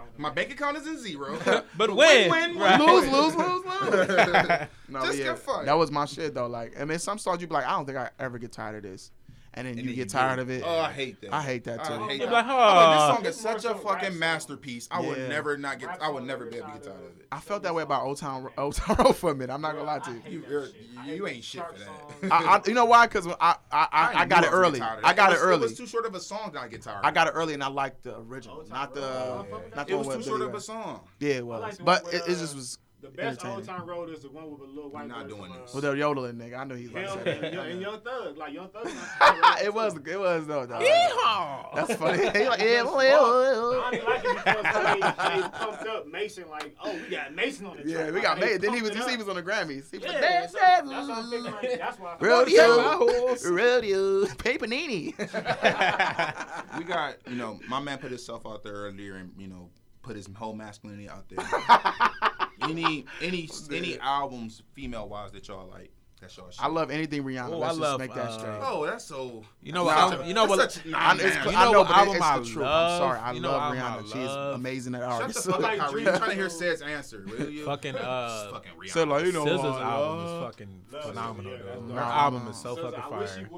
My bank account is in zero. But win, win, win, lose, lose, lose, lose. No, just yeah, get fucked. That was my shit though. Like, I mean, some songs you be like, I don't think I ever get tired of this and then and you then get you tired of it. Oh, I hate that. I hate that too. I hate that. Like, oh, I this song is such a fucking masterpiece. I yeah. would never not get. I would never be able to get tired of it. I felt that way about Old Town Old Town Road for a minute. I'm not gonna lie to you. You, you ain't shit for that. I, I, you know why? Because I I, I, I got it early. I got it, early. It was too short of a song that I get tired. I got it early and I liked the original, not the not the. It was too short of a song. Yeah, it was, but it just was the best Old Town Road is the one with a little white. Not doing this. With the yodeling nigga, I know he's like that. And, Young Thug, like Young Thug. it was, it was though. Dog. Yeehaw! That's funny. he yeah, well. I like it because they, they pumped up Mason like, oh, we got Mason on the track. Yeah, we got like, Mason. Then he was, you see, he was on the Grammys. He was yeah, like, that's, that's, that's what I'm thinking. Like, that's why. Rodeo, rodeo, nini we got, you know, my man put himself out there earlier, and you know, put his whole masculinity out there any any any albums female wise that y'all like? That's y'all. Shit. I love anything Rihanna. Oh, Let's I love, make that uh, straight. Oh, that's so. You know what? You know what? Nah, it's, you know I know, what album it's I the truth. Love, sorry. I love Rihanna. She is amazing at art. Shut the fuck up, Kyrie. Trying to hear Seth's answer. Will you? fucking uh, fucking Rihanna. So you know, SZA's uh, album is uh, fucking phenomenal. Her album is so fucking fire.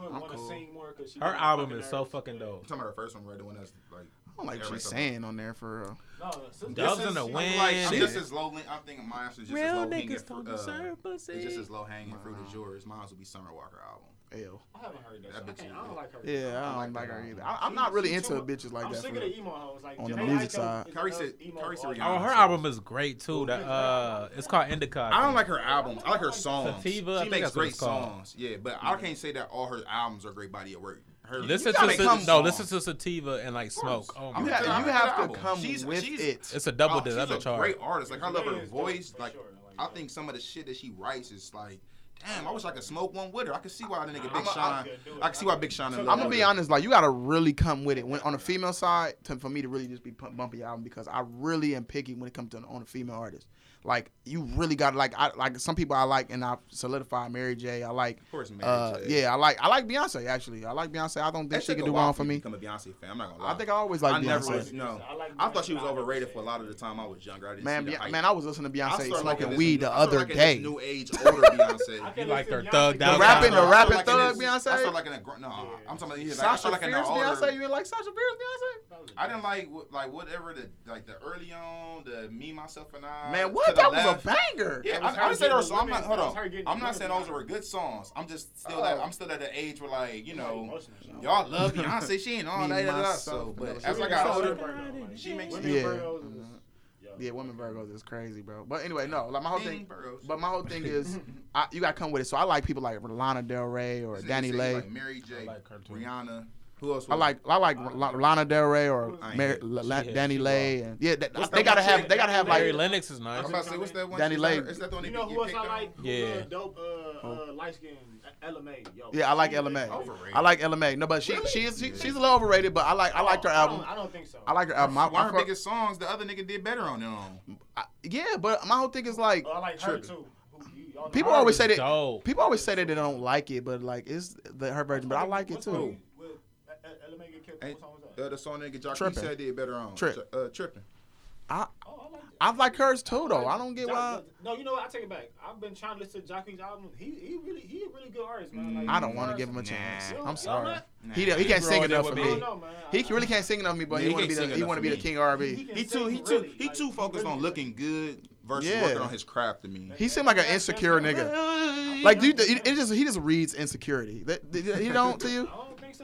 Her album is so fucking dope. I'm talking about her first one, right? The one that's like I don't like what she's saying on there for real. No, Dubs in the wind. Like, I'm just as low. I'm thinking Miles is just Real as low hanging fruit. Uh, it's just as low hanging fruit as yours. Mine will be Summer Walker album. Ew. I haven't heard that. That song. I, I don't like her. Yeah, I don't like, her either. I, I'm not really into bitches like I'm that. for sick of the emo hoes. Like On the music side. Carrie said- said. Oh, her album is great too. That uh, it's called Indica. I don't like her albums. I like her songs. Sativa, she makes great songs. Yeah, but I can't say that all her albums are great body of work her. Listen to sa- no, listen to sativa and like smoke. Oh my you, God. have, you have to come she's, with she's, it. It's a double. Oh, she's a chart. great artist. Like I love her voice. Like. I think some of the shit that she writes is like. Damn, I wish I could smoke one with her. I can see why the nigga Big Sean. I can see why Big Sean. So, I'm gonna be honest, like you gotta really come with it. When on the female side, to, for me to really just be bumping your album because I really am picky when it comes to on a female artist like you really got like I like some people I like and I solidify Mary J. I like of course Mary uh, J. Yeah, I like I like Beyonce actually. I like Beyonce. I don't think that she could do wrong for me. Become a Beyonce fan. I'm not gonna lie. I think I always like Beyonce. Never was, no, I, like I, thought she was overrated for a lot of the time I was younger. I man, Be- man, I was listening to Beyonce smoking weed new, the other day. New age older Beyonce. you like her thug. The rapping, the rapping thug Beyonce. I started liking a no. I'm talking about yeah. Sasha Fierce Beyonce. You didn't like Sasha Fierce Beyonce? I didn't like like whatever the like the early on the me myself and I. Man, what? that laugh. was a banger. Yeah, I, I, I say those. I'm not. Hold on. I'm not saying those were good songs. I'm just still at. I'm still at the age where like you know, y'all love Beyonce. She ain't all that. that so, but as I got older, she makes me. Uh-huh. yeah. Yeah, women Virgos is crazy, bro. But anyway, no, like my whole thing. But my whole thing is, I, you gotta come with it. So I like people like Lana Del Rey or DaniLeigh, like Mary J, like Rihanna. Who else? I like I like uh, Lana Del Rey or DaniLeigh. And, yeah, that, they gotta have they gotta have Mary like Lennox is nice. I'm about to say what's that one? DaniLeigh. Is that the one you know who else I like? Yeah, uh, dope uh, uh light skin. Ella Mai, yo. Yeah, I like Ella Mai. Overrated. I like Ella Mai. No, but she really? she's she, she's a little overrated, but I like I liked her album. I don't, I don't think so. I like her album. My, One of her biggest songs, the other nigga did better on them. Um. Yeah, but my whole thing is like. Oh, I like her too. People always say that. Dope. People always say that they don't like it, but like it's the, her version. But I like it too. Ella Mai get killed? What song was that? Uh, the song nigga Jacquees Trippin'. said did better on Trip. Uh, tripping. I Oh, I like I like hers too, though. I don't get Jock- why. No, you know what? I take it back. I've been trying to listen to Jacquees' album. He he really he a really good artist, man. Like, I don't want to give him a chance. You don't- I'm sorry. not? He he can't sing enough for me. know. He really can't sing enough for me, but Yeah, he he want to be the he want to be the king He R&B. can He too he too really, he like, too focused really on looking good versus Yeah. working on his craft to me. He seemed like an insecure nigga. Like, do you, it it just he just reads insecurity. That he don't to you.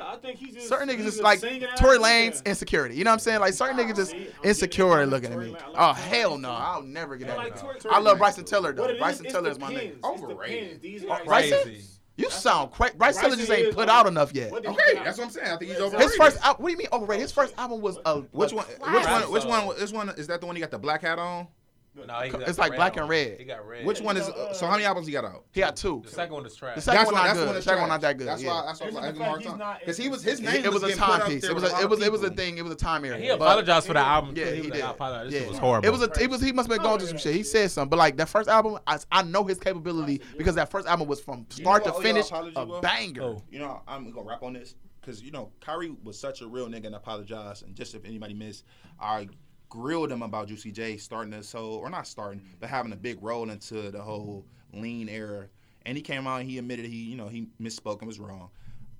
I think so. I think he just Certain niggas he's just like Tory. Lane's insecurity. You know what I'm saying? Like certain niggas just See, insecure into looking at me. Like Oh hell no. I'll never get that. like nigga. Tory- I love Bryson. Tiller though. What it is, Bryson Tiller is my nigga. pins. It's the Overrated. These Oh, Bryson? Crazy. You sound crazy. Bryson Tiller Bryson just ain't put out enough yet. What did he Okay, that's what I'm saying. I think he's His overrated. His first album. What do you mean overrated? His first album was a Which one? Which one? Which one? Which one? Is that the one he got the black hat on? No, It's like black on. and red. He got red. Which one is? Uh, So how many albums he got out? He got two. The second one is trash. The second one not that's good. one The second one not that good. That's yeah. why. That's why Isn't I the give him a hard fact he's not Because he was his name. It, it was a getting put up timepiece. It was a, it was it was a thing. It was a time area. he But- apologized for the album. Yeah, too. he did. like, I apologize. This Yeah. was horrible. It was a, it was he must have been going through some shit. He said something, but like that first album, I, I know his capability because that first album was from start to finish apology a banger. Oh. You know, I'm gonna rap on this because you know Kyrie was such a real nigga and apologized. And just if anybody missed, I grilled him about Juicy J starting this whole, or not starting, mm-hmm. but having a big role into the whole lean era. And he came out and he admitted he, you know, he misspoke and was wrong.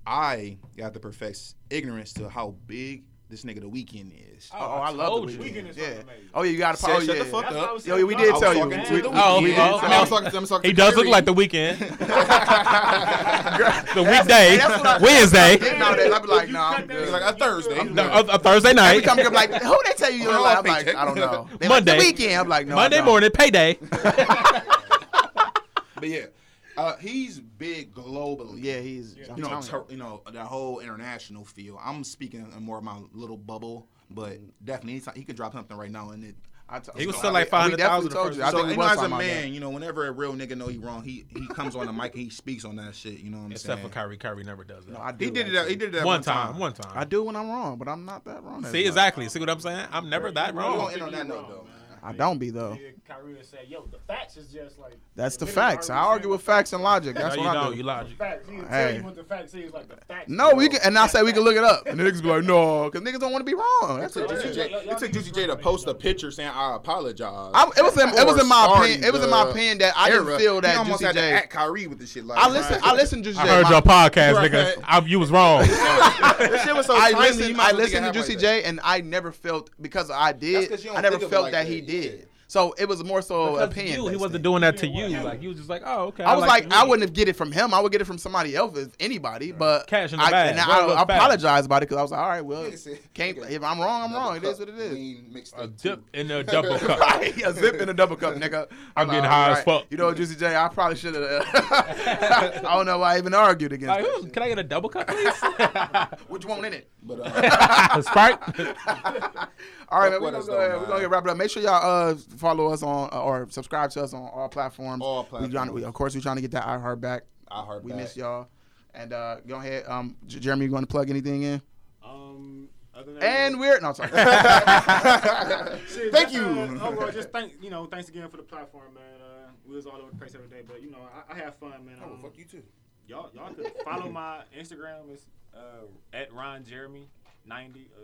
I got the perfect ignorance to how big this nigga the Weeknd is. Oh, oh I love the you. weekend. Weeknd is Yeah. amazing. Oh yeah, you got to. Said, Oh shut yeah. the fuck That's up. what I was Yo, saying. we did tell you. We- we- Oh, we he- did oh, I mean, I you. was talking to him. He does look like the Weeknd. the weekday, That's what I- Wednesday, I'd be like, You nah, I'm good. Like a Thursday. No, a, a Thursday Every night, time you come like, who they tell you you're Oh. I'm like. I don't know. Monday. Weekend. I'm like, no. Monday morning, payday. But yeah, uh, he's big globally. Yeah, he's. I'm you know, ter- you know that whole international feel. I'm speaking in more of my little bubble, but definitely he could drop something right now, and it. I t- He was I- still like 500,000 told you. I first- so think we you was as a man, you know, whenever a real nigga know he wrong, he he comes on the mic and he speaks on that shit. You know what I'm Except saying? for Kyrie, Kyrie never does that. No, I do He did it. He did it one time, one time. I do when I'm wrong, but I'm not that wrong. See exactly. See what I'm saying? I'm never that wrong. won't on that note though. I don't be though. Yeah, Kyrie would say, "Yo, the facts is just like." That's the facts. I argue with facts and logic. That's no, what you I don't. do. You logic. Facts. He Hey. tell you what the facts is, like the facts. No, we can, and I say we can look it up, and the niggas be like, no, because niggas don't want to be wrong. That's It it. took Juicy J, it took Juicy J to post a picture saying I apologize. I, it was in, it was in my opinion. It was in my opinion that I didn't era. feel He that almost Juicy had to J. act Kyrie with the shit like. I listen. I listened to Juicy I J. heard your podcast, nigga. You was wrong. This shit was so I timely, listened. I listened to think Juicy J, and I never felt because I did. did. 'cause you I never think of it felt that that, he yeah. Did. So it was more so Because opinion. you, he wasn't thing. doing that to you. Like you was just like, oh, okay. I was like, the I wouldn't have get it from him. I would get it from somebody else, if anybody. But Cash in the I, bag. and Roll I, I apologize about it because I was like, all right, well, can't. If I'm wrong, I'm wrong. It is what it is. Lean mixtape a too. dip in a double cup. Right, a zip in a double cup, nigga. I'm getting high all as fuck. You know, Juicy J, I probably should have. I don't know why I even argued against Like, that can I get a double cup, please? What you want in it? But uh, Sprite. All right, man. We're gonna, go though, ahead. We're gonna get wrap it up. Make sure y'all uh follow us on uh, or subscribe to us on all platforms. All We trying to, platforms. we, of course, we're trying to get that iHeart back. I heard We back. miss y'all. And uh, go ahead, um, J- Jeremy. You going to plug anything in? Um, And we're no, sorry. Shit, Thank you. Uh, overall, just thank you know, thanks again for the platform, man. Uh, we was all over the place every day, but you know, I, I have fun, man. Oh, Um, fuck you too. y'all, y'all could follow my Instagram. It's uh, at Ron Jeremy ninety. Uh,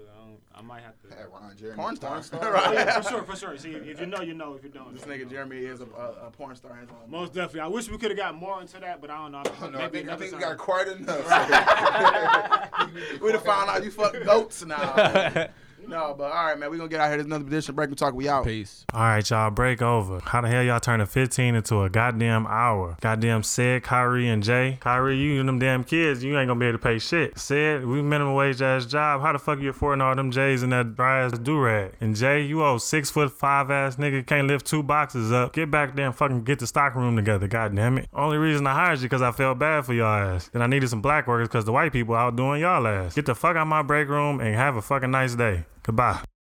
I, I might have to. Hey, Ron Jeremy. Porn star. Oh, right. yeah, for sure, for sure. See, if you know, you know. If you don't, This nigga know. Jeremy is a, a, a porn star. his own- Most definitely. I wish we could have got more into that, but I don't know. Oh, no, I Maybe think, I think we got quite enough. We'd have found out you fuck goats now. no, but all right, man. We gonna get out here. There's another edition Break. We talk. We out. Peace. All right, y'all, break over. How the hell y'all turning 15 into a goddamn hour? Goddamn said Kyrie and Jay. Kyrie, you and them damn kids, you ain't gonna be able to pay shit. Said we minimum wage ass job. How the fuck you affording all them J's and that dry ass do rag? And Jay, you old six foot five ass nigga can't lift two boxes up. Get back there and fucking get the stock room together. goddamn it. Only reason I hired you because I felt bad for y'all ass. Then I needed some black workers because the white people out doing y'all ass. Get the fuck out my break room and have a fucking nice day. Goodbye.